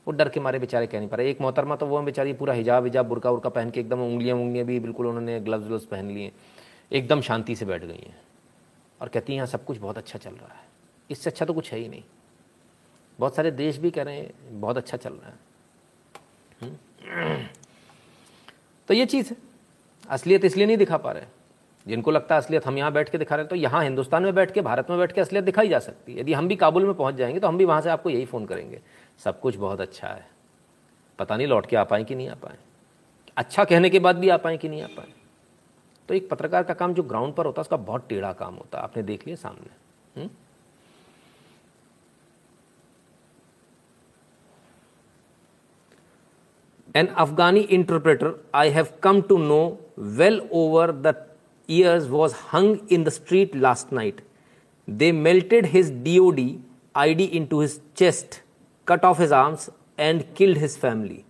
वो डर के मारे बेचारे कह नहीं पा रहे। एक मोहतरमा तो वो बेचारी, पूरा हिजाब हिजाब, बुरका उरका पहन के एकदम उंगलियाँ उंगलियाँ भी बिल्कुल उन्होंने ग्लव्स व्लव्स पहन लिए। एकदम शांति से बैठ गई हैं। और कहती हैं, यहाँ सब कुछ बहुत अच्छा चल रहा है। इससे अच्छा तो कुछ है ही नहीं। बहुत सारे देश भी कह रहे हैं, बहुत अच्छा चल रहा है। हम्म? तो ये चीज़ है असलियत इसलिए नहीं दिखा पा रहे। जिनको लगता है असलियत हम यहाँ बैठ के दिखा रहे हैं तो यहाँ हिंदुस्तान में बैठ के, भारत में बैठ के असलियत दिखाई जा सकती है। यदि हम भी काबुल में पहुँच जाएँगे तो हम भी वहाँ से आपको यही फ़ोन करेंगे, सब कुछ बहुत अच्छा है। पता नहीं लौट के आ पाए कि नहीं आ पाए। अच्छा कहने के बाद भी आ पाए कि नहीं आ पाए। तो एक पत्रकार का काम जो ग्राउंड पर होता है, उसका बहुत टेढ़ा काम होता है। आपने देख लिया सामने। हुँ? An Afghan interpreter I have come to know well over the years was hung in the street last night they melted his D O D I D into his chest cut off his arms and killed his family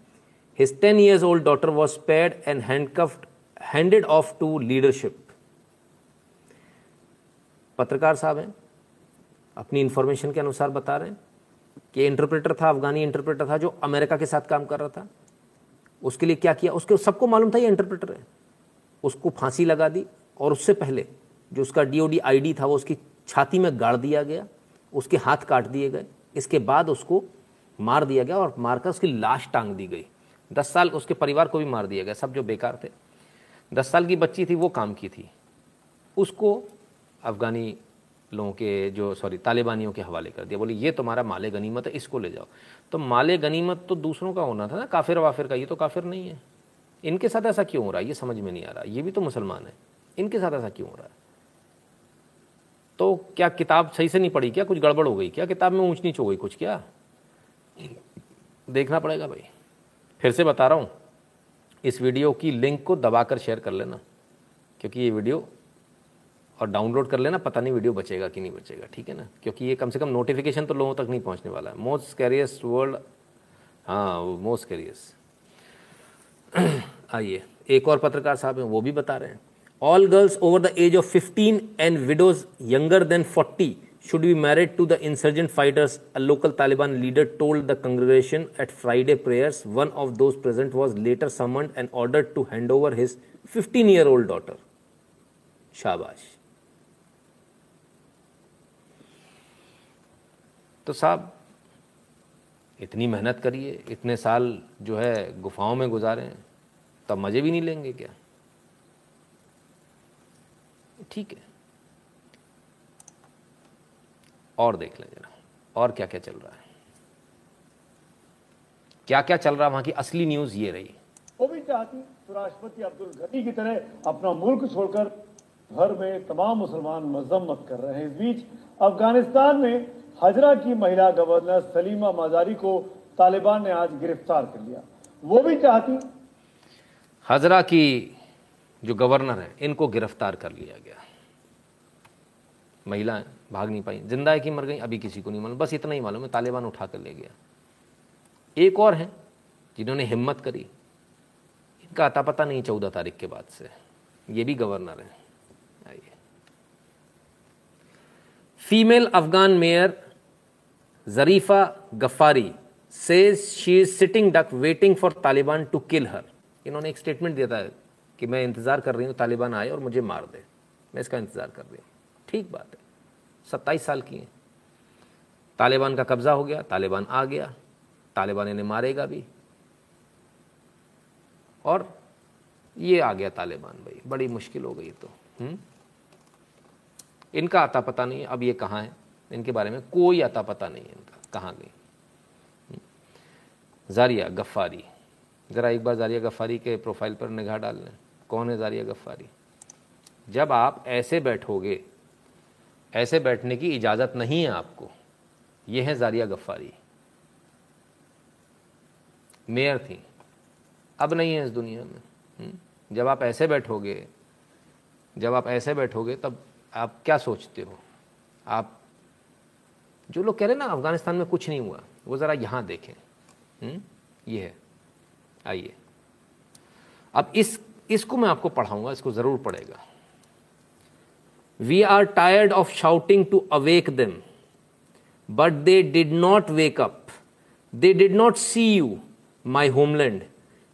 his ten years old daughter was paid and handcuffed handed off to leadership पत्रकार साहब हैं, अपनी information के अनुसार बता रहे हैं कि इंटरप्रेटर था अफगानी इंटरप्रेटर था, जो अमेरिका के साथ काम कर रहा था। उसके लिए क्या किया? उसके सबको मालूम था ये इंटरप्रेटर है। उसको फांसी लगा दी और उससे पहले जो उसका डीओडी आईडी था, वो उसकी छाती में गाड़ दिया गया, उसके हाथ काट दिए गए, इसके बाद उसको मार दिया गया और मारकर उसकी लाश टांग दी गई। दस साल उसके परिवार को भी मार दिया गया, सब जो बेकार थे। दस साल की बच्ची थी, वो काम की थी। उसको अफगानी लोगों के जो सॉरी तालिबानियों के हवाले कर दिया। बोले, ये तुम्हारा माले गनीमत है, इसको ले जाओ। तो माले गनीमत तो दूसरों का होना था ना, काफिर वाफिर का, ये तो काफिर नहीं है। इनके साथ ऐसा क्यों हो रहा है? ये समझ में नहीं आ रहा। ये भी तो मुसलमान है। इनके साथ ऐसा क्यों हो रहा है? तो क्या किताब सही से नहीं पढ़ी क्या? कुछ गड़बड़ हो गई क्या? किताब में ऊंच नीच हो गई कुछ क्या? देखना पड़ेगा भाई। फिर से बता रहा हूँ, इस वीडियो की लिंक को दबाकर शेयर कर लेना, क्योंकि ये वीडियो और डाउनलोड कर लेना, पता नहीं वीडियो बचेगा कि नहीं बचेगा, ठीक है ना? क्योंकि ये कम से कम नोटिफिकेशन तो लोगों तक नहीं पहुँचने वाला है। मोस्ट कैरियस्ट वर्ल्ड हाँ मोस्ट कैरियस आइए, एक और पत्रकार साहब हैं, वो भी बता रहे हैं। All girls over the age of fifteen and widows younger than forty should be married to the insurgent fighters a local Taliban leader told the congregation at Friday prayers one of those present was later summoned and ordered to hand over his fifteen year old daughter शाबाश तो साहब, इतनी मेहनत करिए, इतने साल जो है गुफाओं में गुजारें, तब मज़े भी नहीं लेंगे क्या? ठीक है। और देख लें जरा, और क्या क्या चल रहा है? क्या क्या चल रहा वहाँ की असली न्यूज़ ये रही?
वो भी चाहती तो राष्ट्रपति अब्दुल गनी की तरह अपना मुल्क छोड़कर घर में तमाम मुसलमान मजम्मत कर रहे हैं। इस बीच अफ़गानिस्तान में हजरा की महिला गवर्नर सलीमा मजारी को तालिबान ने आज गिरफ़्तार कर लिया। वो भी चाहती
हजरा की जो गवर्नर है, इनको गिरफ़्तार कर लिया गया। महिलाएँ भाग नहीं पाई। ज़िंदा है कि मर गई? अभी किसी को नहीं मालूम। बस इतना ही मालूम है, तालिबान उठा कर ले गया। एक और है, जिन्होंने हिम्मत करी। इनका अता पता नहीं चौदह तारीख के बाद से। ये भी गवर्नर है। आइए। Female Afghan mayor Zarifa Ghafari says she is sitting duck, waiting for Taliban to kill her. इन्होंने एक स्टेटमेंट दिया था कि मैं इंतज़ार कर रही हूँ, तालिबान आए और मुझे मार दे। मैं इसका इंतज़ार कर रही हूँ। ठीक बात है। सत्ताईस साल की है। तालिबान का कब्जा हो गया, तालिबान आ गया। तालिबान इन्हें मारेगा भी। और ये आ गया तालिबान भाई। बड़ी मुश्किल हो गई तो। हुँ? इनका आता पता नहीं अब ये कहाँ है। इनके बारे में कोई आता पता नहीं है इनका, कहाँ गई जारिया गफ्फारी। ज़रा एक बार जारिया गफ्फारी के प्रोफ़ाइल पर निगाह डाल लें। कौन है जारिया गफ्फारी? जब आप ऐसे बैठोगे, ऐसे बैठने की इजाज़त नहीं है आपको, ये है जारिया गफ्फारी। मेयर थी। अब नहीं है इस दुनिया में। जब आप ऐसे बैठोगे, जब आप ऐसे बैठोगे, तब आप क्या सोचते हो? आप जो लोग कह रहे हैं ना, अफ़गानिस्तान में कुछ नहीं हुआ, वो ज़रा यहाँ देखें। हुँ? ये है। आइए। अब इस, इसको मैं आपको पढ़ाऊँगा, इसको ज़रूर पढ़ेगा। We are tired of shouting to awake them but they did not wake up they did not see you my homeland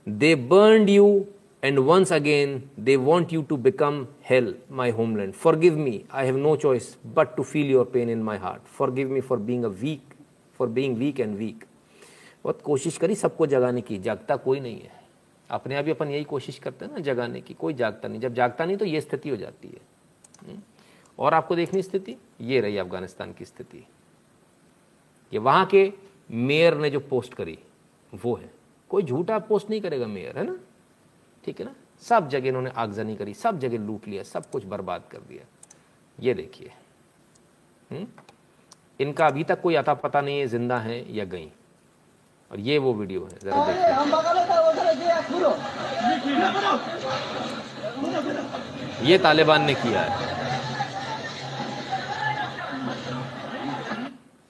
they burned you and once again they want you to become hell, my homeland. Forgive me, I have no choice but to feel your pain in my heart. Forgive me for being a weak for being weak and weak बहुत कोशिश करी सबको जगाने की। जागता कोई नहीं है। अपने आप ही अपन यही कोशिश करते हैं ना जगाने की। कोई जागता नहीं। जब जागता नहीं तो ये स्थिति हो जाती है। हम्म? और आपको देखनी स्थिति? ये रही अफ़गानिस्तान की स्थिति। कि वहाँ के मेयर ने जो पोस्ट करी वो है। कोई झूठा पोस्ट नहीं करेगा मेयर है ना? ठीक है ना सब जगह इन्होंने आगजनी करी सब जगह लूट लिया सब कुछ बर्बाद कर दिया ये देखिए हम्म? इनका अभी तक कोई अता पता नहीं है जिंदा है या गई और ये वो वीडियो है जरा देखिए
हम बगल का उधर गया खुलो
ये तालिबान ने किया है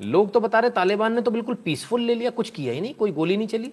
लोग तो बता रहे तालिबान ने तो बिल्कुल पीसफुल ले लिया कुछ किया ही नहीं कोई गोली नहीं चली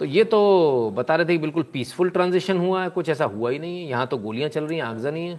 तो ये तो बता रहे थे कि बिल्कुल पीसफुल ट्रांजिशन हुआ है कुछ ऐसा हुआ ही नहीं है यहाँ तो गोलियां चल रही हैं आगजनी है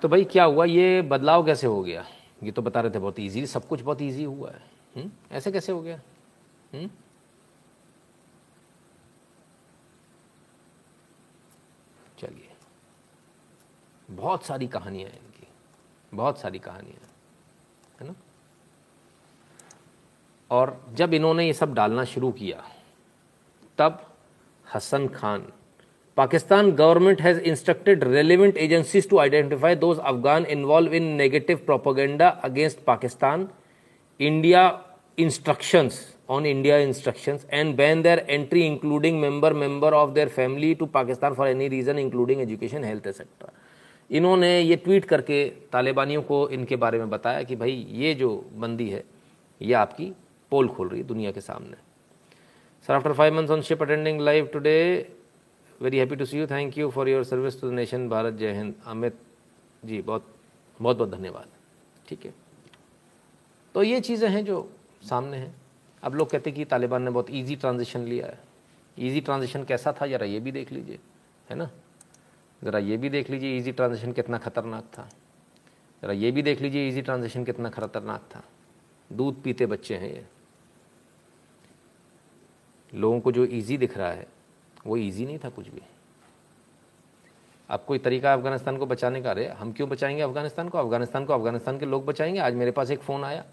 तो भाई क्या हुआ ये बदलाव कैसे हो गया ये तो बता रहे थे बहुत इजी सब कुछ बहुत इजी हुआ है हुँ? ऐसे कैसे हो गया? हम्म? चलिए। बहुत सारी कहानियाँ हैं इनकी। बहुत सारी कहानियाँ है। ना? और जब इन्होंने ये सब डालना शुरू किया, तब Hasan Khan, Pakistan government has instructed relevant agencies to identify those Afghan involve in negative propaganda against Pakistan India instructions on India instructions and ban their entry including member member of their family to Pakistan for any reason including education health etcetera इन्होंने ये tweet करके तालिबानियों को इनके बारे में बताया कि भाई, ये जो बंदी है, ये आपकी पोल खोल रही है दुनिया के सामने। Sir after five months on ship attending live today very happy to see you thank you for your service to the nation Bharat जय हिंद अमित जी, बहुत बहुत बहुत धन्यवाद। ठीक है? तो ये चीज़ें हैं जो सामने हैं। अब लोग कहते कि तालिबान ने बहुत इजी ट्रांजिशन लिया है। इजी ट्रांजिशन कैसा था? ज़रा ये भी देख लीजिए, है ना? ज़रा ये भी देख लीजिए इजी ट्रांजिशन कितना खतरनाक था। ज़रा ये भी देख लीजिए इजी ट्रांजिशन कितना खतरनाक था। दूध पीते बच्चे हैं ये। लोगों को जो इजी दिख रहा है, वो इजी नहीं था कुछ भी। अब कोई तरीका अफ़गानिस्तान को बचाने का? अरे, हम क्यों बचाएँगे? अफ़गानिस्तान को अफ़गानिस्तान को, अफ़गानिस्तान के लोग बचाएँगे? आज मेरे पास एक फ़ोन आया।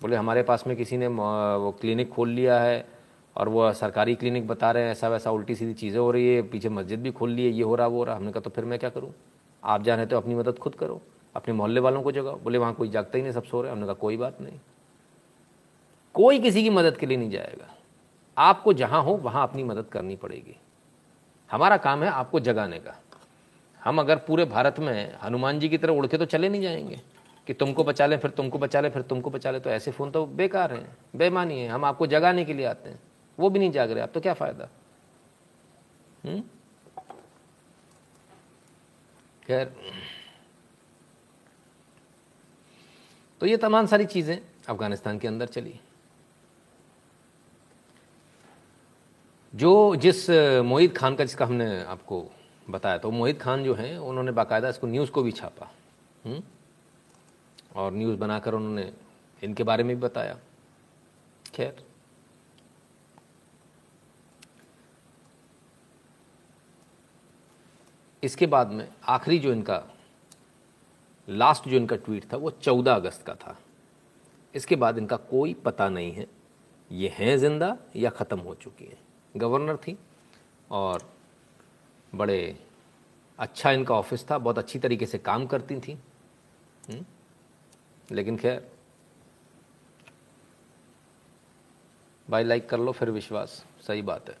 बोले, हमारे पास में किसी ने वो क्लिनिक खोल लिया है और वो सरकारी क्लिनिक बता रहे हैं ऐसा वैसा उल्टी सीधी चीज़ें हो रही है, पीछे मस्जिद भी खोल ली है, ये हो रहा, वो हो रहा। हमने कहा तो फिर मैं क्या करूँ? आप जाने तो अपनी मदद खुद करो, अपने मोहल्ले वालों को जगाओ। बोले, वहाँ कोई जागता ही नहीं, सब सो रहे हमने कहा, कोई बात नहीं। कोई किसी की मदद के लिए नहीं जाएगा। आपको जहाँ हो, वहाँ अपनी मदद करनी पड़ेगी। हमारा काम है आपको जगाने का। हम अगर पूरे भारत में हनुमान जी की तरह उड़ के तो चले नहीं जाएँगे। कि तुमको बचा लें, फिर तुमको बचा लें, फिर तुमको बचा लें तो ऐसे फ़ोन तो बेकार हैं, बेमानी है, हम आपको जगाने के लिए आते हैं। वो भी नहीं जाग रहे आप तो क्या फ़ायदा? हम्म? खैर। तो ये तमाम सारी चीज़ें अफ़गानिस्तान के अंदर चली। जो जिस मोहित खान का, जिसका हमने आपको बताया तो मोहित खान जो हैं, उन्होंने बाकायदा इसको न्यूज़ को भी छापा। हुँ? और न्यूज़ बनाकर उन्होंने इनके बारे में भी बताया। खैर। इसके बाद में आखिरी जो इनका लास्ट जो इनका ट्वीट था, वो चौदह अगस्त का था। इसके बाद इनका कोई पता नहीं है, ये हैं ज़िंदा या ख़त्म हो चुकी हैं। गवर्नर थी और बड़े अच्छा इनका ऑफ़िस था, बहुत अच्छी तरीके से काम करती थी। हुँ? लेकिन खैर, भाई लाइक कर लो, फिर विश्वास, सही बात है।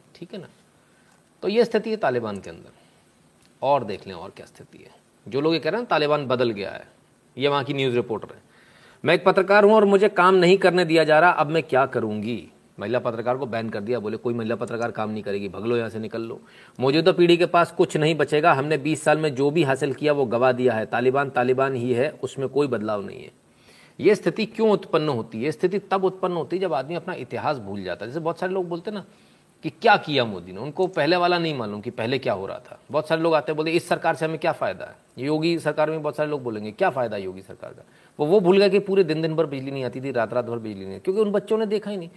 ठीक है ना? तो ये स्थिति है तालिबान के अंदर। और देख लें और क्या स्थिति है। जो लोग ये कह रहे हैं तालिबान बदल गया है, ये वहाँ की न्यूज़ रिपोर्टर है। मैं एक पत्रकार हूँ और मुझे काम नहीं करने दिया जा रहा, अब मैं क्या करूँगी? महिला पत्रकार को बैन कर दिया, बोले, कोई महिला पत्रकार काम नहीं करेगी भगलो यहाँ से, निकल लो। मौजूदा पीढ़ी के पास कुछ नहीं बचेगा, हमने 20 साल में जो भी हासिल किया वो गवा दिया है, तालिबान तालिबान ही है, उसमें कोई बदलाव नहीं है। ये स्थिति क्यों उत्पन्न होती है? स्थिति तब उत्पन्न होती है जब आदमी अपना इतिहास भूल जाता है। जैसे बहुत सारे लोग बोलते ना कि क्या किया मोदी ने? उनको पहले वाला नहीं मालूम कि पहले क्या हो रहा था। बहुत सारे लोग आते हैं बोलते इस सरकार से हमें क्या फ़ायदा है? योगी सरकार में बहुत सारे लोग बोलेंगे, क्या फ़ायदा योगी सरकार का? वो वो भूल गए कि पूरे दिन दिन भर बिजली नहीं आती थी रात रात भर बिजली नहीं क्योंकि उन बच्चों ने देखा ही नहीं।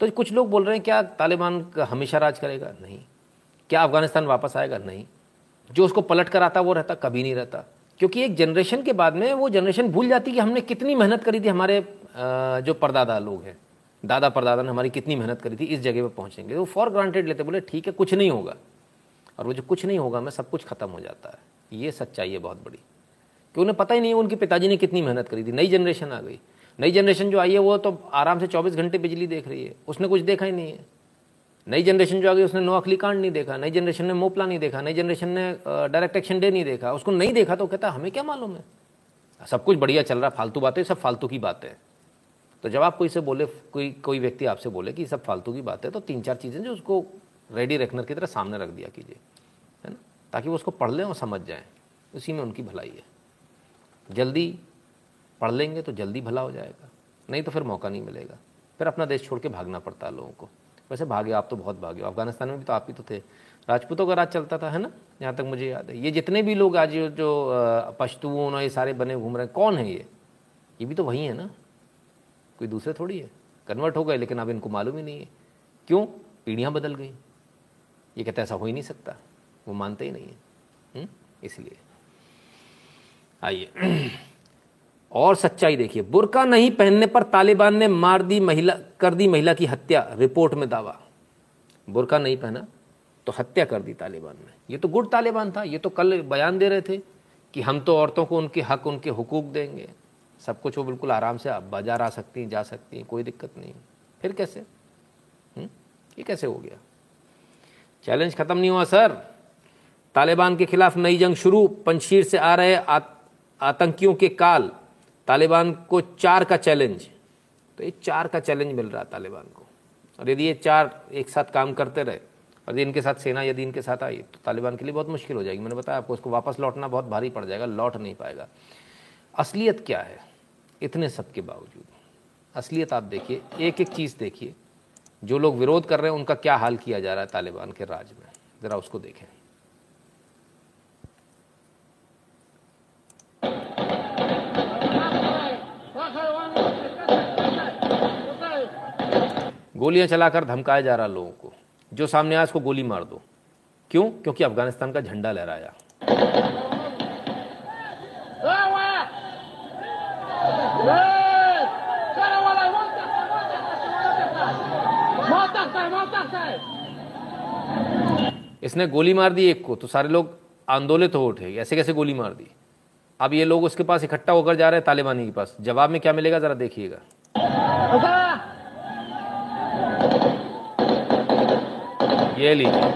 तो कुछ लोग बोल रहे हैं, क्या तालिबान हमेशा राज करेगा? नहीं। क्या अफ़गानिस्तान वापस आएगा? नहीं। जो उसको पलट कर आता, वो रहता, कभी नहीं रहता। क्योंकि एक जनरेशन के बाद में वो जनरेशन भूल जाती कि हमने कितनी मेहनत करी थी, हमारे जो परदादा लोग हैं। दादा परदादा ने हमारी कितनी मेहनत करी थी, इस जगह पर पहुँचेंगे। वो फॉर ग्रांटेड लेते, बोले, ठीक है, कुछ नहीं होगा। और वो जो कुछ नहीं होगा, में सब कुछ खत्म हो जाता है। ये सच्चाई है बहुत बड़ी। कि उन्हें पता ही नहीं उनके पिताजी ने कितनी मेहनत करी थी। नई जनरेशन आ गई। नई जनरेशन जो आई है, वो तो आराम से 24 घंटे बिजली देख रही है। उसने कुछ देखा ही नहीं है। नई जनरेशन जो आ गई, उसने नो अखली कांड नहीं देखा, नई जनरेशन ने मोपला नहीं देखा, नई जनरेशन ने डायरेक्ट एक्शन डे नहीं देखा। उसको नहीं देखा तो कहता, हमें क्या मालूम है? सब कुछ बढ़िया चल रहा, फालतू बातें, सब फालतू की बातें। तो जब आप कोई से बोले, कोई कोई व्यक्ति आपसे बोले कि सब फालतू की बात है तो तीन चार चीज़ें जो उसको रेडी रेकनर की तरह सामने रख दिया कीजिए, है ना? ताकि वो उसको पढ़ लें और समझ जाएँ। उसी में उनकी भलाई है। जल्दी पढ़ लेंगे तो जल्दी भला हो जाएगा। नहीं तो फिर मौका नहीं मिलेगा। फिर अपना देश छोड़ के भागना पड़ता है लोगों को। वैसे भागे आप तो बहुत भागे अफ़गानिस्तान में भी तो आप ही तो थे। राजपूतों का राज चलता था, है ना? यहाँ तक मुझे याद है। ये जितने भी लोग आज जो पश्तून और ये सारे बने घूम रहे हैं, कौन है ये? ये भी तो वही है ना? कोई दूसरे थोड़ी है? कन्वर्ट हो गए, लेकिन अब इनको मालूम ही नहीं है। क्यों? पीढ़ियाँ बदल गई। ये कहते ऐसा हो ही नहीं सकता। वो मानते ही नहीं है। हम्म? इसलिए। आइए। और सच्चाई देखिए बुरका नहीं पहनने पर तालिबान ने मार दी महिला कर दी महिला की हत्या रिपोर्ट में दावा। बुरका नहीं पहना तो हत्या कर दी तालिबान ने। ये तो गुड तालिबान था ये तो कल बयान दे रहे थे कि हम तो औरतों को उनके हक उनके हुकूक देंगे। सब कुछ वो बिल्कुल आराम से बाज़ार आ सकती हैं जा सकती हैं कोई दिक्कत नहीं। फिर कैसे? हुँ? हम्म? ये कैसे हो गया? चैलेंज खत्म नहीं हुआ सर। तालिबान के खिलाफ नई जंग शुरू पंशीर से आ रहे आ, आतंकियों के काल। तालिबान को चार का चैलेंज तो ये चार का चैलेंज मिल रहा है तालिबान को। और यदि ये चार एक साथ काम करते रहे, और यदि इनके साथ सेना यदि इनके साथ आई तो तालिबान के लिए बहुत मुश्किल हो जाएगी। मैंने बताया आपको, उसको वापस लौटना बहुत भारी पड़ जाएगा, लौट नहीं पाएगा। असलियत क्या है? इतने सब के बावजूद। असलियत आप देखिए, एक एक चीज़ देखिए। जो लोग विरोध कर रहे हैं, उनका क्या हाल किया जा रहा है तालिबान के राज में? ज़रा उसको देखें। गोलियाँ चलाकर धमकाया जा रहा लोगों को। जो सामने आया, उसको गोली मार दो। क्यों? क्योंकि अफ़गानिस्तान का झंडा लहराया। इसने गोली मार दी एक को तो सारे लोग आंदोलित हो उठे। ऐसे कैसे गोली मार दी? अब ये लोग उसके पास इकट्ठा होकर जा रहे हैं तालिबानी के पास। जवाब में क्या मिलेगा, जरा देखिएगा। ये लीजिए।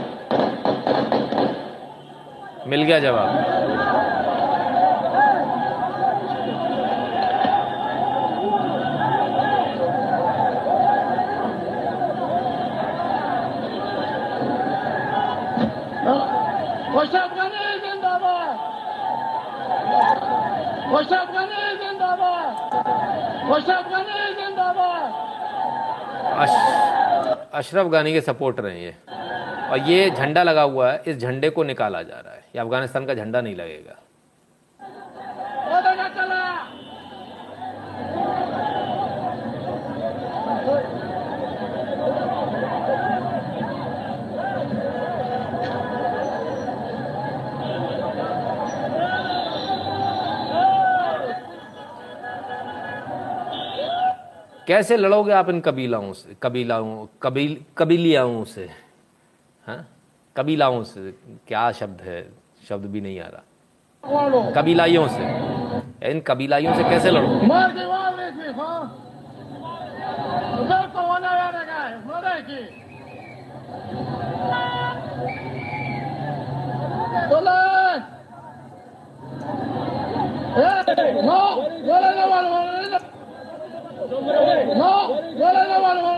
मिल गया जवाब।
अशरफ गनी
के सपोर्टर हैं ये। और ये झंडा लगा हुआ है, इस झंडे को निकाला जा रहा है। ये अफ़गानिस्तान का झंडा नहीं लगेगा। कैसे लड़ोगे आप इन कबीलाओं से, कबीलाओं, कबील, कबीलियाओं से? हाँ? कबीलाओं से क्या शब्द है? शब्द भी नहीं आ रहा। कबीलाइयों से। इन कबीलाइयों से कैसे लड़ोगे
no, no, no, no, no, no.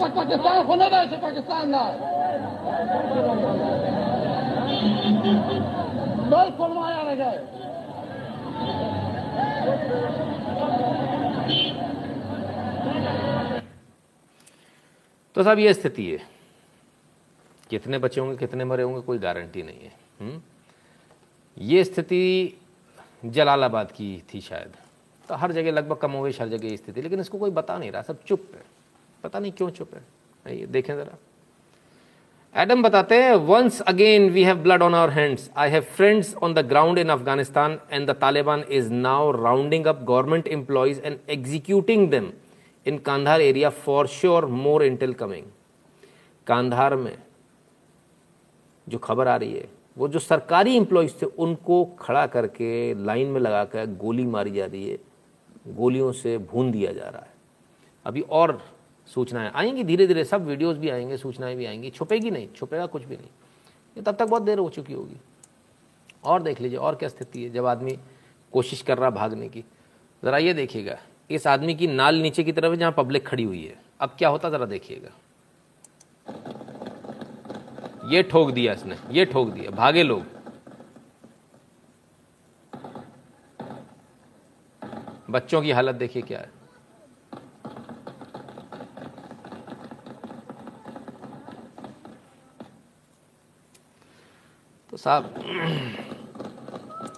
Pakistan होने से पाकिस्तान ना बिल्कुल माया रह गए
तो साहब ये स्थिति है कितने बचे होंगे, कितने मरे होंगे, कोई गारंटी नहीं है। हुँ? ये स्थिति जलालाबाद की थी शायद। तो हर जगह लगभग कम कमोवेश हर जगह स्थिति, लेकिन इसको कोई बता नहीं रहा, सब चुप है। पता नहीं क्यों चुप है। आइए, देखें ज़रा। एडम बताते हैं once again we have blood on our hands I have friends on the ground in Afghanistan and the Taliban is now rounding up government employees and executing them in Kandahar area for sure more intel coming Kandahar में जो खबर आ रही है, वो जो सरकारी employees थे, उनको खड़ा करके लाइन में लगा कर गोली मारी जा रही है, गोलियों से भून दिया जा रहा है। अभी और सूचनाएँ आएँगी धीरे धीरे सब वीडियोस भी आएँगे, सूचनाएँ भी आएँगी, छुपेगी नहीं, छुपेगा कुछ भी नहीं। ये तब तक बहुत देर हो चुकी होगी। और देख लीजिए, और क्या स्थिति है, जब आदमी कोशिश कर रहा भागने की। ज़रा ये देखिएगा, इस आदमी की नाल नीचे की तरफ़ है जहाँ पब्लिक खड़ी हुई है। अब क्या होता, ज़रा देखिएगा। ये ठोक दिया इसने, ये ठोक दिया, भागे लोग। बच्चों की हालत देखिए क्या है। तो साहब,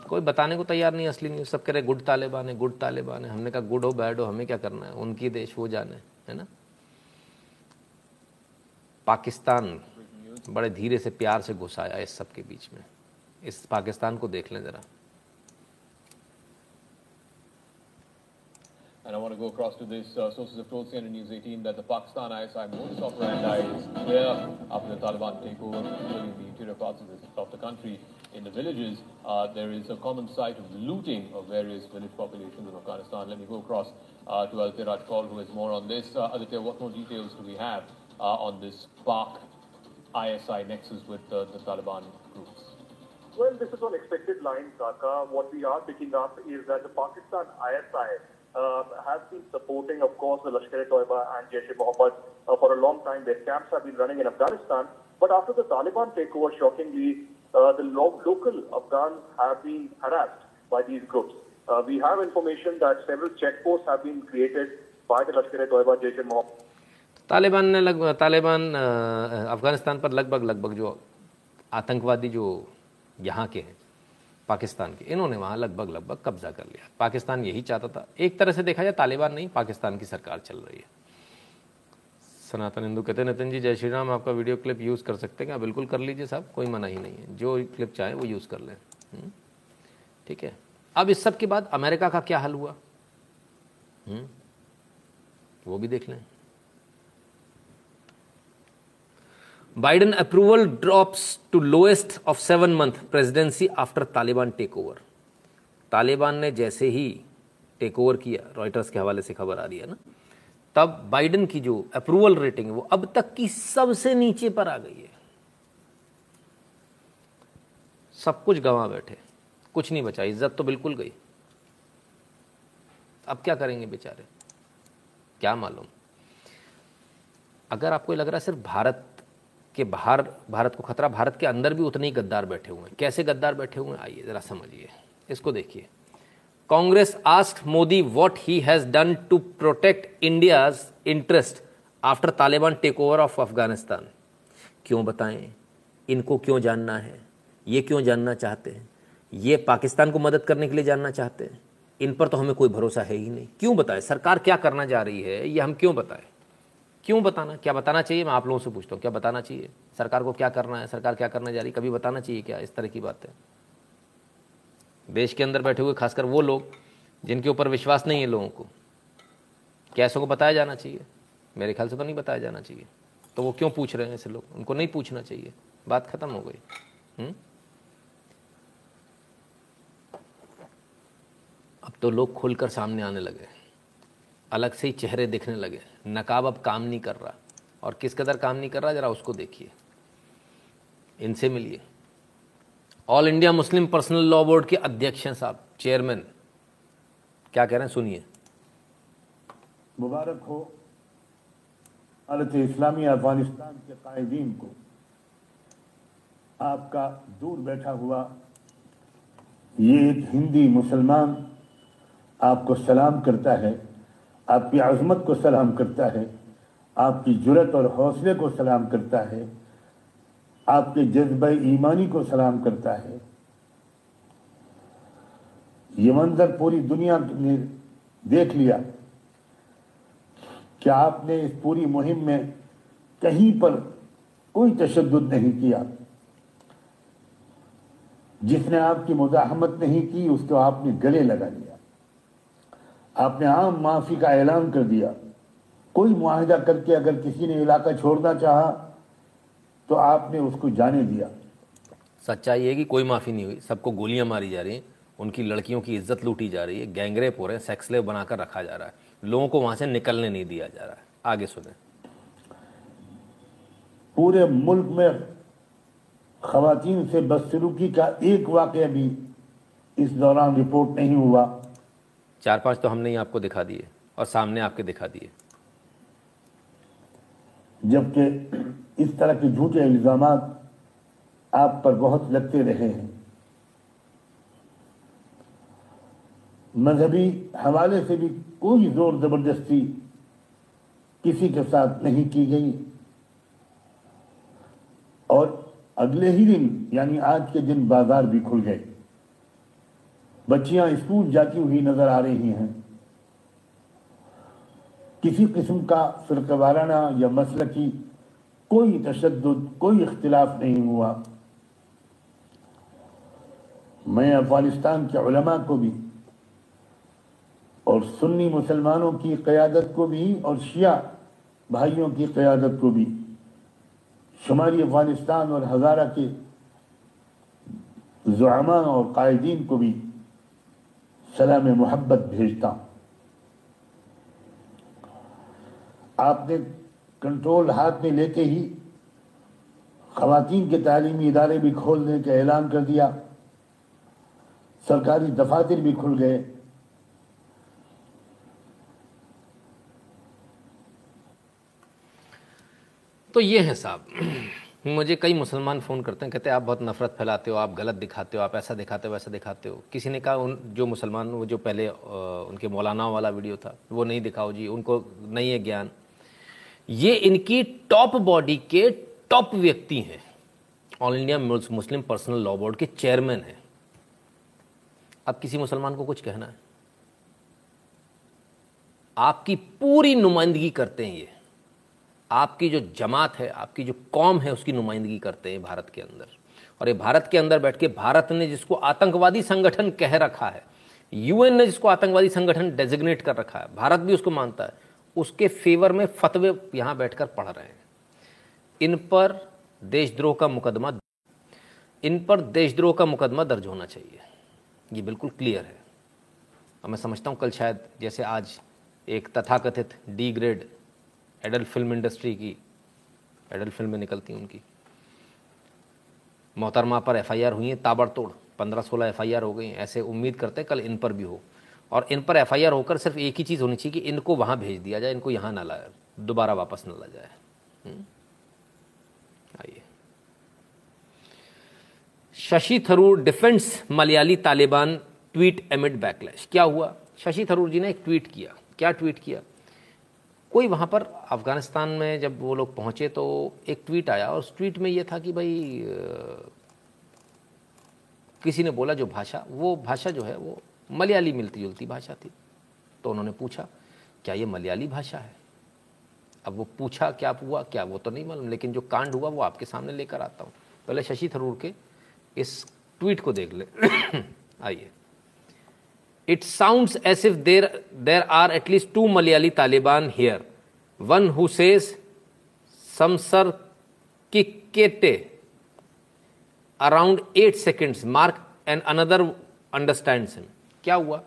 कोई बताने को तैयार नहीं असली न्यूज़ सब कह रहे गुड तालिबान है, गुड तालिबान है। हमने कहा, गुड हो, बैड हो, हमें क्या करना है? उनकी देश, वो जाने, है ना? पाकिस्तान बड़े धीरे से प्यार से घुसाया इस सब के बीच में इस पाकिस्तान को देख लें ज़रा
And I want to go across to this. Uh, sources have told CNN News 18 that the Pakistan ISI modus operandi is clear after the Taliban takeover, particularly in the interior parts of, this, of the country. In the villages, uh, there is a common sight of looting of various village populations in Afghanistan. Let me go across uh, to Aditya Rajkol, who has more on this. Uh, Aditya, what more details do we have uh, on this Pak ISI nexus with uh, the Taliban groups?
Well, this is on expected lines, Dhaka. What we are picking up is that the Pakistan ISI uh, has been supporting, of course, the Lashkar-e-Toiba and Jaish-e-Mohammed uh, for a long time. Their camps have been running in Afghanistan. But after the Taliban takeover, shockingly, uh, the lo- local Afghans have been harassed by these groups. Uh, we have information that several checkposts have been created by the Lashkar-e-Toiba, Jaish-e-Mohammed.
Taliban ने लगभग, तालिबान अफ़गानिस्तान पर लगभग लगभग जो आतंकवादी जो यहाँ के हैं, पाकिस्तान के, इन्होंने वहाँ लगभग लगभग कब्जा कर लिया। पाकिस्तान यही चाहता था। एक तरह से देखा जाए, तालिबान नहीं, पाकिस्तान की सरकार चल रही है। सनातन हिंदू कहते हैं, नितिन जी, जय श्री राम, आपका वीडियो क्लिप यूज़ कर सकते हैं बिल्कुल कर लीजिए साहब, कोई मना ही नहीं है। जो क्लिप चाहे वो यूज़ कर लें। हम्म? ठीक है। अब इस सब के बाद अमेरिका का क्या हाल हुआ? हम्म? वो भी देख लें। Biden approval drops to lowest of seven month presidency after Taliban takeover. Taliban ने जैसे ही टेक ओवर किया रॉयटर्स के हवाले से खबर आ रही है ना, तब बाइडन की जो अप्रूवल रेटिंग है, वो अब तक की सबसे नीचे पर आ गई है। सब कुछ गंवा बैठे, कुछ नहीं बचा, इज़्ज़त तो बिल्कुल गई। अब क्या करेंगे बेचारे? क्या मालूम? अगर आपको लग रहा है सिर्फ़ भारत के बाहर, भारत को खतरा, भारत के अंदर भी उतने ही गद्दार बैठे हुए हैं। कैसे गद्दार बैठे हुए हैं? आइए, जरा समझिए। इसको देखिए। Congress ask Modi what he has done to protect India's interest after Taliban take over of Afghanistan क्यों बताएँ? इनको क्यों जानना है? ये क्यों जानना चाहते हैं? ये पाकिस्तान को मदद करने के लिए जानना चाहते हैं? इन पर तो हमें कोई भरोसा है ही नहीं। क्यों बताएँ? सरकार क्या करना जा रही है? ये हम क्यों बताएँ? क्यों बताना? क्या बताना चाहिए? मैं आप लोगों से पूछता हूँ, क्या बताना चाहिए? सरकार को क्या करना है? सरकार क्या करने जा रही कभी बताना चाहिए क्या? इस तरह की बात है। देश के अंदर बैठे हुए, खासकर वो लोग, जिनके ऊपर विश्वास नहीं है लोगों को, क्या को बताया जाना चाहिए? मेरे ख्याल से तो नहीं बताया जाना चाहिए। तो वो क्यों पूछ रहे हैं ऐसे लोग? उनको नहीं पूछना चाहिए। बात खत्म हो गई। हुँ? अब तो लोग खुलकर सामने आने लगे अलग से ही चेहरे दिखने लगे नकाब अब काम नहीं कर रहा। और किस कदर काम नहीं कर रहा, जरा उसको देखिए। इनसे मिलिए। All India Muslim personal law board के अध्यक्ष हैं साहब, चेयरमैन। क्या कह रहे हैं? सुनिए।
मुबारक हो। हालत इस्लामी अफ़गानिस्तान के कायदीन को। आपका दूर बैठा हुआ ये एक हिंदी मुसलमान आपको सलाम करता है। आपकी आज़मत को सलाम करता है, आपकी जुरत और हौसले को सलाम करता है, आपके जज्ब ईमानी को सलाम करता है। ये मंजर पूरी दुनिया ने देख लिया कि आपने इस पूरी मुहिम में कहीं पर कोई तशद नहीं किया। जिसने आपकी मुजाहमत नहीं की, उसको आपने गले लगा लिया। आपने आम माफ़ी का ऐलान कर दिया। कोई मुआहदा करके अगर किसी ने इलाका छोड़ना चाहा तो आपने उसको जाने दिया।
सच्चाई है कि कोई माफ़ी नहीं हुई। सबको गोलियाँ मारी जा रही हैं। उनकी लड़कियों की इज़्ज़त लूटी जा रही है। गैंगरेप हो रहे हैं सेक्सलेव बनाकर रखा जा रहा है। लोगों को वहाँ से निकलने नहीं दिया जा रहा है। आगे सुने।
पूरे मुल्क में खातन से बदसलूकी का एक वाक़ भी इस दौरान रिपोर्ट नहीं हुआ।
चार पाँच तो हमने ही आपको दिखा दिए और सामने आपके दिखा दिए।
जबकि इस तरह के झूठे इल्ज़ाम आप पर बहुत लगते रहे हैं। मजहबी हवाले से भी कोई ज़ोर ज़बरदस्ती किसी के साथ नहीं की गई। और अगले ही दिन, यानी आज के दिन, बाज़ार भी खुल गए। बच्चियाँ स्कूल जाती हुई नज़र आ रही हैं। किसी किस्म का फिरकवाराना या मसल की कोई तशद कोई इख्तिलाफ नहीं हुआ। मैं अफ़गानिस्तान के उलमा को भी और सुन्नी मुसलमानों की क़्यादत को भी और शिया भाइयों की क़्यादत को भी शुमारी अफ़गानिस्तान और हज़ारा के जुआमा और कायदीन को भी सलाम मोहब्बत भेजता हूँ। आपने कंट्रोल हाथ में लेते ही खातन के तालीमी इदारे भी खोलने का ऐलान कर दिया। सरकारी दफातर भी खुल गए।
तो ये है साहब। मुझे कई मुसलमान फ़ोन करते हैं, कहते हैं, आप बहुत नफ़रत फैलाते हो, आप गलत दिखाते हो, आप ऐसा दिखाते हो, वैसा दिखाते हो। किसी ने कहा, उन, जो मुसलमान, वो जो पहले उनके मौलाना वाला वीडियो था, वो नहीं दिखाओ जी, उनको नहीं है ज्ञान। ये इनकी टॉप बॉडी के टॉप व्यक्ति हैं। All India Muslim personal law board के चेयरमैन हैं। अब किसी मुसलमान को कुछ कहना है। आपकी पूरी नुमाइंदगी करते हैं ये। आपकी जो जमात है, आपकी जो कौम है, उसकी नुमाइंदगी करते हैं भारत के अंदर। और ये भारत के अंदर बैठ के भारत ने जिसको आतंकवादी संगठन कह रखा है, यूएन ने जिसको आतंकवादी संगठन डेजिग्नेट कर रखा है, भारत भी उसको मानता है, उसके फेवर में फतवे यहाँ बैठकर पढ़ रहे हैं। इन पर देशद्रोह का मुकदमा, इन पर देशद्रोह का मुकदमा दर्ज होना चाहिए। ये बिल्कुल क्लियर है। और मैं समझता हूँ कल शायद जैसे आज एक तथाकथित D grade adult film industry की एडल्ट फ़िल्में निकलती हैं उनकी। मोहतरमा पर एफआईआर हुई है, ताबड़तोड़, पंद्रह सोलह एफआईआर हो गई ऐसे उम्मीद करते हैं कल इन पर भी हो। और इन पर एफआईआर होकर सिर्फ़ एक ही चीज़ होनी चाहिए कि इनको वहाँ भेज दिया जाए, इनको यहाँ ना लाए दोबारा वापस ना ला जाए। हम्म? आइए। Shashi Tharoor defence Malayali Taliban tweet amid backlash क्या हुआ? शशि थरूर जी ने एक ट्वीट किया। क्या ट्वीट किया? कोई वहाँ पर अफ़गानिस्तान में जब वो लोग पहुँचे तो एक ट्वीट आया और उस ट्वीट में ये था कि भाई किसी ने बोला जो भाषा, वो भाषा जो है वो मलयाली मिलती जुलती भाषा थी। तो उन्होंने पूछा, क्या ये मलयाली भाषा है? अब वो पूछा, क्या हुआ? क्या वो तो नहीं मालूम, लेकिन जो कांड हुआ वो आपके सामने लेकर आता हूँ। पहले शशि थरूर के इस ट्वीट को देख ले। आइए। It sounds as if there there are at least two Malayali Taliban here one who says समसर किकेटे around eight seconds mark and another understand क्या हुआ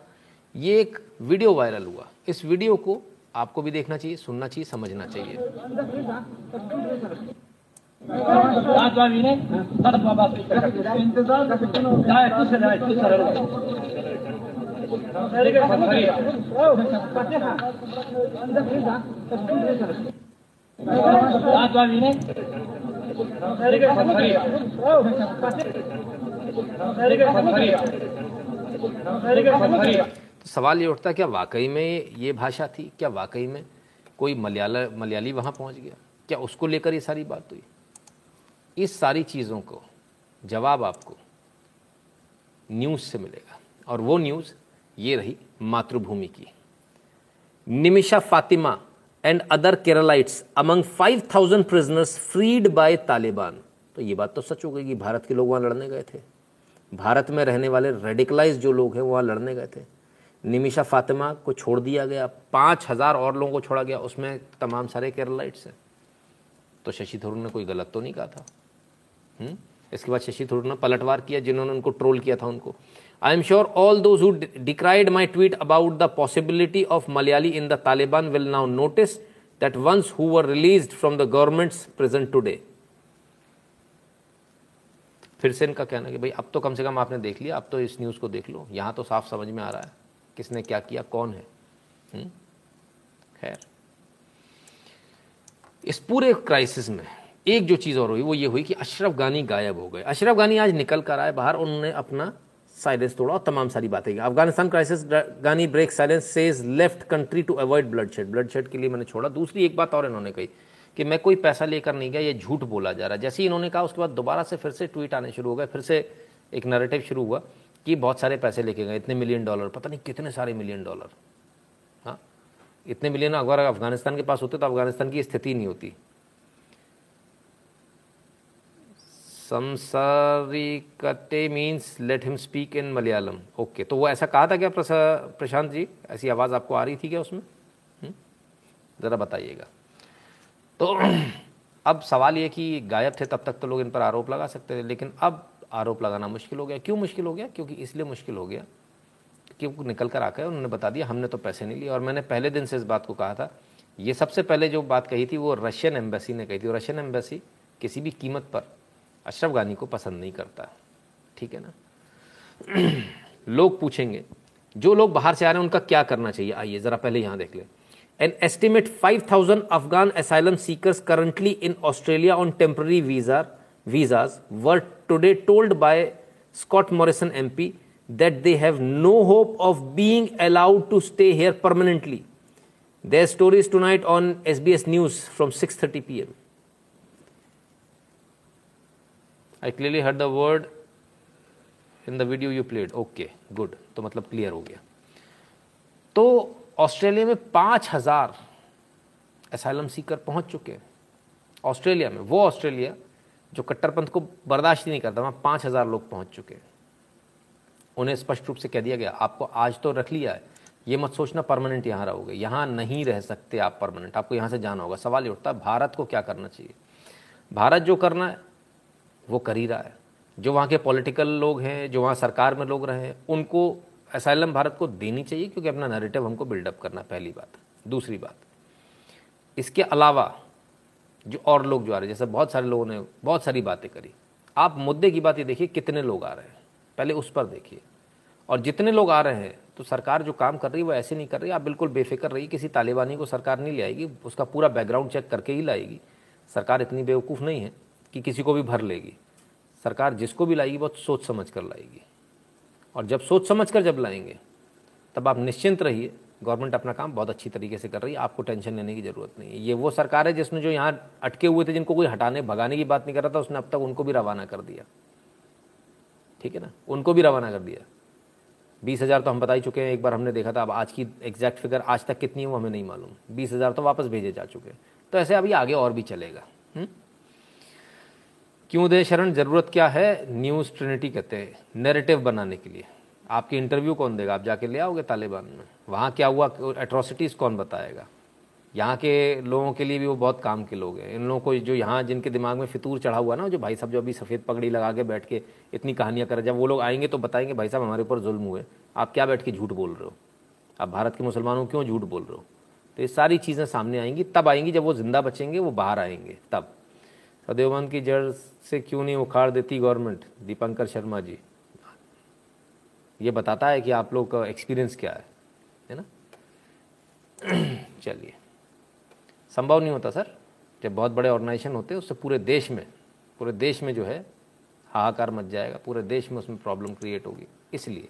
ये एक वीडियो वायरल हुआ इस वीडियो को आपको भी देखना चाहिए सुनना चाहिए समझना चाहिए
इंतज़ार तू
सवाल ये उठता क्या वाकई में ये भाषा थी? क्या वाकई में कोई मलयाला, मलयाली वहाँ पहुँच गया? क्या उसको लेकर ये सारी बात हुई? इस सारी चीज़ों को जवाब आपको न्यूज़ से मिलेगा। और वो न्यूज़ ये रही मातृभूमि की। Nimisha, Fatima and other Keralites among 5000 prisoners freed by Taliban तो ये बात तो सच हो गई कि भारत के लोग वहाँ लड़ने गए थे। भारत में रहने वाले रेडिकलाइज जो लोग हैं, वहाँ लड़ने गए थे। निमिषा, फातिमा को छोड़ दिया गया। पाँच हज़ार और लोगों को छोड़ा गया। उसमें तमाम सारे केरलाइट्स हैं। तो शशि थरूर ने कोई गलत तो नहीं कहा था? हुँ? इसके बाद शशि थरूर ने पलटवार किया, जिन्होंने उनको ट्रोल किया था उनको। I am sure all those decried my tweet about the possibility of Malayali in the Taliban will now notice that ones who release from the government's present today फिर से इनका कहना कि भाई, अब तो कम से कम आपने देख लिया, अब तो इस न्यूज़ को देख लो। यहाँ तो साफ़ समझ में आ रहा है किसने क्या किया, कौन है। खैर। इस पूरे क्राइसिस में एक जो चीज़ और हुई, वो ये हुई कि अशरफ गानी गायब हो गए। अशरफ गानी आज निकल कर आए बाहर, उन्होंने अपना साइलेंस तोड़ा और तमाम सारी बातें की Afghanistan crisis Ghani break silence says left country to avoid bloodshed bloodshed के लिए मैंने छोड़ा दूसरी एक बात और इन्होंने कही कि मैं कोई पैसा लेकर नहीं गया ये झूठ बोला जा रहा है जैसे ही इन्होंने कहा उसके बाद दोबारा से फिर से ट्वीट आने शुरू हो गए फिर से एक नरेटिव शुरू हुआ कि बहुत सारे पैसे लेके गए इतने मिलियन डॉलर पता नहीं कितने सारे मिलियन डॉलर हाँ इतने मिलियन अगर अफ़गानिस्तान के पास होते तो अफ़गानिस्तान की स्थिति नहीं होती समसारिकटे means let him speak in Malayalam okay तो वो ऐसा कहा था क्या प्रशांत जी? ऐसी आवाज़ आपको आ रही थी क्या उसमें? ज़रा बताइएगा। तो अब सवाल ये कि गायब थे तब तक तो लोग इन पर आरोप लगा सकते थे, लेकिन अब आरोप लगाना मुश्किल हो गया। क्यों मुश्किल हो गया? क्योंकि इसलिए मुश्किल हो गया कि वो निकल कर आकर उन्होंने बता दिया, हमने तो पैसे नहीं लिए। और मैंने पहले दिन से इस बात को कहा था, ये सबसे पहले जो बात कही थी वो रशियन एम्बेसी ने कही थी। रशियन एम्बेसी किसी भी कीमत पर अशरफ गानी को पसंद नहीं करता। ठीक है ना? लोग पूछेंगे, जो लोग बाहर से आ रहे हैं, उनका क्या करना चाहिए? आइए, जरा पहले यहाँ देख ले। An estimate five thousand Afghan asylum seeker currently in Australia on temporary visa visas were today told by Scott Morrison M P that they have no hope of being allowed to stay here permanently their stories tonight on S B S news from six thirty P M I clearly heard the word in the video you played. Okay, good. तो मतलब clear हो गया। तो Australia में पाँच हज़ार asylum Sikar पहुँच चुके हैं। ऑस्ट्रेलिया में वो ऑस्ट्रेलिया जो कट्टरपंथ को बर्दाश्त नहीं करता वहाँ पाँच हज़ार लोग पहुँच चुके हैं। उन्हें स्पष्ट रूप से कह दिया गया आपको आज तो रख लिया है। ये मत सोचना परमानेंट यहाँ रहोगे। यहाँ नहीं रह सकते आप परमानेंट आपको यहाँ से जाना होगा। सवाल ये उठता है भारत को क्या करना चाहिए? भारत जो करना है वो कर ही रहा है। जो वहाँ के पॉलिटिकल लोग हैं, जो वहाँ सरकार में लोग रहे हैं, उनको असाइलम भारत को देनी चाहिए क्योंकि अपना नैरेटिव हमको बिल्डअप करना पहली बात। दूसरी बात, इसके अलावा जो और लोग जो आ रहे हैं, जैसे बहुत सारे लोगों ने बहुत सारी बातें करी। आप मुद्दे की बात ये देखिए, कितने लोग आ रहे हैं। पहले उस पर देखिए। और जितने लोग आ रहे हैं तो सरकार जो काम कर रही है, वो ऐसे नहीं कर रही। आप बिल्कुल बेफिक्र रही किसी तालिबानी को सरकार नहीं ले आएगी, उसका पूरा बैकग्राउंड चेक करके ही लाएगी। सरकार इतनी बेवकूफ़ नहीं है। कि किसी को भी भर लेगी। सरकार जिसको भी लाएगी, बहुत सोच समझ कर लाएगी। और जब सोच समझ कर जब लाएँगे, तब आप निश्चिंत रहिए। गवर्नमेंट अपना काम बहुत अच्छी तरीके से कर रही है, आपको टेंशन लेने की ज़रूरत नहीं है। ये वो सरकार है जिसने जो यहाँ अटके हुए थे, जिनको कोई हटाने, भगाने की बात नहीं कर रहा था, उसने अब तक उनको भी रवाना कर दिया। ठीक है ना? उनको भी रवाना कर दिया। बीस हज़ार तो हम बता ही चुके हैं, एक बार हमने देखा था, अब आज की एग्जैक्ट फिगर आज तक कितनी है वो हमें नहीं मालूम। बीस हज़ार तो वापस भेजे जा चुके हैं। तो ऐसे अभी आगे और भी चलेगा। हुँ? क्यों दे शरण? ज़रूरत क्या है? न्यूज़ ट्रिनिटी कहते हैं नैरेटिव बनाने के लिए। आपकी इंटरव्यू कौन देगा? आप जाके ले आओगे तालिबान में। वहाँ क्या हुआ? एट्रोसिटीज़ कौन बताएगा? यहाँ के लोगों के लिए भी वो बहुत काम के लोग हैं। इन लोगों को जो यहाँ जिनके दिमाग में फितूर चढ़ा हुआ ना, जो भाई साहब जो अभी सफ़ेद पगड़ी लगा के बैठ के इतनी कहानियाँ कर जब वो लोग आएँगे तो बताएँगे, भाई साहब, हमारे ऊपर जुल्म हुए। आप क्या बैठ के झूठ बोल रहे हो? आप भारत के मुसलमानों क्यों झूठ बोल रहे हो? तो ये सारी चीज़ें सामने आएँगी। तब आएँगी जब वो ज़िंदा बचेंगे, वो बाहर आएँगे, तब। और देवबंद की जड़ से क्यों नहीं उखाड़ देती गवर्नमेंट? दीपंकर शर्मा जी। ये बताता है कि आप लोग का एक्सपीरियंस क्या है है ना? चलिए। संभव नहीं होता सर। जब बहुत बड़े ऑर्गेनाइजेशन होते हैं, उससे पूरे देश में, पूरे देश में जो है, हाहाकार मच जाएगा। पूरे देश में उसमें प्रॉब्लम क्रिएट होगी। इसलिए,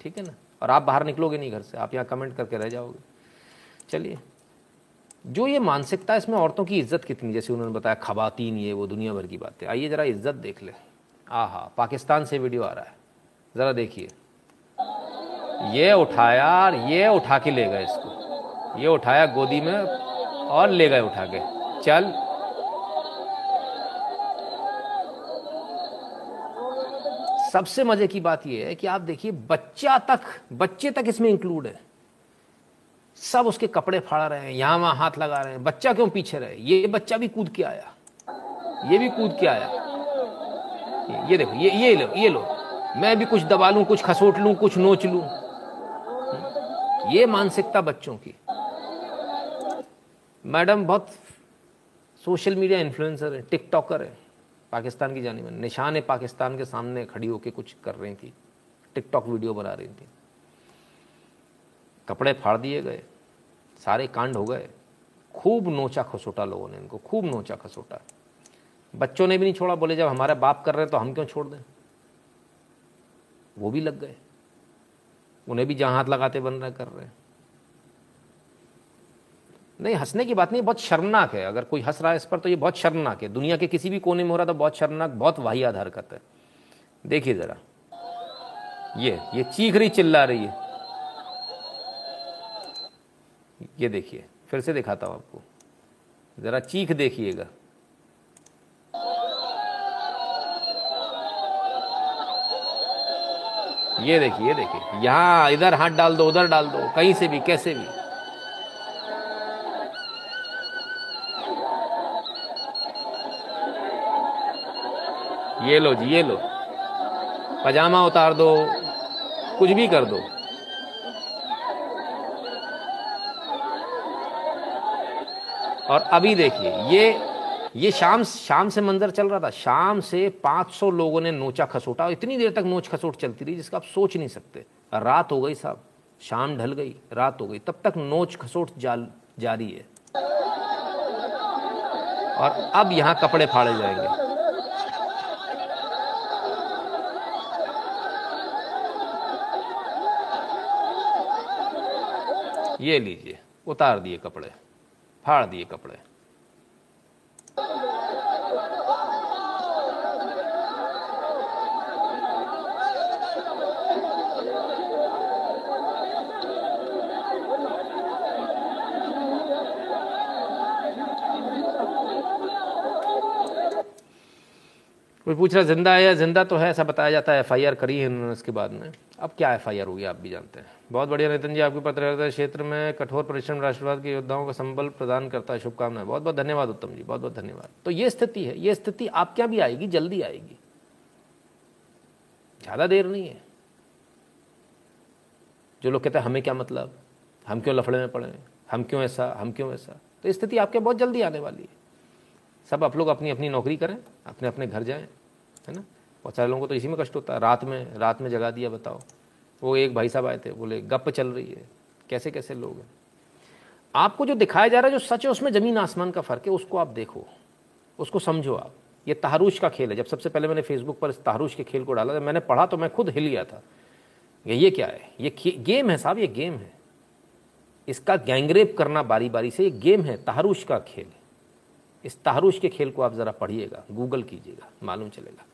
ठीक है ना? और आप बाहर निकलोगे नहीं घर से। आप यहाँ कमेंट करके रह जाओगे। चलिए। जो ये मानसिकता इसमें औरतों की इज़्ज़त कितनी जैसे उन्होंने बताया, खवातीन, ये वो दुनिया भर की बातें। आइए ज़रा इज़्ज़त देख ले। आहा, पाकिस्तान से वीडियो आ रहा है। ज़रा देखिए। ये उठाया ये उठा के ले गए इसको। ये उठाया गोदी में और ले गए उठा के। चल। सबसे मज़े की बात यह है कि आप देखिए, बच्चा तक, बच्चे तक इसमें इंक्लूड है। सब उसके कपड़े फाड़ रहे हैं, यहाँ वहाँ हाथ लगा रहे हैं। बच्चा क्यों पीछे रहे? ये बच्चा भी कूद के आया। ये भी कूद के आया। ये देखो, ये ये लो ये लो। मैं भी कुछ दबा लूँ, कुछ खसोट लूँ, कुछ नोच लूँ। ये मानसिकता बच्चों की। मैडम बहुत सोशल मीडिया इन्फ्लुएंसर है, टिकटॉकर है। पाकिस्तान की जानी मानी। निशान है पाकिस्तान के सामने खड़ी होकर कुछ कर रही थी। टिकटॉक वीडियो बना रही थी। कपड़े फाड़ दिए गए। सारे कांड हो गए। खूब नोचा खसोटा लोगों ने इनको, खूब नोचा खसोटा। बच्चों ने भी नहीं छोड़ा, बोले जब हमारे बाप कर रहे हैं तो हम क्यों छोड़ दें? वो भी लग गए। उन्हें भी जहाँ हाथ लगाते बन रहे कर रहे। नहीं, हंसने की बात नहीं, बहुत शर्मनाक है। अगर कोई हंस रहा है इस पर तो ये बहुत शर्मनाक है। दुनिया के किसी भी कोने में हो रहा तो बहुत शर्मनाक, बहुत वाहियात हरकत है। देखिए जरा। ये ये चीख रही, चिल्ला रही है। ये देखिए, फिर से दिखाता हूँ आपको। जरा चीख देखिएगा। ये देखिए ये देखिए। यहाँ इधर हाथ डाल दो, उधर डाल दो, कहीं से भी, कैसे भी। ये लो जी, ये लो। पजामा उतार दो, कुछ भी कर दो। और अभी देखिए, ये ये शाम शाम से मंजर चल रहा था। शाम से 500 लोगों ने नोचा खसोटा और इतनी देर तक नोच खसोट चलती रही जिसका आप सोच नहीं सकते। रात हो गई साहब, शाम ढल गई, रात हो गई, तब तक नोच खसोट जाल, जारी है। और अब यहाँ कपड़े फाड़े जाएँगे। ये लीजिए, उतार दिए कपड़े। फाड़ दिए कपड़े। कोई पूछ रहा ज़िंदा है या ज़िंदा तो है? ऐसा बताया जाता है, एफआईआर करी है उन्होंने उसके बाद में। अब क्या एफआईआर होगी, आप भी जानते हैं। बहुत बढ़िया नितिन जी, आपकी पत्रकारिता क्षेत्र में कठोर परिश्रम, राष्ट्रवाद के योद्धाओं का संबल प्रदान करता है। शुभकामनाएँ। बहुत बहुत धन्यवाद, उत्तम जी। बहुत बहुत धन्यवाद। तो ये स्थिति है, ये स्थिति आप क्या भी आएगी, जल्दी आएगी। ज़्यादा देर नहीं है। जो लोग कहते हैं, हमें क्या मतलब? हम क्यों लफड़े में पड़े हम क्यों ऐसा? हम क्यों ऐसा? तो स्थिति आपके बहुत जल्दी आने वाली है। सब आप लोग अपनी अपनी नौकरी करें, अपने अपने घर जाएँ, है ना? बहुत सारे लोगों को तो इसी में कष्ट होता है। रात में रात में जगा दिया, बताओ। वो एक भाई साहब आए थे, बोले गप चल रही है। कैसे कैसे लोग हैं? आपको जो दिखाया जा रहा है, जो सच है, उसमें ज़मीन आसमान का फ़र्क है, उसको आप देखो। उसको समझो आप। ये तहारूश का खेल है। जब सबसे पहले मैंने फेसबुक पर इस तहारूश के खेल को डाला था मैंने पढ़ा तो मैं खुद हिल गया था। ये क्या है? ये गेम है साहब, ये गेम है। इसका गैंगरेप करना बारी बारी से, ये गेम है तहारूश का खेल। इस तहारूश के खेल को आप ज़रा पढ़िएगा, गूगल कीजिएगा, मालूम चलेगा।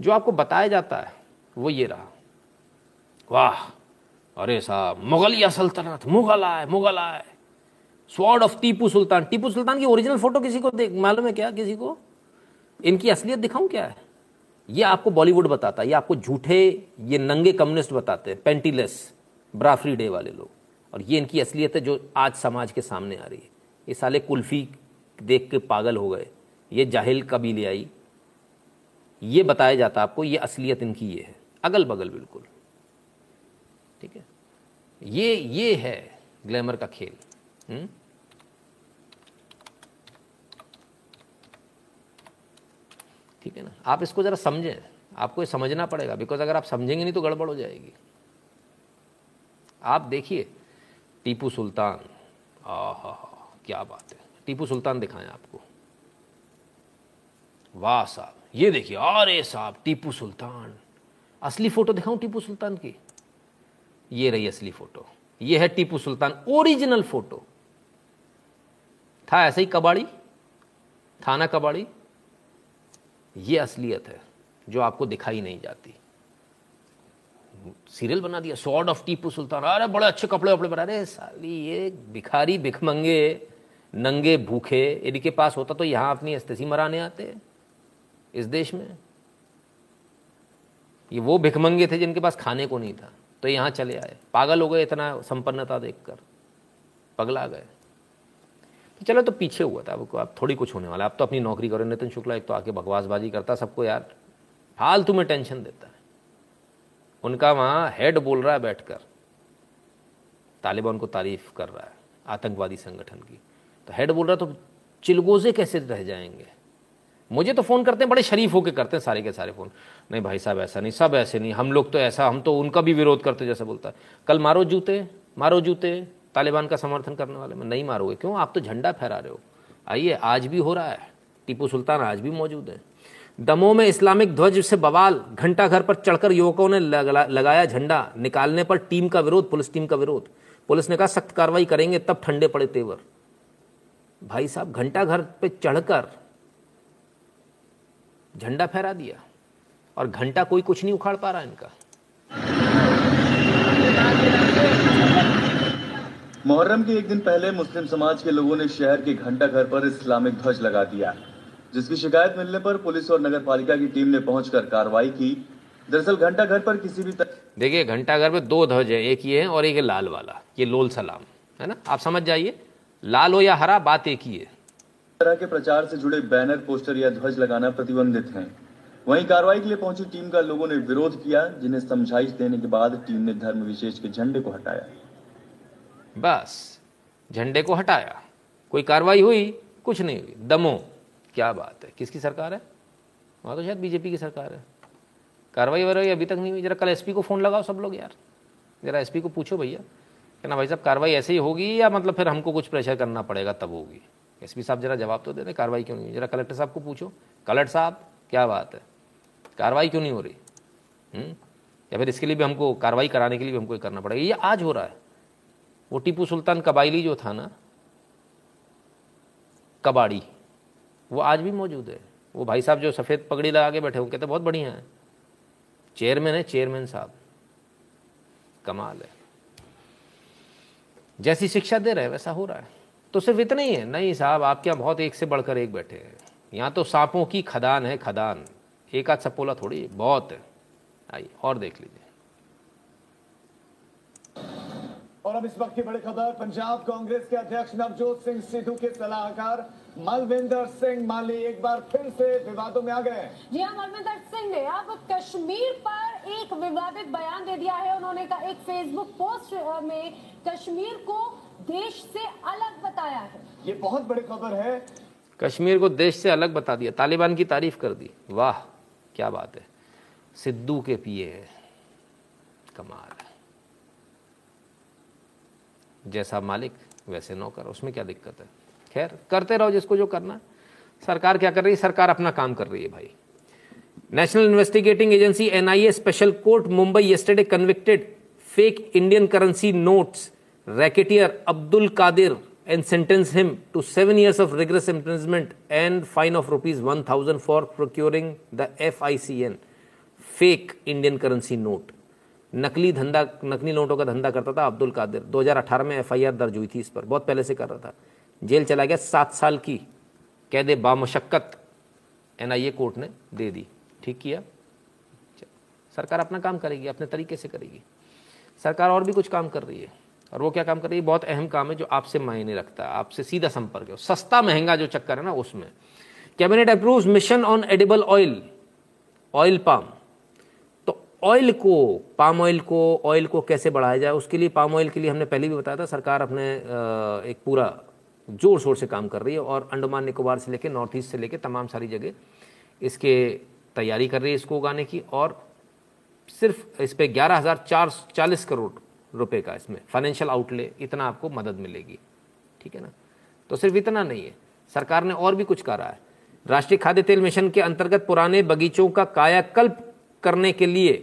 जो आपको बताया जाता है, वो ये रहा। वाह, अरे साहब, मुगलिया सल्तनत, मुगल आए मुगल आए। स्वॉर्ड ऑफ़ टीपू सुल्तान टीपू सुल्तान की ओरिजिनल फ़ोटो किसी को देख, मालूम है क्या किसी को? इनकी असलियत दिखाऊँ क्या है? ये आपको बॉलीवुड बताता है, ये आपको झूठे, ये नंगे कम्युनिस्ट बताते हैं पेंटीलेस ब्राफ्री डे वाले लोग। और ये इनकी असलियत है जो आज समाज के सामने आ रही है। ये साले कुल्फी देख के पागल हो गए। ये जाहिल कभी ले आई। ये बताया जाता आपको, ये असलियत इनकी ये है। अगल बगल बिल्कुल। ठीक है? ये ये है ग्लैमर का खेल। हुँ? ठीक है ना? आप इसको ज़रा समझें। आपको ये समझना पड़ेगा बिकॉज़ अगर आप समझेंगे नहीं तो गड़बड़ हो जाएगी। आप देखिए, टीपू सुल्तान। आहा क्या बात है। टीपू सुल्तान दिखाएँ आपको। वाह साहब, ये देखिए, अरे साहब, टीपू सुल्तान। असली फ़ोटो दिखाऊँ टीपू सुल्तान की? ये रही असली फ़ोटो। ये है टीपू सुल्तान, ओरिजिनल फ़ोटो। था ऐसे ही कबाड़ी? था ना कबाड़ी? ये असलियत है, जो आपको दिखाई नहीं जाती। सीरियल बना दिया, सॉर्ड ऑफ़ टीपू सुल्तान। अरे बड़े अच्छे कपड़े वपड़े बना रहे साली, ये भिखारी भिखमंगे। नंगे भूखे इनके पास होता तो यहाँ अपनी अस्तेसी मराने आते इस देश में। ये वो भिखमंगे थे जिनके पास खाने को नहीं था तो यहाँ चले आए। पागल हो गए इतना संपन्नता देखकर। पगला गए। तो चलो तो पीछे हुआ था आपको आप थोड़ी कुछ होने वाला आप तो अपनी नौकरी करो, नितिन शुक्ला एक तो आके बकवासबाजी करता, सबको यार फालतू में टेंशन देता है। उनका वहाँ हेड बोल रहा है बैठकर, तालिबान को तारीफ़ कर रहा है, आतंकवादी संगठन की। तो हेड बोल रहा तो चिलगोजे कैसे रह जाएँगे? मुझे तो फ़ोन करते हैं, बड़े शरीफ होके करते हैं सारे के सारे फ़ोन नहीं भाई साहब, ऐसा नहीं, सब ऐसे नहीं, हम लोग तो ऐसा, हम तो उनका भी विरोध करते जैसे बोलता है। कल मारो जूते मारो जूते, तालिबान का समर्थन करने वाले, में नहीं मारोगे, क्यों? आप तो झंडा फहरा रहे हो। आइए, आज भी हो रहा है, टीपू सुल्तान आज भी मौजूद है। दमोह में इस्लामिक ध्वज से बवाल, घंटा घर पर चढ़कर युवकों ने लगाया झंडा, निकालने पर टीम का विरोध, पुलिस टीम का विरोध। पुलिस ने कहा, सख्त कार्रवाई करेंगे, तब ठंडे पड़े तेवर। भाई साहब घंटा घर पे चढ़कर झंडा फहरा दिया और घंटा कोई कुछ नहीं उखाड़ पा रहा इनका।
मुहर्रम के एक दिन पहले मुस्लिम समाज के लोगों ने शहर के घंटा घर पर इस्लामिक ध्वज लगा दिया जिसकी शिकायत मिलने पर पुलिस और नगर पालिका की टीम ने पहुंचकर कार्रवाई की। दरअसल घंटा घर पर किसी भी तर...
देखिए घंटा घर पर दो ध्वज है एक ये है और एक लाल वाला ये लोल सलाम है ना? आप समझ जाइए। लाल हो या हरा बात एक ही है
तरह के प्रचार से जुड़े बैनर पोस्टर या ध्वज लगाना प्रतिबंधित हैं। वहीं कार्रवाई के लिए पहुँची टीम का लोगों ने विरोध किया जिन्हें समझाइश देने के बाद टीम ने धर्म विशेष के झंडे को हटाया।
बस झंडे को हटाया। कोई कार्रवाई हुई? कुछ नहीं हुई। दमो। क्या बात है। किसकी सरकार है? वहाँ तो शायद बीजेपी की सरकार है। कार्रवाई वारवाई अभी तक नहीं हुई। जरा कल एसपी को फ़ोन लगाओ सब लोग यार। जरा एसपी को पूछो भैया। कहना भाई साहब, कार्रवाई ऐसे ही होगी या मतलब फिर हमको कुछ प्रेशर करना पड़ेगा, तब होगी? एसपी साहब जरा जवाब तो दे रहे कार्रवाई क्यों नहीं जरा कलेक्टर साहब को पूछो। कलेक्टर साहब, क्या बात है? कार्रवाई क्यों नहीं हो रही? हुँ? या फिर इसके लिए भी हमको कार्रवाई कराने के लिए भी हमको करना पड़ेगा। ये आज हो रहा है। वो टीपू सुल्तान कबाइली जो था ना, कबाड़ी, वो आज भी मौजूद है। वो भाई साहब जो सफ़ेद पगड़ी लगा के बैठे वो कहते बहुत बढ़िया है। चेयरमैन है चेयरमैन साहब। कमाल है। जैसी शिक्षा दे रहे हैं, वैसा हो रहा है। तो सिर्फ़ इतना ही है। नहीं साहब आपके क्या बहुत एक से बढ़कर एक बैठे हैं? यहाँ तो सांपों की खदान है, खदान। एक आध सपोला थोड़ी, बहुत है। आइए, और देख लीजिए।
और अब इस वक्त की बड़ी खबर पंजाब कांग्रेस के अध्यक्ष नवजोत सिंह सिद्धू के सलाहकार मलविंदर सिंह माली एक बार फिर से विवादों में आ गए
जी हाँ मलविंदर सिंह ने अब कश्मीर पर एक विवादित बयान दे दिया है। उन्होंने कहा एक फेसबुक पोस्ट में कश्मीर को देश से अलग बताया है।
ये बहुत बड़ी खबर है।
कश्मीर को देश से अलग बता दिया। तालिबान की तारीफ़ कर दी। वाह क्या बात है। सिद्धू के पिए कमाल। है जैसा मालिक, वैसे नौकर, उसमें क्या दिक्कत है? खैर, करते रहो जिसको जो करना सरकार क्या कर रही है? सरकार अपना काम कर रही है भाई। National investigating agency NIA special court Mumbai yesterday convicted fake Indian currency notes racketeer Abdul Kadir and sentence him to seven years of rigorous imprisonment and fine of rupees one thousand for procuring the F I C N fake Indian currency note नकली धंधा, नकली नोटों का धंधा करता था अब्दुल कादिर। 2018 में FIR दर्ज हुई थी इस पर। बहुत पहले से कर रहा था। जेल चला गया, सात साल की कैद बामशक्कत एनआईए कोर्ट ने दे दी। ठीक किया। सरकार अपना काम करेगी, अपने तरीके से करेगी। सरकार और भी कुछ काम कर रही है। और वो क्या काम कर रही है? बहुत अहम काम है जो आपसे मायने रखता है, आपसे सीधा संपर्क है। सस्ता महँगा जो चक्कर है ना, उसमें। Cabinet approve mission on edible oil oil palm. Oil को पाम ऑयल को ऑयल को कैसे बढ़ाया जाए, उसके लिए पाम ऑयल के लिए हमने पहले भी बताया था, सरकार अपने एक पूरा ज़ोर शोर से काम कर रही है और अंडमान निकोबार से लेकर नॉर्थ ईस्ट से लेकर तमाम सारी जगह इसके तैयारी कर रही है इसको उगाने की और सिर्फ़ इस पर ग्यारह हज़ार चार चालीस करोड़ रुपए का इसमें फाइनेंशियल आउटले इतना आपको मदद मिलेगी। ठीक है ना? तो सिर्फ़ इतना नहीं है। सरकार ने और भी कुछ करा है। राष्ट्रीय खाद्य तेल मिशन के अंतर्गत पुराने बगीचों का कायाकल्प करने के लिए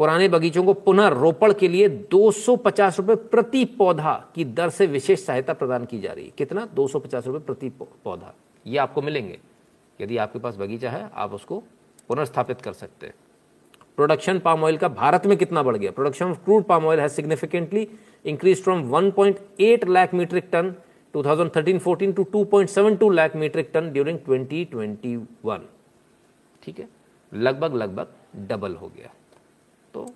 पुराने बगीचों को पुनः रोपण के लिए 250 रुपए प्रति पौधा की दर से विशेष सहायता प्रदान की जा रही है। कितना? 250 रुपए प्रति पौधा। ये आपको मिलेंगे। यदि आपके पास बगीचा है, आप उसको पुनर्स्थापित कर सकते हैं। प्रोडक्शन पाम ऑयल का भारत में कितना बढ़ गया? Production of crude palm oil has significantly increase from 1.8 lakh metric ton 2013-14 to 2.72 lakh metric ton during 2021 ठीक है? लगभग लगभग डबल हो गया। तो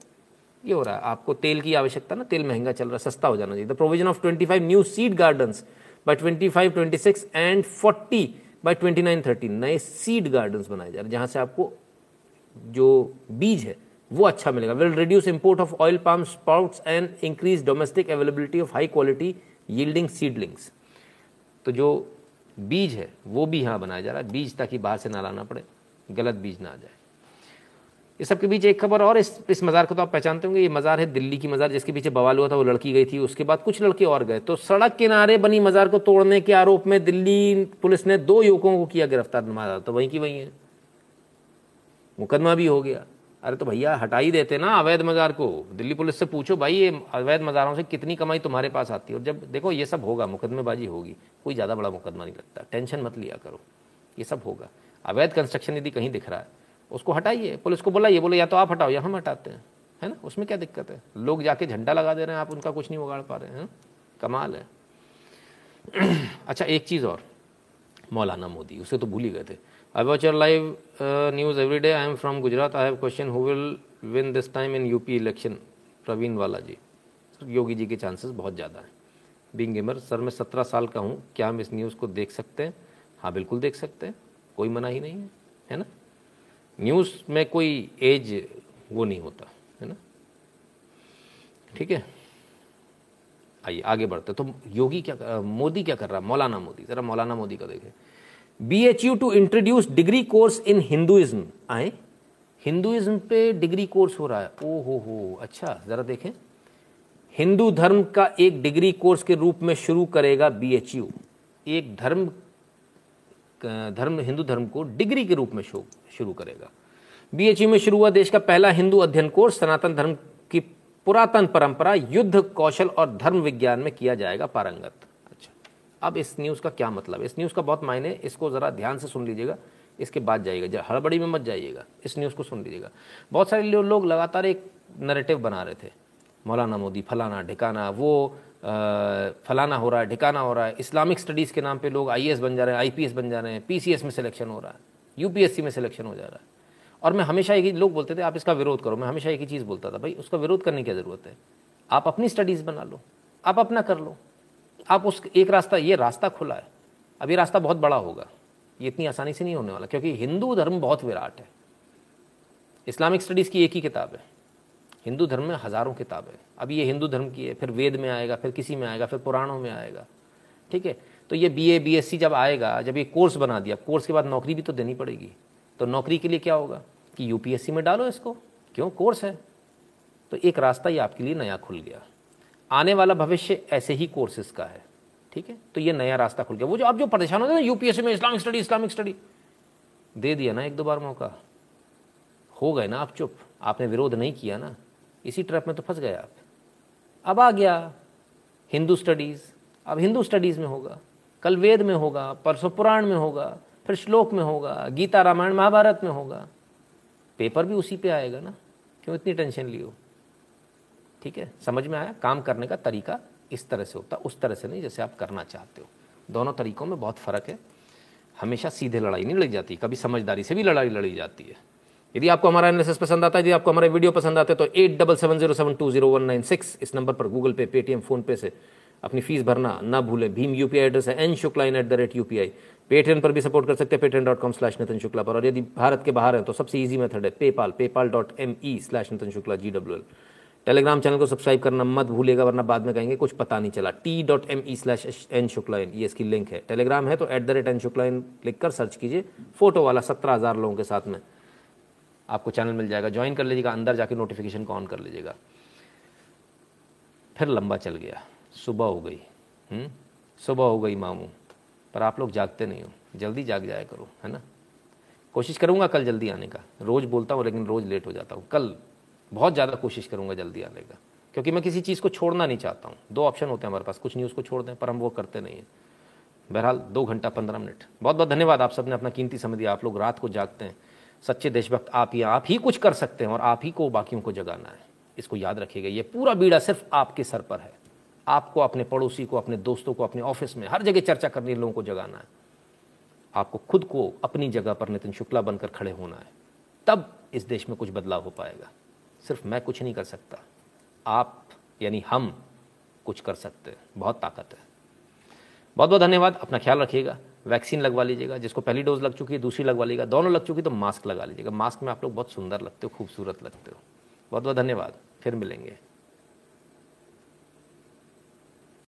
ये हो रहा है। आपको तेल की आवश्यकता ना, तेल महँगा चल रहा है, सस्ता हो जाना चाहिए। The provision of 25 new seed gardens by 25 26 and 40 by 29 30 नए सीड गार्डन्स बनाए जा रहे हैं, जहाँ से आपको जो बीज है, वो अच्छा मिलेगा। Will reduce import of oil palm sprouts and increase domestic availability of high quality yielding seedlings तो जो बीज है, वो भी यहाँ बनाया जा रहा है, बीज ताकि बाहर से ना लाना पड़े, गलत बीज ना आ जाए। इस सब के बीच एक खबर और इस इस मज़ार को तो आप पहचानते होंगे, ये मज़ार है दिल्ली की मज़ार, जिसके पीछे बवाल हुआ था, वो लड़की गई थी, उसके बाद कुछ लड़के और गए। तो सड़क किनारे बनी मज़ार को तोड़ने के आरोप में दिल्ली पुलिस ने दो युवकों को किया गिरफ़्तार मारा तो वहीं की वहीं है। मुकदमा भी हो गया। अरे तो भैया हटा ही देते ना अवैध मज़ार को। दिल्ली पुलिस से पूछो, भाई, ये अवैध मज़ारों से कितनी कमाई तुम्हारे पास आती है? और जब देखो, ये सब होगा, मुकदमेबाजी होगी। कोई ज़्यादा बड़ा मुकदमा नहीं लगता। टेंशन मत लिया करो। ये सब होगा। अवैध कंस्ट्रक्शन यदि कहीं दिख रहा है उसको हटाइए पुलिस को बोला ये बोले या तो आप हटाओ या हम हटाते हैं। है ना? उसमें क्या दिक्कत है? लोग जाके झंडा लगा दे रहे हैं आप उनका कुछ नहीं उगाड़ पा रहे हैं कमाल है। अच्छा एक चीज़ और मौलाना मोदी उसे तो भूल ही गए थे। I watch live uh, news every day. I am from Gujarat. I have question who will win this time in UP election? Praveen वाला जी योगी जी के चांसेस बहुत ज़्यादा हैं। बिंग गेमर सर मैं सत्रह साल का हूँ। क्या हम इस न्यूज़ को देख सकते हैं? हाँ बिल्कुल देख सकते हैं। कोई मना ही नहीं है है ना? न्यूज़ में कोई एज वो नहीं होता, है ना? ठीक है? आइए, आगे बढ़ते तो योगी क्या मोदी क्या कर रहा है? मौलाना मोदी, ज़रा मौलाना मोदी का देखें। B H U to introduce degree course in Hinduism आए? हिंदुइज्म पे डिग्री कोर्स हो रहा है। ओ हो हो अच्छा जरा देखें। हिंदू धर्म का एक डिग्री कोर्स के रूप में शुरू करेगा बी एच यू एक धर्म धर्म, हिंदू धर्म को डिग्री के रूप में शुरू करेगा। बीएचयू में शुरू हुआ देश का पहला हिंदू अध्ययन कोर्स। सनातन धर्म की पुरातन परंपरा युद्ध, कौशल और धर्म विज्ञान में किया जाएगा पारंगत। अच्छा अब इस न्यूज़ का क्या मतलब? है इस न्यूज़ का बहुत मायने, इसको ज़रा ध्यान से सुन लीजिएगा। इसके बाद जाइएगा हड़बड़ी में मत जाइएगा। इस न्यूज़ को सुन लीजिएगा। बहुत सारे लोग लगातार एक नरेटिव बना रहे थे। मौलाना मोदी, फलाना, ढिकाना, वो फलाना हो रहा है, ढिकाना हो रहा है इस्लामिक स्टडीज़ के नाम पे लोग आईएएस बन जा रहे हैं आईपीएस बन जा रहे हैं पीसीएस में सिलेक्शन हो रहा है यूपीएससी में सिलेक्शन हो जा रहा है। और मैं हमेशा एक ही, लोग बोलते थे, आप इसका विरोध करो। मैं हमेशा एक ही चीज़ बोलता था, भाई, उसका विरोध करने की ज़रूरत है? आप अपनी स्टडीज़ बना लो, आप अपना कर लो। आप उस, एक रास्ता, ये रास्ता खुला है। अब ये रास्ता बहुत बड़ा होगा। ये इतनी आसानी से नहीं होने वाला, क्योंकि हिंदू धर्म बहुत विराट है। इस्लामिक स्टडीज़ की एक ही किताब है। हिंदू धर्म में हज़ारों किताब अब ये हिंदू धर्म की है, फिर वेद में आएगा, फिर किसी में आएगा, फिर पुराणों में आएगा। ठीक है? तो ये B A B S C जब आएगा, जब ये कोर्स बना दिया, कोर्स के बाद नौकरी भी तो देनी पड़ेगी। तो नौकरी के लिए क्या होगा? कि यूपीएससी में डालो इसको। क्यों? कोर्स है। तो एक रास्ता ही आपके लिए नया खुल गया। आने वाला भविष्य ऐसे ही कोर्सेज का है। ठीक है? तो ये नया रास्ता खुल गया। वो जो आप जो परेशान होते हैं यूपीएससी में इस्लामिक स्टडी इस्लामिक स्टडी दे दिया ना एक दो बार मौका। हो गए ना आप चुप। आपने विरोध नहीं किया ना। इसी ट्रैप में तो फंस गए आप। अब आ गया हिंदू स्टडीज़। अब हिंदू स्टडीज़ में होगा, कल वेद में होगा, परसों पुराण में होगा, फिर श्लोक में होगा, गीता रामायण महाभारत में होगा। पेपर भी उसी पे आएगा ना, क्यों इतनी टेंशन लियो? ठीक है, समझ में आया? काम करने का तरीका इस तरह से होता, उस तरह से नहीं जैसे आप करना चाहते हो। दोनों तरीकों में बहुत फ़र्क है। हमेशा सीधे लड़ाई नहीं लड़ी जाती, कभी समझदारी से भी लड़ाई लड़ी जाती है। यदि आपको हमारा एनालिसिस पसंद आता है, यदि आपको हमारे वीडियो पसंद आते हैं तो eight double seven zero seven two zero one nine six इस नंबर पर गूगल पे पेटीएम फ़ोन पे से अपनी फ़ीस भरना ना भूलें। भीम यूपीआई एड्रेस है N Shukla in at the rate UPI Paytm पर भी सपोर्ट कर सकते हैं Paytm dot com slash Nitin Shukla पर। और यदि भारत के बाहर हैं तो सबसे ईजी मेथड है PayPal PayPal dot M E slash Nitin Shukla ji W L Telegram channel को सब्सक्राइब करना मत भूलेगा वरना बाद में कहेंगे कुछ पता नहीं चला। T dot M E slash N Shukla N ये इसकी लिंक है। टेलीग्राम है तो at the rate N Shukla N लिख कर सर्च कीजिए। फ़ोटो वाला सत्रह हज़ार लोगों के साथ में। आपको चैनल मिल जाएगा, ज्वाइन कर लीजिएगा, अंदर जाके नोटिफिकेशन को ऑन कर लीजिएगा। फिर लंबा चल गया, सुबह हो गई सुबह हो गई मामू, पर आप लोग जागते नहीं हो, जल्दी जाग जाया करो, है ना? कोशिश करूँगा कल जल्दी आने का, रोज़ बोलता हूँ, लेकिन रोज़ लेट हो जाता हूँ, कल बहुत ज़्यादा कोशिश करूँगा जल्दी आने का, क्योंकि मैं किसी चीज़ को छोड़ना नहीं चाहता हूँ। दो ऑप्शन होते हैं हमारे पास, कुछ न्यूज़ को छोड़ दें, पर हम वो करते नहीं हैं। बहरहाल, दो घंटा, पंद्रह मिनट। बहुत बहुत धन्यवाद आप सबने अपना कीमती समय दिया, आप लोग रात को जागते हैं। सच्चे देशभक्त, आप ही आप ही कुछ कर सकते हैं और आप ही को बाकियों को जगाना है। इसको याद रखिएगा, ये पूरा बीड़ा सिर्फ़ आपके सर पर है। आपको अपने पड़ोसी को, अपने दोस्तों को, अपने ऑफ़िस में, हर जगह चर्चा करने लोगों को जगाना है। आपको खुद को अपनी जगह पर नितिन शुक्ला बनकर खड़े होना है। तब इस देश में कुछ बदलाव हो पाएगा। सिर्फ़ मैं कुछ नहीं कर सकता। आप, यानी हम, कुछ कर सकते हैं। बहुत ताकत है। बहुत बहुत धन्यवाद। अपना ख्याल रखिएगा। वैक्सीन लगवा लीजिएगा, जिसको पहली डोज लग चुकी है, दूसरी लगवा लीजिएगा, दोनों लग चुकी तो मास्क लगा लीजिएगा। मास्क में आप लोग बहुत सुंदर लगते हो, खूबसूरत लगते हो। बहुत बहुत धन्यवाद। फिर मिलेंगे।